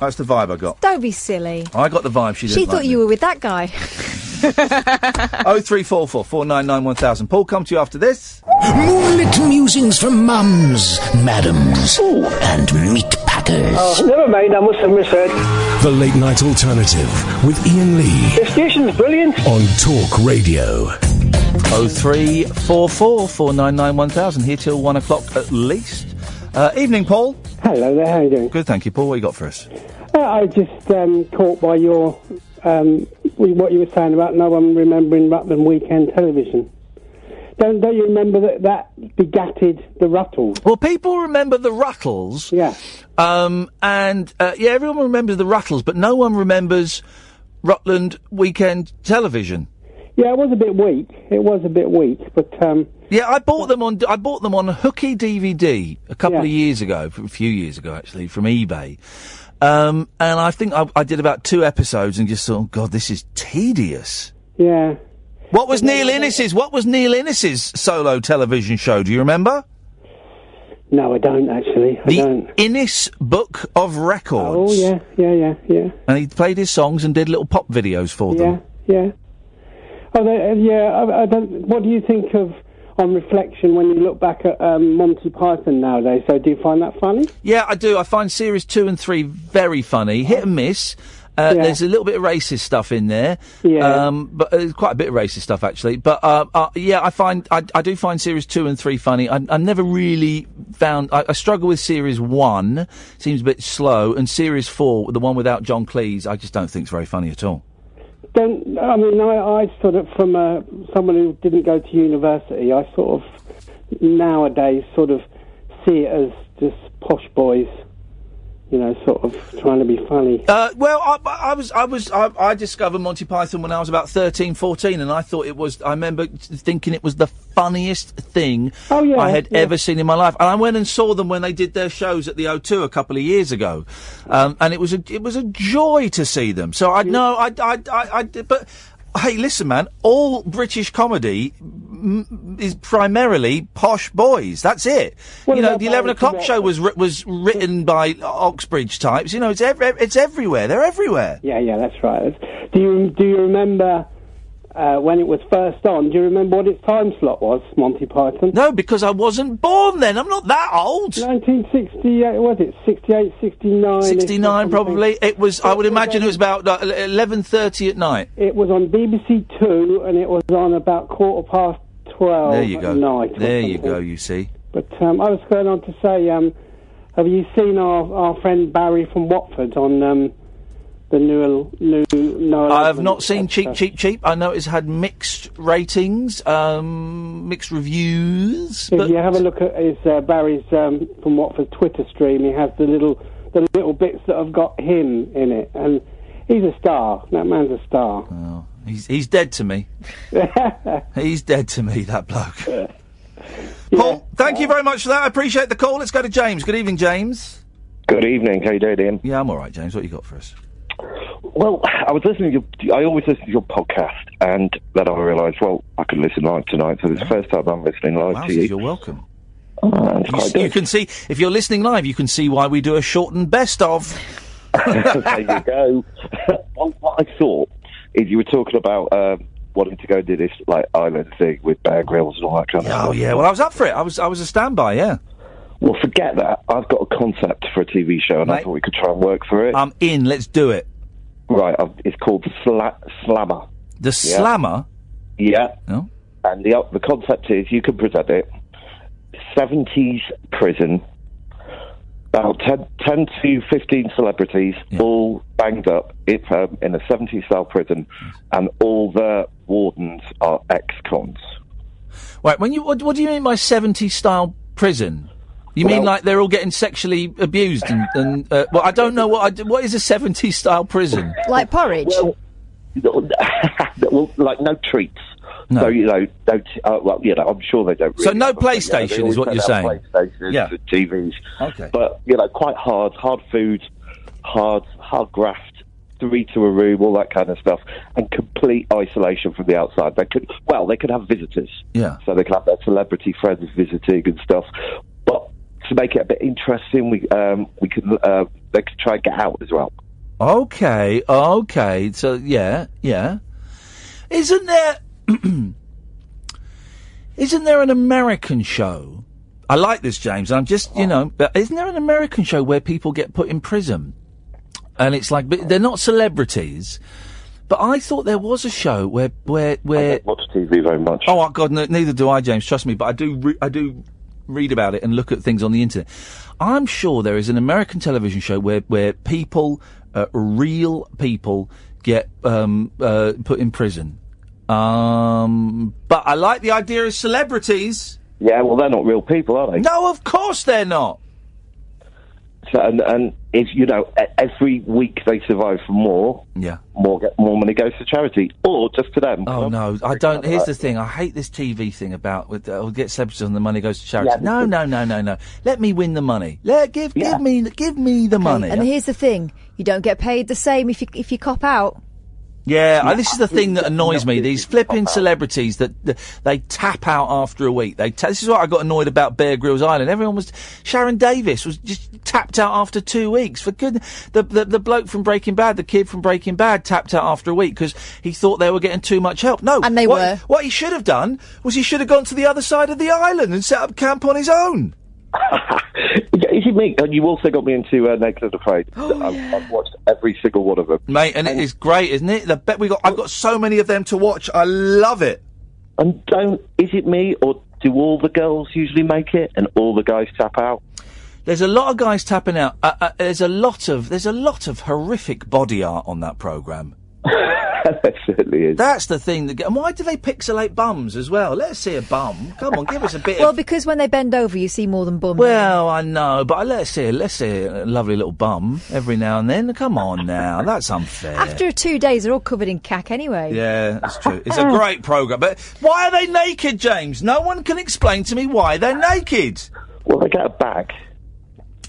That's the vibe I got. Don't be silly. I got the vibe she didn't. She thought you were with that guy. (laughs) (laughs) Oh three four four four nine nine one thousand. Paul, come to you after this. Moonlit musings from mums, madams, and meat packers. Oh, never mind, I must have misheard. The Late Night Alternative with Iain Lee The station's brilliant. on Talk Radio. Oh three four four four nine nine one thousand. Here till one o'clock at least. Uh, evening, Paul. Hello there, how are you doing? Good, thank you, Paul. What you got for us? Uh, I just um, caught by your um, with what you were saying about no one remembering Rutland weekend television. Don't don't you remember that that begatted the Ruttles? Well, people remember the Ruttles. Yeah. Um, and uh, yeah, everyone remembers the Ruttles, but no one remembers Rutland Weekend Television. Yeah, it was a bit weak. It was a bit weak, but um, Yeah, I bought them on. I bought them on a hooky DVD a couple of years ago, a few years ago actually, from eBay. Um, and I think I, I did about two episodes and just thought, God, this is tedious. yeah. What was Neil Innes's? What was Neil Innes's solo television show? Do you remember? No, I don't actually. I the don't. Innes Book of Records. Oh yeah, yeah, yeah, yeah, And he played his songs and did little pop videos for them. yeah, yeah. Oh, they, uh, yeah. I, I don't. What do you think of? On reflection, when you look back at um, Monty Python nowadays, so do you find that funny? Yeah, I do. I find series two and three very funny. Hit and miss. Uh, Yeah. There's a little bit of racist stuff in there. Yeah. Um, but uh, quite a bit of racist stuff actually. But uh, uh, yeah, I find I, I do find series two and three funny. I, I never really found. I, I struggle with series one. Seems a bit slow, and series four, the one without John Cleese, I just don't think it's very funny at all. Don't I mean I, I sort of from uh, someone who didn't go to university, I sort of nowadays sort of see it as just posh boys, you know, sort of trying to be funny. Uh, well, I, I was, I was, I, I discovered Monty Python when I was about 13, 14, and I thought it was. I remember thinking it was the funniest thing Oh, yeah, I had yeah. ever seen in my life. And I went and saw them when they did their shows at the O2 a couple of years ago, um, and it was a, it was a joy to see them. So I know, I, I, I, I, but. Hey, listen, man. All British comedy mm, is primarily posh boys. That's it. What you know, the eleven o'clock show was ri- was written by Oxbridge types. You know, it's ev- it's everywhere. They're everywhere. Yeah, yeah, that's right. Do you do you remember uh, when it was first on? Do you remember what its time slot was, Monty Python? No, because I wasn't born then. I'm not that old. 1968, was it 68, 69? 69 probably. It was. I would imagine it was about uh, eleven thirty at night. It was on BBC Two, and it was on about quarter past twelve There you go. night. or There you something. go. You see. But um, I was going on to say, um, have you seen our, our friend Barry from Watford on um, the new new no? I have not seen Cheap, Cheap, Cheap. I know it's had mixed ratings, um, mixed reviews. If But you have a look at his uh, Barry's um, from Watford Twitter stream, he has the little the little bits that have got him in it, and he's a star. That man's a star. Oh, he's he's dead to me. (laughs) he's dead to me. That bloke. (laughs) Paul, thank you very much for that. I appreciate the call. Let's go to James. Good evening, James. Good evening. How you doing, Iain? Yeah, I'm all right, James. What you got for us? Well, I was listening to your, I always listen to your podcast, and then I realised, well, I can listen live tonight, so it's the first time I'm listening live Wow, to you. you're welcome. Oh, You, s- you can see if you're listening live, you can see why we do a shortened best of. (laughs) there you go. (laughs) well, what I thought is you were talking about um, wanting to go do this like island thing with Bear Grylls and all that kind of stuff. Oh yeah, well I was up for it. I was I was a standby. Yeah. Well, forget that. I've got a concept for a TV show, and I thought we could try and work for it. I'm in. Let's do it. Right, I've, it's called Sla- Slammer. The Yeah. Slammer. Yeah. Oh. And the the concept is you can present it. Seventies prison about 10, 10 to 15 celebrities, all banged up um, in a 70s style prison, and all the wardens are ex cons. Right, when you what, what do you mean by 70 style prison? You mean like they're all getting sexually abused and, and uh, well, I don't know what I d what is a 70 style prison? Like porridge? well, (laughs) like no treats. So, you know, don't, uh, well, you know, I'm sure they don't. So no have a- you know, PlayStation is what you're saying? PlayStations Yeah. and TVs. Okay. But, you know, quite hard, hard food, hard, hard graft, three to a room, all that kind of stuff, and complete isolation from the outside. They could, well, they could have visitors. Yeah. So they could have their celebrity friends visiting and stuff. To make it a bit interesting, we, um, we could, uh, they could try and get out as well. Okay, okay. So yeah, yeah. Isn't there (clears throat) Isn't there an American show? I like this, James. I'm just, you know, but isn't there an American show where people get put in prison? And it's like, but they're not celebrities. But I thought there was a show where, where, where. watch TV very much. Oh my God, no, neither do I, James. Trust me. But I do, re- I do read about it and look at things on the internet. I'm sure there is an American television show where, where people, uh, real people, get um, uh, put in prison. Um, but I like the idea of celebrities. Yeah, well, they're not real people, are they? No, of course they're not. So, and, and if you know, e- every week they survive for more, yeah, more get more money goes to charity or just to them. Oh no, I don't. Here's the thing. I hate this TV thing about with uh, we'll get celebrities and the money goes to charity. Yeah, no, no, no, no, no. Let me win the money. Let give give me give me the money. And here's the thing: you don't get paid the same if you if you cop out. Yeah, this is the thing that annoys me. These flipping celebrities that, that they tap out after a week. They ta- this is what I got annoyed about Bear Grylls Island. Everyone was Sharon Davies was just tapped out after two weeks. For good, the, the the bloke from Breaking Bad, the kid from Breaking Bad, tapped out after a week because he thought they were getting too much help. No, and they what, were. What he should have done was he should have gone to the other side of the island and set up camp on his own. (laughs) Yeah, Is it me? And you also got me into uh, Naked and Afraid. Oh, I've, I've watched every single one of them, mate, and it is great, isn't it? The bet we got. I've got so many of them to watch. I love it. And don't is it me or do all the girls usually make it and all the guys tap out? There's a lot of guys tapping out. Uh, uh, there's a lot of there's a lot of horrific body art on that program. (laughs) that certainly is. That's the thing. That, and why do they pixelate bums as well? Let's see a bum. Come on, give us a bit. Well, of, because when they bend over, you see more than bum. well, I know, but let's see. Let's see a lovely little bum every now and then. Come on now, that's unfair. After two days, they're all covered in cack anyway. Yeah, that's true. It's a great program, but why are they naked, James? No one can explain to me why they're naked. Well, they get a bag.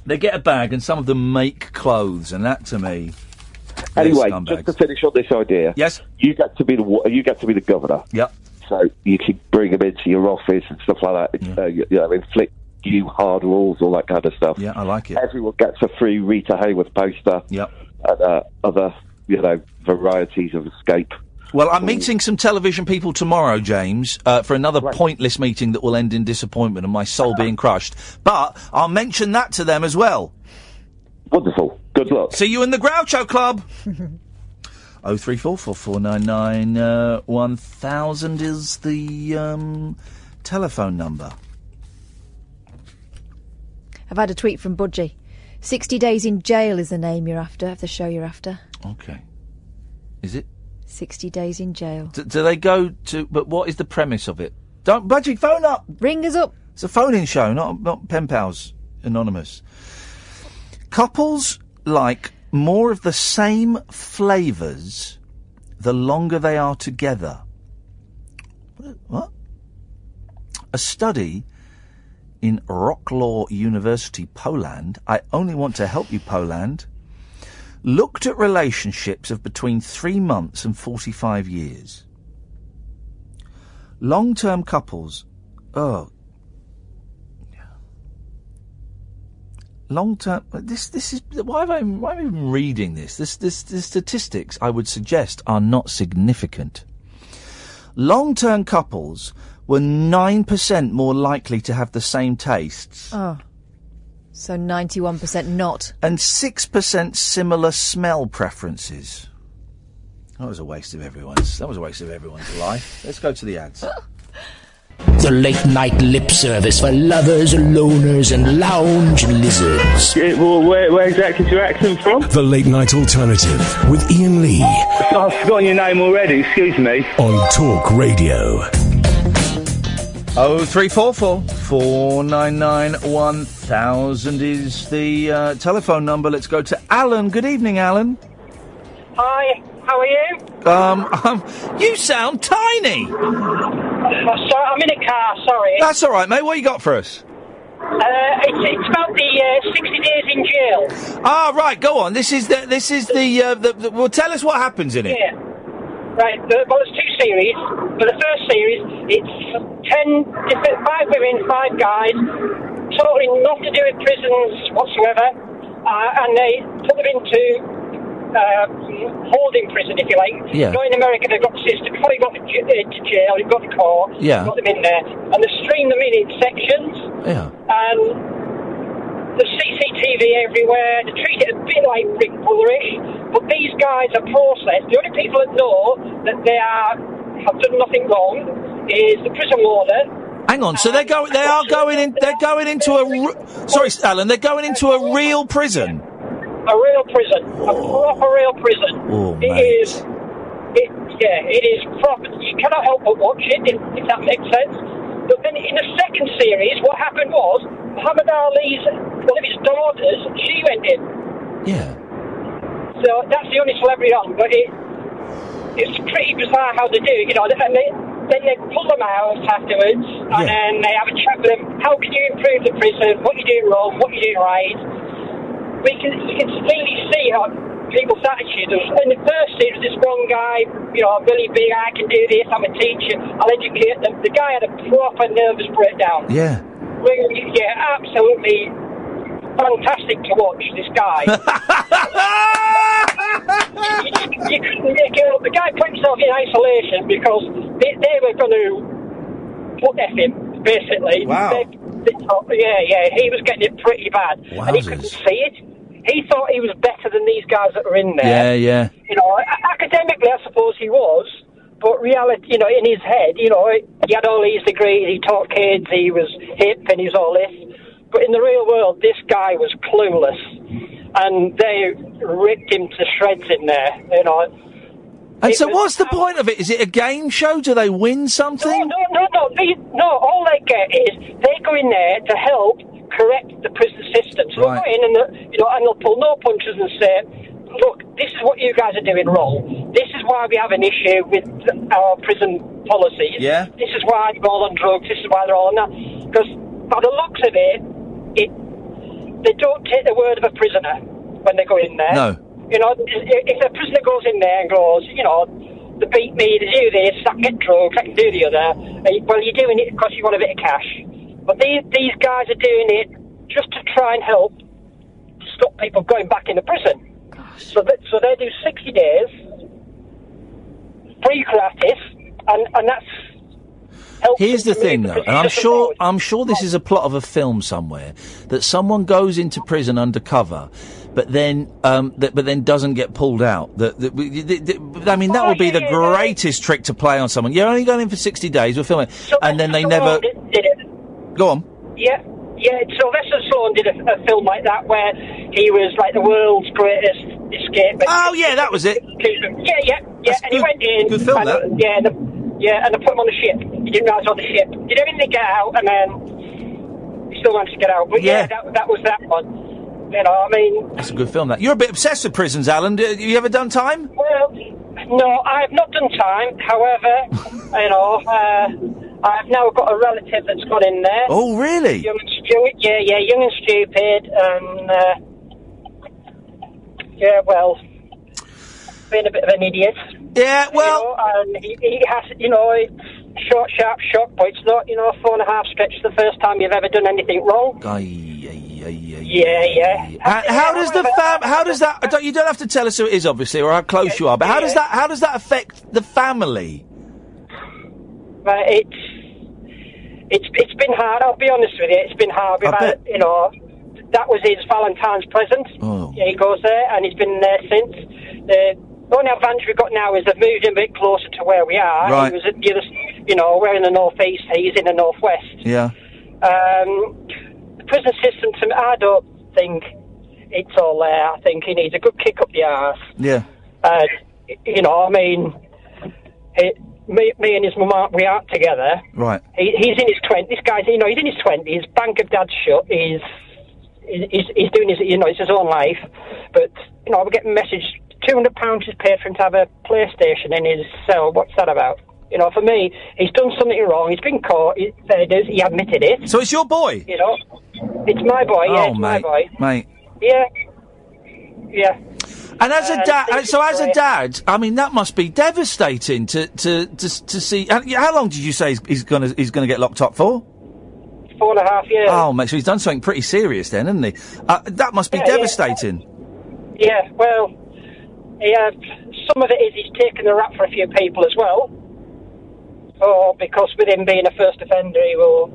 They get a bag, and some of them make clothes, and that to me. Anyway, scumbags. just to finish on this idea. Yes. You get to be the you get to be the governor. Yep. So you can bring them into your office and stuff like that. Uh, you, you know, inflict you hard rules, all that kind of stuff. Yeah, I like it. Everyone gets a free Rita Hayworth poster. Yep. And uh, other, you know, varieties of escape. Well, I'm meeting some television people tomorrow, James, uh, for another pointless meeting that will end in disappointment and my soul being crushed. But I'll mention that to them as well. Wonderful. Good luck. See you in the Groucho Club. (laughs) Oh three four four four nine nine uh, one thousand is the um, telephone number. I've had a tweet from Budgie. 60 days in jail is the name you're after, of the show you're after. Okay. Is it? 60 days in jail. D- do they go to? But what is the premise of it? Don't budgie. Phone up. Ring us up. It's a phone-in show, not not pen pals anonymous. Couples like more of the same flavours the longer they are together. What? A study in Wroclaw University, Poland. I only want to help you, Poland. Looked at relationships of between three months and 45 years. Long term couples. Oh. Long term. This this is why am I why am I even reading this? This this the statistics I would suggest are not significant. Long term couples were nine percent more likely to have the same tastes Oh. So 91% not. and six percent similar smell preferences. That was a waste of everyone's. That was a waste of everyone's life. Let's go to the ads. (laughs) The late night lip service for lovers, loners, and lounge lizards. well, where, where exactly is your accent from? The Late Night Alternative with Iain Lee I've forgotten your name already, excuse me. on Talk Radio. Oh three four four four nine nine one thousand is the uh, telephone number. Let's go to Alan. Good evening, Alan. Hi, how are you? Um, um you sound tiny. Sorry, I'm in a car, sorry. That's all right, mate. What you got for us? Uh, it's, it's about the uh, 60 days in jail. Ah, right. Go on. This is the. This is the. Uh, the, the well, tell us what happens in it. Yeah. Right, the, well, there's two series. For the first series, it's ten, different, five women, five guys, totally nothing to do with prisons whatsoever, uh, and they put them into uh, holding prison, if you like. Yeah. You know, in America, they've got the system. Before you got to, j- uh, to jail, you've got the court, Yeah. you've got them in there, and they stream them in in sections, Yeah. and there's CCTV everywhere. They treat it a bit like Rick but these guys are processed. The only people that know that they are have done nothing wrong is the prison warden. Hang on. So they're going. They are going in. They're going into a. Sorry, Alan. They're going into a real prison. A real prison, a proper real prison. Oh, It is. It, yeah, it is proper. You cannot help but watch it, if, if that makes sense. But then in the second series, what happened was Muhammad Ali's one of his daughters, she went in. Yeah. So that's the only celebrity on, but it it's pretty bizarre how they do it, you know. And they, then they pull them out afterwards, and then they have a chat with them. How can you improve the prison? What you doing wrong? What you doing right? We can you can really see how people's attitude. is. In the first series, this one guy, you know, I'm really big. I can do this. I'm a teacher. I'll educate them. The guy had a proper nervous breakdown. Yeah. Really, yeah, absolutely fantastic to watch. This guy. you, (laughs) you couldn't make it up. The guy put himself in isolation because they, they were going to put F him, basically. Wow. They- they- oh, yeah, yeah, he was getting it pretty bad. And he couldn't see it. He thought he was better than these guys that were in there. Yeah. Yeah. You know, academically, I suppose he was, but reality, you know, in his head, you know, he had all these degrees, he taught kids, he was hip, and he was all this. But in the real world, this guy was clueless, and they ripped him to shreds in there. You know. And It so, was- what's the point of it? Is it a game show? Do they win something? No, no, no, they, no. All they get is they go in there to help correct the prison system. So Right. they go in and they- you know, and they'll pull no punches and say, "Look, this is what you guys are doing wrong. This is why we have an issue with our prison policies. Yeah. This is why they're all on drugs. This is why they're all on that. Because by the looks of it, it they don't take the word of a prisoner when they go in there. No. You know, if a prisoner goes in there and goes, you know, they beat me, they do this, I can get drugs, I can do the other. uh, Well, you're doing it because you want a bit of cash. But these these guys are doing it just to try and help stop people going back into prison. So that, so they do 60 days, free gratis, and and that's. Here's the thing, though, and I'm sure. I'm sure this is a plot of a film somewhere that someone goes into prison undercover, but then um, that, but then doesn't get pulled out. That, that, we- th- th- I mean, that would be the greatest trick to play on someone. You're only going in for sixty days. We're filming, and then they never Did, did it. Go on. Yeah, yeah. Sylvester Stallone did a, a film like that where he was like the world's greatest escape. Oh yeah, that was it. Yeah, yeah, yeah. and he went in. good film, and, that. Yeah, the, yeah, and they put him on the ship. He didn't realise on the ship. Did everything to get out, and then he still managed to get out. But yeah, Yeah. that, that was that one. You know, I mean, That's a good film. That you're a bit obsessed with prisons, Alan. Do- You ever done time? well, no, I've not done time. However, (laughs) you know, uh, I've now got a relative that's gone in there. Oh, really? Young and stu- yeah, yeah, young and stupid, and uh, yeah, well, being a bit of an idiot. Yeah, well, you know, and he, he has, you know, it's short, sharp shock, but it's not, you know, a four and a half stretch the first time you've ever done anything wrong. Yeah, yeah. How, how does the fam? How does that? Don't, you don't have to tell us who it is, obviously, or how close you are. But how does that? How does that affect the family? But it's it's it's been hard. I'll be honest with you. It's been hard. We've had, you know, that was his Valentine's present. Oh. Yeah, he goes there, and he's been there since. The only advantage we've got now is they've moved him a bit closer to where we are. Right. He was at the other You know, we're in the northeast, he's in the northwest. Yeah. Um, the prison system, to me, I don't think it's all there. I think he needs a good kick up the arse. Yeah. Uh, you know, I mean, it, me, me and his mum, aren't- we aren't together. Right. He, he's in his twenties. This guy's, you know, he's in his twenties. Bank of dad's shut. He's, he's he's doing his, you know, it's his own life. But you know, we're getting a message. Two hundred pounds is paid for him to have a PlayStation in his cell. What's that about? You know, for me, he's done something wrong. He's been caught. He, there it is. He admitted it. So it's your boy. You know, it's my boy. Yeah, oh, it's mate, my boy. mate. Yeah, yeah. And as a Uh, dad, things so as a dad, I mean, that must be devastating to to to, to see. How, how long did you say he's, he's gonna he's gonna get locked up for? Four and a half years. Oh, mate, so he's done something pretty serious then, hasn't he? Uh, that must be Yeah, yeah. devastating. Yeah, well, yeah, some of it is he's taken the rap for a few people as well. Or because with him being a first offender, he will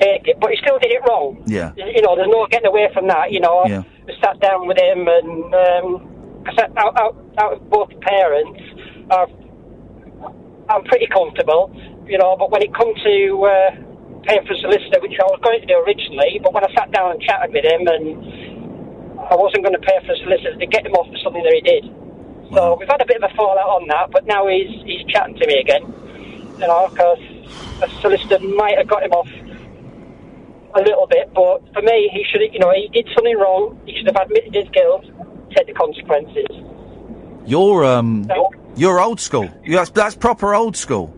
take it. But he still did it wrong. Yeah. You know, there's no getting away from that. You know, Yeah. I sat down with him and um, (laughs) out, out, out of both parents. I've, I'm pretty comfortable, you know, but when it comes to uh, paying for a solicitor, which I was going to do originally, but when I sat down and chatted with him and I wasn't going to pay for a solicitor to get him off for something that he did. So we've had a bit of a fallout on that, but now he's he's chatting to me again. You know, because a solicitor might have got him off a little bit, but for me, he should, have you know, he did something wrong. He should have admitted his guilt, take the consequences. You're um, you're old school. That's, that's proper old school.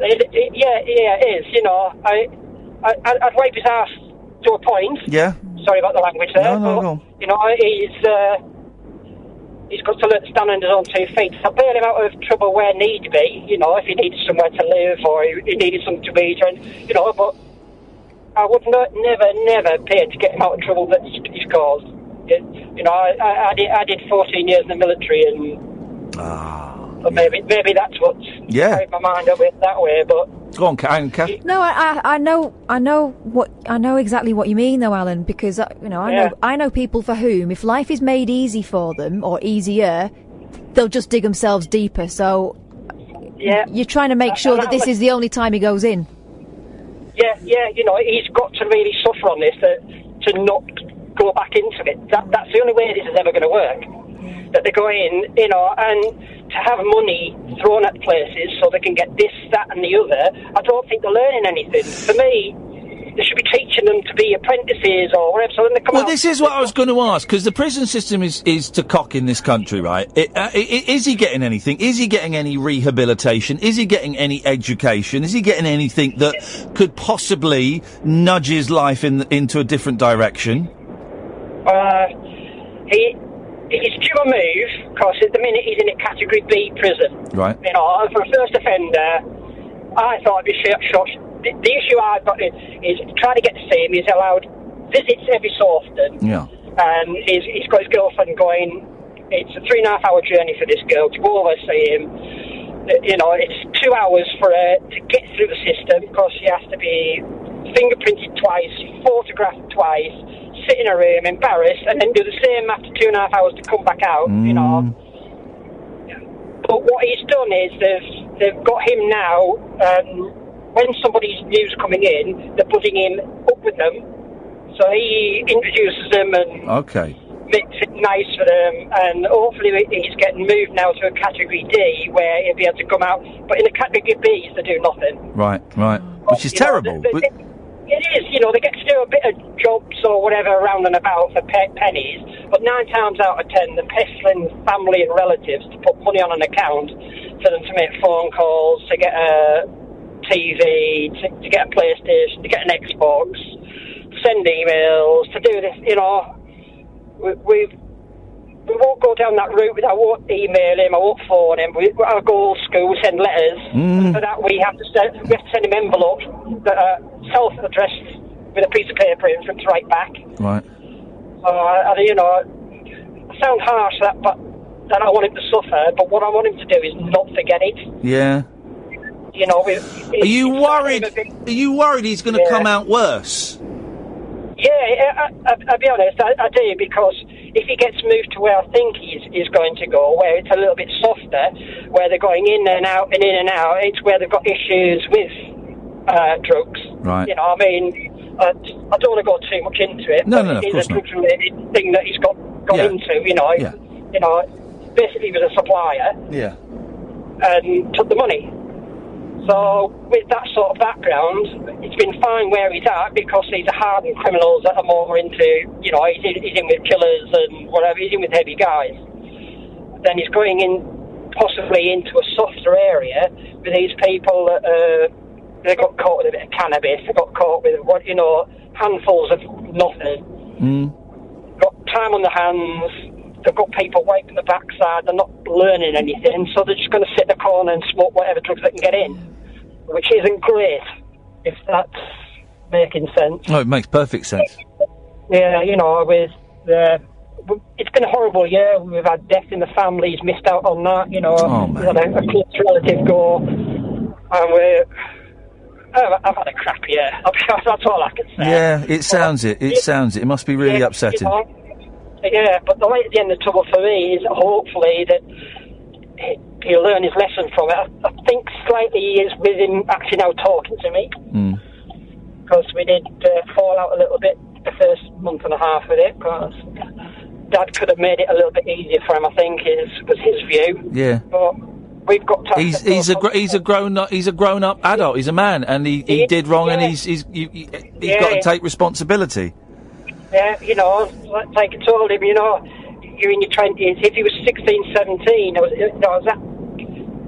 It, it, yeah, yeah, it is. You know, I, I, I'd wipe his ass to a point. Yeah. Sorry about the language there. No, no, but, on. You know, he's uh, he's got to learn to stand on his own two feet. So bail him out of trouble where need be. You know, if he needed somewhere to live or he, he needed something to eat, and you know, but I would not, never, never pay to get him out of trouble that he's, he's caused. It, you know, I, I, I, did, I did 14 years in the military, and but maybe maybe that's what's Yeah. carried my mind up it that way. But Go on, Ca- hang. No, I, I, I know, I know what, I know exactly what you mean, though, Alan. Because uh, you know, I Yeah. know, I know people for whom, if life is made easy for them or easier, they'll just dig themselves deeper. So, yeah, you're trying to make sure that this is the only time he goes in. Yeah, yeah, you know, he's got to really suffer on this to, to not go back into it. That, that's the only way this is ever going to work. That they go in, you know, and to have money thrown at places so they can get this, that, and the other, I don't think they're learning anything. For me, they should be teaching them to be apprentices or whatever, so then they come Well, out. this is what I was going to ask because the prison system is, is to cock in this country, right? It, uh, i- i- is he getting anything? Is he getting any rehabilitation? Is he getting any education? Is he getting anything that could possibly nudge his life in into a different direction? Uh, he he's due a move because at the minute he's in a Category B prison. Right. You know, for a first offender, I thought it'd be short. short. The, the issue I've got is, is trying to get to see him. He's allowed visits every so often, Yeah. and he's, he's got his girlfriend going. It's a three and a half hour journey for this girl to go over and see him. Uh, You know, it's two hours for her to get through the system because she has to be fingerprinted twice, photographed twice, sit in a room, embarrassed, and then do the same after two and a half hours to come back out. You know. But what he's done is they've they've got him now. Um, when somebody's new's coming in, they're putting him up with them. So he introduces them and Okay. makes it nice for them, and hopefully he's getting moved now to a category D where he'll be able to come out. But in the category B, they do nothing. Right. Right. Which is You know, terrible. they- they- it is, you know, they get to do a bit of jobs or whatever around and about for pe- pennies, but nine times out of ten, they're pestering family and relatives to put money on an account for them to make phone calls, to get a TV, to, to get a PlayStation, to get an Xbox, send emails, to do this, you know. We, we've we won't go down that route. I won't email him. I won't phone him. We, I'll go old school, send letters. Mm. For that, we have to send we have to send him envelopes that are self-addressed with a piece of paper in for him to write back. Right. So, I, I, you know, I sound harsh that, but that I want him to suffer. But what I want him to do is not forget it. Yeah. You know, we, Are you worried? Are you worried he's going to Yeah. come out worse? Yeah, I, I, I'll be honest, I, I do because if he gets moved to where I think he's, he's going to go, where it's a little bit softer, where they're going in and out and in and out, it's where they've got issues with uh, drugs. Right. You know, I mean, uh, I don't want to go too much into it. No, no, no, of it is a drugs-related thing that he's got got Yeah. into. You know, Yeah. you know, basically he was a supplier Yeah. and took the money. So with that sort of background, it's been fine where he's at because he's a hardened criminals that are more into, you know, he's in, he's in with killers and whatever, he's in with heavy guys. Then he's going in possibly into a softer area with these people that uh, they got caught with a bit of cannabis, they got caught with what you know, handfuls of nothing, Mm. got time on their hands, they've got people wiping the backside, they're not learning anything, so they're just going to sit in a corner and smoke whatever drugs they can get in, which isn't great, if that's making sense. Oh, it makes perfect sense. Yeah, you know, with uh, w- it's been a horrible year. We've had death in the families, missed out on that. You know, Oh, had a, a close relative go, and we're. I've, I've had a crap year. (laughs) That's all I can say. Yeah, it sounds it. It sounds it. It must be really Yeah, upsetting. you know, yeah, but the light at the end of the tunnel for me is hopefully that he- he'll learn his lesson from it. I, think slightly he is with him actually now talking to me Mm. because we did uh, fall out a little bit the first month and a half with it because Dad could have made it a little bit easier for him. I think is was his view, Yeah. but we've got to. He's he's a gr- he's a grown up he's a grown up adult. He's a man, and he, he He- did wrong, and yeah. he's he's you, you, he's Yeah, got to take responsibility. Yeah, you know, like I told him, you know, you're in your twenties. If he was 16, 17, I was, you know, I was that.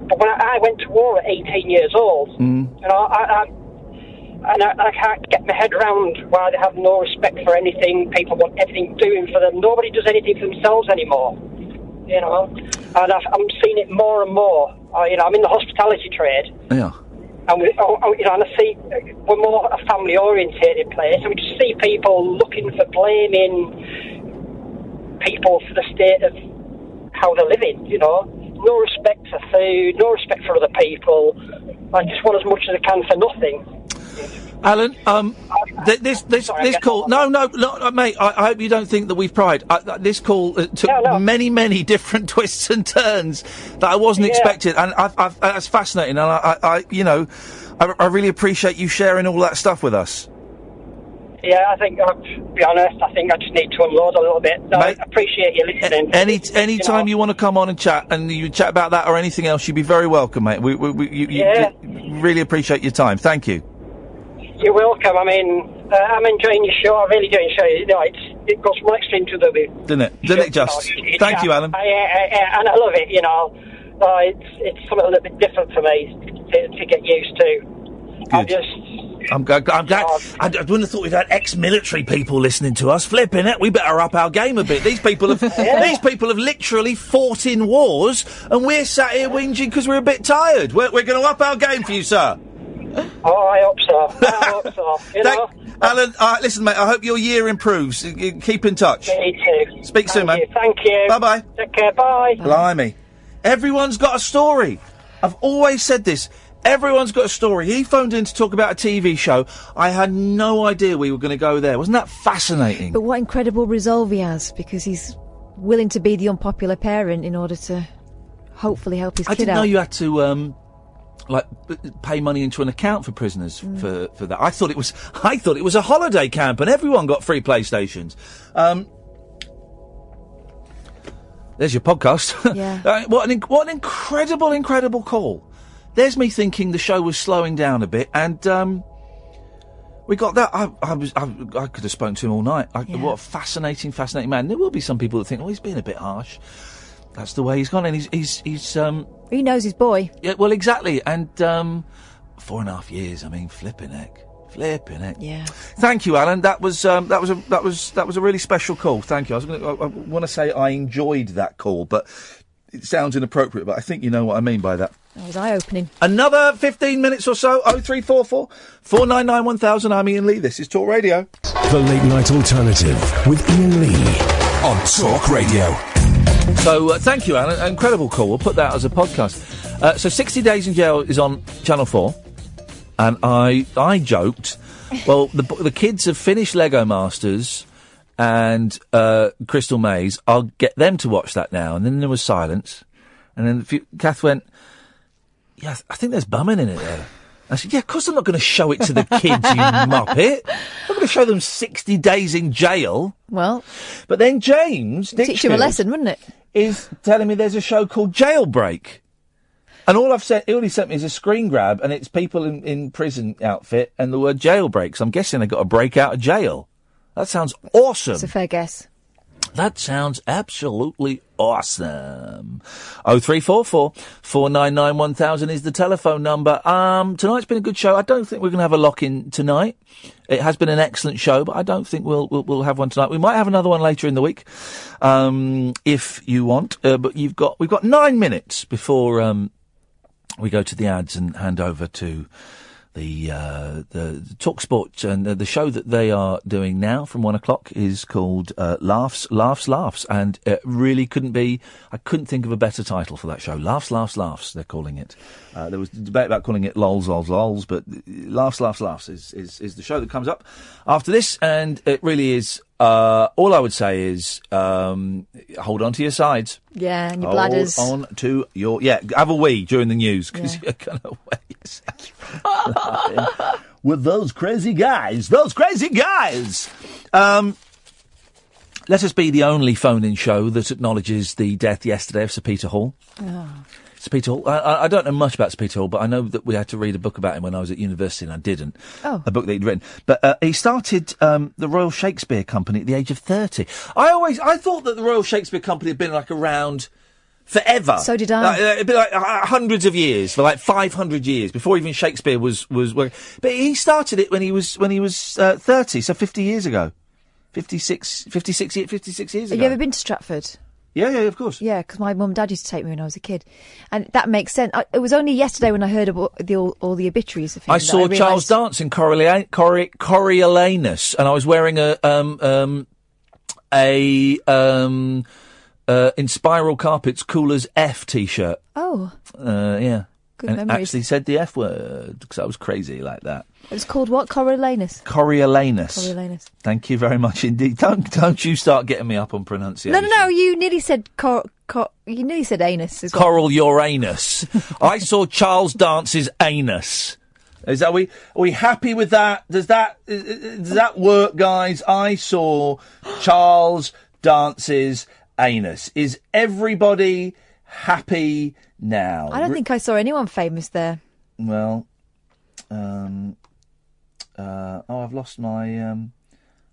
But when I, I went to war at 18 years old, Mm. you know, I, I and I, I can't get my head around why they have no respect for anything. People want everything doing for them. Nobody does anything for themselves anymore. You know, and I've, I'm seeing it more and more. Uh, you know, I'm in the hospitality trade. Yeah. And we, oh, oh, you know, and I see we're more a family-orientated place, and we just see people looking for blaming people for the state of how they're living. You know, no respect for food, no respect for other people, and just want as much as they can for nothing. Alan, um, th- this this this call. No, no, no, uh, mate. I, I hope you don't think that we've pried. I, th- this call uh, took many, many (laughs) different twists and turns that I wasn't Yeah. expecting, and I've, I've, that's fascinating. And I, I, I you know, I, I really appreciate you sharing all that stuff with us. Yeah, I think, uh, to be honest, I think I just need to unload a little bit. No, I appreciate you listening. Any any time you, want to come on and chat, and you chat about that or anything else, you'd be very welcome, mate. We, we, we you, you- Yeah. you- really appreciate your time. Thank you. You're welcome. I mean, uh, I'm enjoying your show. I really do enjoy it. You know, it's, it goes one extreme to the other. Didn't it? Didn't it just? It's- Thank you, Alan. I, I, I, and I love it. You know, uh, it's it's something a little bit different for me to, to get used to. I'm just I'm, g- I'm glad. I, I wouldn't have thought we'd had ex-military people listening to us. Flipping it, we better up our game a bit. These people have (laughs) these people have literally fought in wars, and we're sat here whinging because we're a bit tired. We're, we're going to up our game for you, sir. Oh, I hope so. I hope so. (laughs) You know, Alan, uh, listen, mate. I hope your year improves. Keep in touch. me too. Speak soon, Thank man. you. Thank you. Bye bye. Take care. Bye. Blimey. Everyone's got a story. I've always said this. Everyone's got a story. He phoned in to talk about a TV show. I had no idea we were going to go there. Wasn't that fascinating? But what incredible resolve he has because he's willing to be the unpopular parent in order to hopefully help his I kid didn't out. know you had to um, like pay money into an account for prisoners Mm. for for that. I thought it was (laughs) I thought it was a holiday camp and everyone got free PlayStations. Um, there's your podcast. (laughs) Yeah. Uh, what an inc- what an incredible incredible call. There's me thinking the show was slowing down a bit and. Um, we got that. I, I was. I, I could have spoken to him all night. I, What a fascinating, fascinating man. There will be some people that think, "Oh, he's being a bit harsh." That's the way he's gone, and he's he's he's um He knows his boy. yeah, well, exactly. And um, four and a half years. I mean, flipping heck, flipping heck. Yeah. Thank you, Alan. That was um, that was a that was that was a really special call. Thank you. I was going to. I, I want to say I enjoyed that call, but it sounds inappropriate. But I think you know what I mean by that. That was eye opening. Another fifteen minutes or so. Oh three four four four nine nine one thousand. I'm Iain Lee. This is Talk Radio. The Late Night Alternative with Iain Lee on Talk Radio. So uh, thank you, Alan. Incredible call. We'll put that as a podcast. Uh, so 60 Days in Jail is on Channel 4. And I I joked, well, the, the kids have finished Lego Masters and uh, Crystal Maze. I'll get them to watch that now. And then there was silence. And then few, Kath went, yeah, I think there's bumming in it there. I said, yeah, of course I'm not going to show it to the kids, you (laughs) muppet. I'm going to show them 60 days in jail. Well, But then James, teach him a lesson, wouldn't it? Is telling me there's a show called Jailbreak. And all I've said, all he sent me is a screen grab, and it's people in, in prison outfit and the word jailbreak. So I'm guessing they got to break out of jail. That sounds awesome. It's a fair guess. That sounds absolutely awesome. Oh three four four four nine nine one thousand is the telephone number. Um, tonight's been a good show. I don't think we're going to have a lock in tonight. It has been an excellent show, but I don't think we'll we'll, we'll have one tonight. We might have another one later in the week, um, if you want. Uh, but you've got we've got nine minutes before um, we go to the ads and hand over to the uh, the Talk Sport and uh, the show that they are doing now from one o'clock is called uh, Laughs, Laughs, Laughs, and it really couldn't be. I couldn't think of a better title for that show. Laughs, Laughs, Laughs. They're calling it. Uh, there was debate about calling it Lols, Lols, Lols, but Laughs, Laughs, Laughs is is, is the show that comes up after this, and it really is. Uh, all I would say is um, hold on to your sides. Yeah, and your Hold bladders. on to your yeah. Have a wee during the news because you're gonna (laughs) wait. With those crazy guys, those crazy guys. Um, let us be the only phone-in show that acknowledges the death yesterday of Sir Peter Hall. Sir Peter Hall. I- I, don't know much about Sir Peter Hall, but I know that we had to read a book about him when I was at university, and I didn't. Oh. A book that he'd written. But uh, he started um, the Royal Shakespeare Company at the age of thirty. I always I thought that the Royal Shakespeare Company had been like around forever. So did I. Like, uh, it'd be like uh, hundreds of years, for like five hundred years before even Shakespeare was was. working. But he started it when he was when he was uh, thirty, so fifty years ago. 56, 56, 56 years Have you ever been to Stratford? Yeah, yeah, of course. Yeah, because my mum and dad used to take me when I was a kid, and that makes sense. I, it was only yesterday when I heard about the, all, all the obituaries of him. I saw realised- Charles Dance in Coriolan- Coriolanus, and I was wearing a um, um, a um, uh, Inspiral Carpets Coolers F t-shirt. Oh, Uh, yeah, Good and memories. actually said the F word because I was crazy like that. It was called what? Coriolanus. Coriolanus. Coriolanus. Thank you very much indeed. Don't don't you start getting me up on pronunciation. No, no, no. You nearly said cor, cor, You nearly said anus as well. Coral Uranus. (laughs) I saw Charles Dance's anus. Is that we are we happy with that? Does that uh, uh, does that work, guys? I saw Charles Dance's anus. Is everybody happy now? I don't think I saw anyone famous there. Well, um, uh, oh, I've lost my. Um,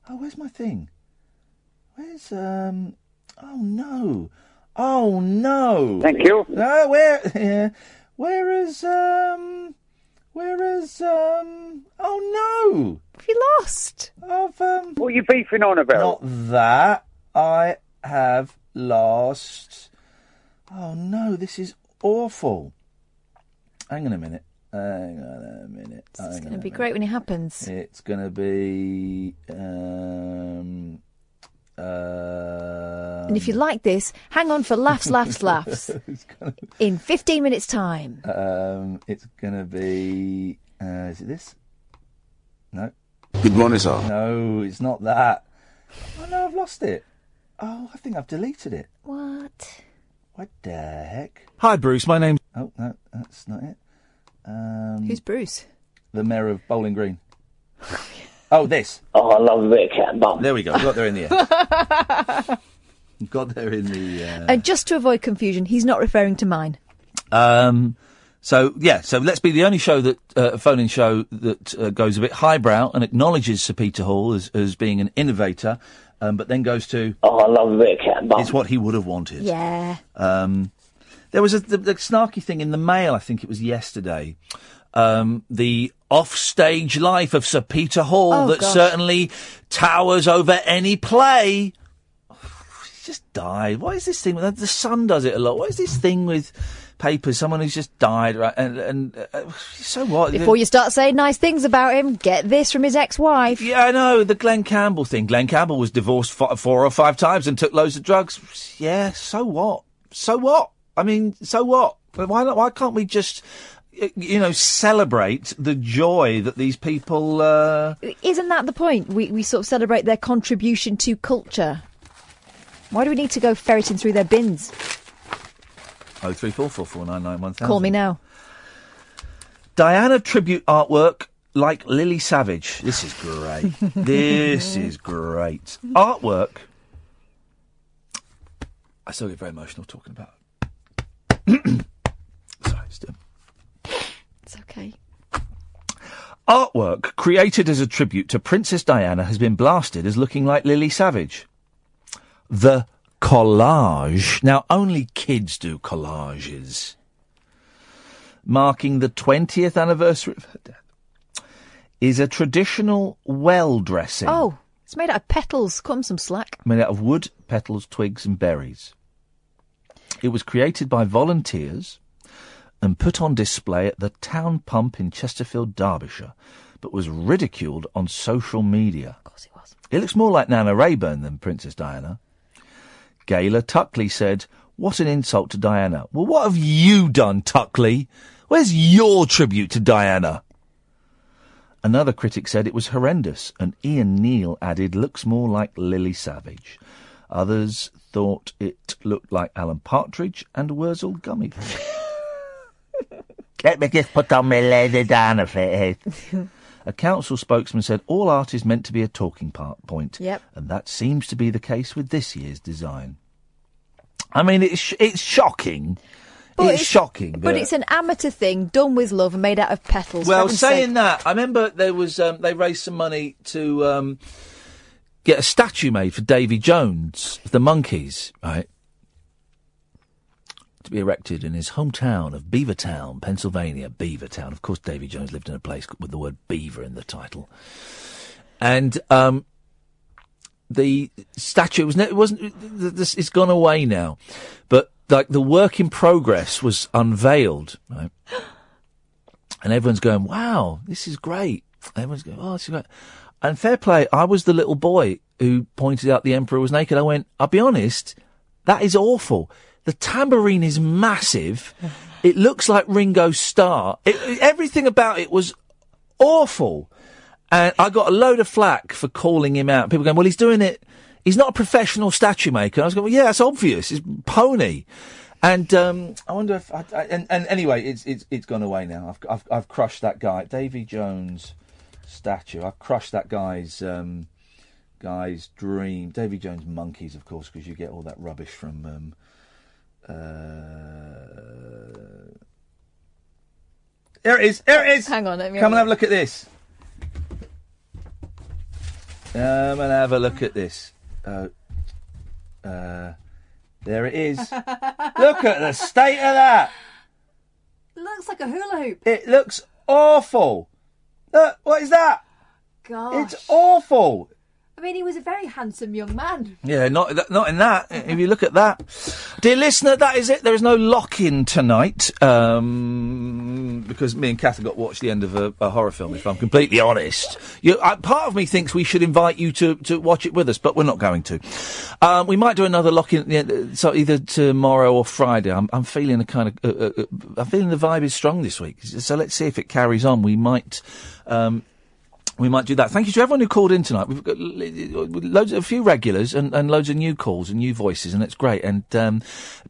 oh, where's my thing? Where's um? Oh no! Oh no! Thank you. Uh, where? (laughs) Yeah, where is um? Where is um? Oh no! Have you lost? I've um. What are you beefing on about? Not that I have lost. Oh no! This is awful. Hang on a minute. Hang on a minute. It's going to be great when it happens. It's going to be. Um, uh, And if you like this, hang on for laughs, laughs, laughs. (laughs) In 15 minutes' time. um, it's going to be. Uh, is it this? No. Good morning, sir. No, it's not that. Oh no, I've lost it. Oh, I think I've deleted it. What? What the heck? Hi, Bruce. My name's. Oh no, that's not it. Um, Who's Bruce? the mayor of Bowling Green? (laughs) oh, this. Oh, I love a bit of cat and bum. There we go. Got there in the end. (laughs) Got there in the. Uh... And just to avoid confusion, he's not referring to mine. Um, so yeah, so let's be the only show that uh, phone-in show that uh, goes a bit highbrow and acknowledges Sir Peter Hall as, as being an innovator, um, but then goes to Oh, I love a bit of cat and bum. it's what he would have wanted. Yeah. Um, there was a the, the snarky thing in the mail. I think it was yesterday. Um, the off-stage life of Sir Peter Hall Oh, that gosh. certainly towers over any play. (sighs) Just died. What is this thing? The the Sun does it a lot. What is this thing with papers? Someone who's just died, right? And, and uh, (sighs) so what? Before you start saying nice things about him, get this from his ex-wife. Yeah, I know the Glen Campbell thing. Glen Campbell was divorced fo- four or five times and took loads of drugs. Yeah, so what? So what? I mean, so what? Why not? Why can't we just? you know, celebrate the joy that these people. Uh, Isn't that the point? We, we sort of celebrate their contribution to culture. Why do we need to go ferreting through their bins? Oh three four four four nine nine one thousand. Call me now. Diana tribute artwork like Lily Savage. This is great. (laughs) this is great. Artwork. I still get very emotional talking about it. (coughs) Sorry, still. It's okay. Artwork created as a tribute to Princess Diana has been blasted as looking like Lily Savage. The collage. Now, only kids do collages. Marking the 20th anniversary of her death is a traditional well dressing Oh, it's made out of petals. 'em some slack. made out of wood, petals, twigs, and berries. It was created by volunteers and put on display at the town pump in Chesterfield, Derbyshire, but was ridiculed on social media. Of course it was. It looks more like Nana Rayburn than Princess Diana. Gayla Tuckley said, What an insult to Diana. Well, what have you done, Tuckley? Where's your tribute to Diana? Another critic said it was horrendous, and Ian Neal added, looks more like Lily Savage. Others thought it looked like Alan Partridge and Worzel Gummidge. (laughs) Let me just put on my Lady Diana face. A council spokesman said all art is meant to be a talking part point, Yep. and that seems to be the case with this year's design. I mean, it's sh- it's shocking. it's, shocking, But it's an amateur thing done with love and made out of petals. for well, heaven's saying sake. that, I remember there was um, they raised some money to um, get a statue made for Davy Jones of the Monkees, right? To be erected in his hometown of Beavertown, Pennsylvania. Beavertown. Of course, Davy Jones lived in a place with the word beaver in the title. And um, the statue was it wasn't th- th- this it's gone away now, but like the work in progress was unveiled, right? (gasps) And everyone's going, "Wow, this is great!" Everyone's going, "Oh, this is great." And fair play, I was the little boy who pointed out the emperor was naked. I went, "I'll be honest, that is awful." The tambourine is massive. It looks like Ringo Starr. It, everything about it was awful. And I got a load of flack for calling him out. People going, well, he's doing it. He's not a professional statue maker. I was going, well, yeah, that's obvious. It's pony. And um, I wonder if, I, I, and, and anyway, it's it's it's gone away now. I've I've, I've crushed that guy, Davy Jones statue. I've crushed that guy's um, guy's dream. Davy Jones Monkees, of course, because you get all that rubbish from. Um, uh, there it is. There it is. Hang on, let me Come and have a look at this. Come and have a look at this. Uh, uh, there it is. (laughs) look at the state of that. Looks like a hula hoop. It looks awful. Look, what is that? It's awful. I mean, he was a very handsome young man. Yeah, not not in that. If you look at that, dear listener, that is it. There is no lock-in tonight um, because me and Kath got to watch the end of a, a horror film. If I'm completely honest, you, uh, part of me thinks we should invite you to, to watch it with us, but we're not going to. Um, we might do another the end, uh, so either tomorrow or Friday. I'm, I'm feeling a kind of, uh, uh, uh, I'm feeling the vibe is strong this week. So let's see if it carries on. We might. Um, we might do that. Thank you to everyone who called in tonight. We've got loads, a few regulars and, and loads of new calls and new voices, and it's great. And um,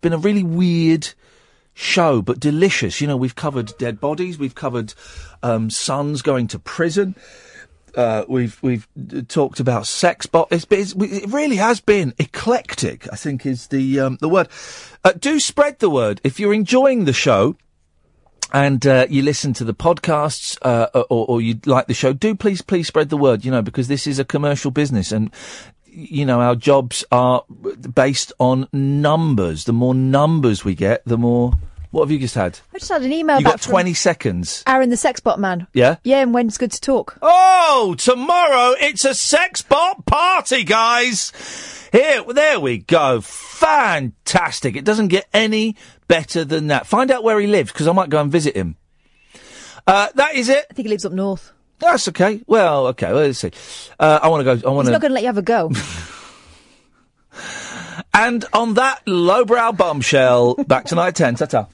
been a really weird show, but delicious. You know, we've covered dead bodies, we've covered um, sons going to prison. Uh, we've we've talked about sex, but it's, it's, it really has been eclectic. I think is the um, the word. Uh, do spread the word if you're enjoying the show and uh, you listen to the podcasts uh, or, or you like the show, do please, please spread the word, you know, because this is a commercial business and, you know, our jobs are based on numbers. The more numbers we get, the more. What have you just had? I just had an email you got 20 seconds. Aaron the Sexbot Man. Yeah? Yeah, and when's good to talk? Oh, tomorrow it's a sex bot party, guys. Here, there we go. Fantastic. It doesn't get any better than that. Find out where he lives, because I might go and visit him. Uh, that is it. I think he lives up north. That's okay. Well, okay. Well, let's see. Uh, I want to go. I want to. He's not going to let you have a go. (laughs) And on that lowbrow bombshell, back tonight at ten. Ta ta.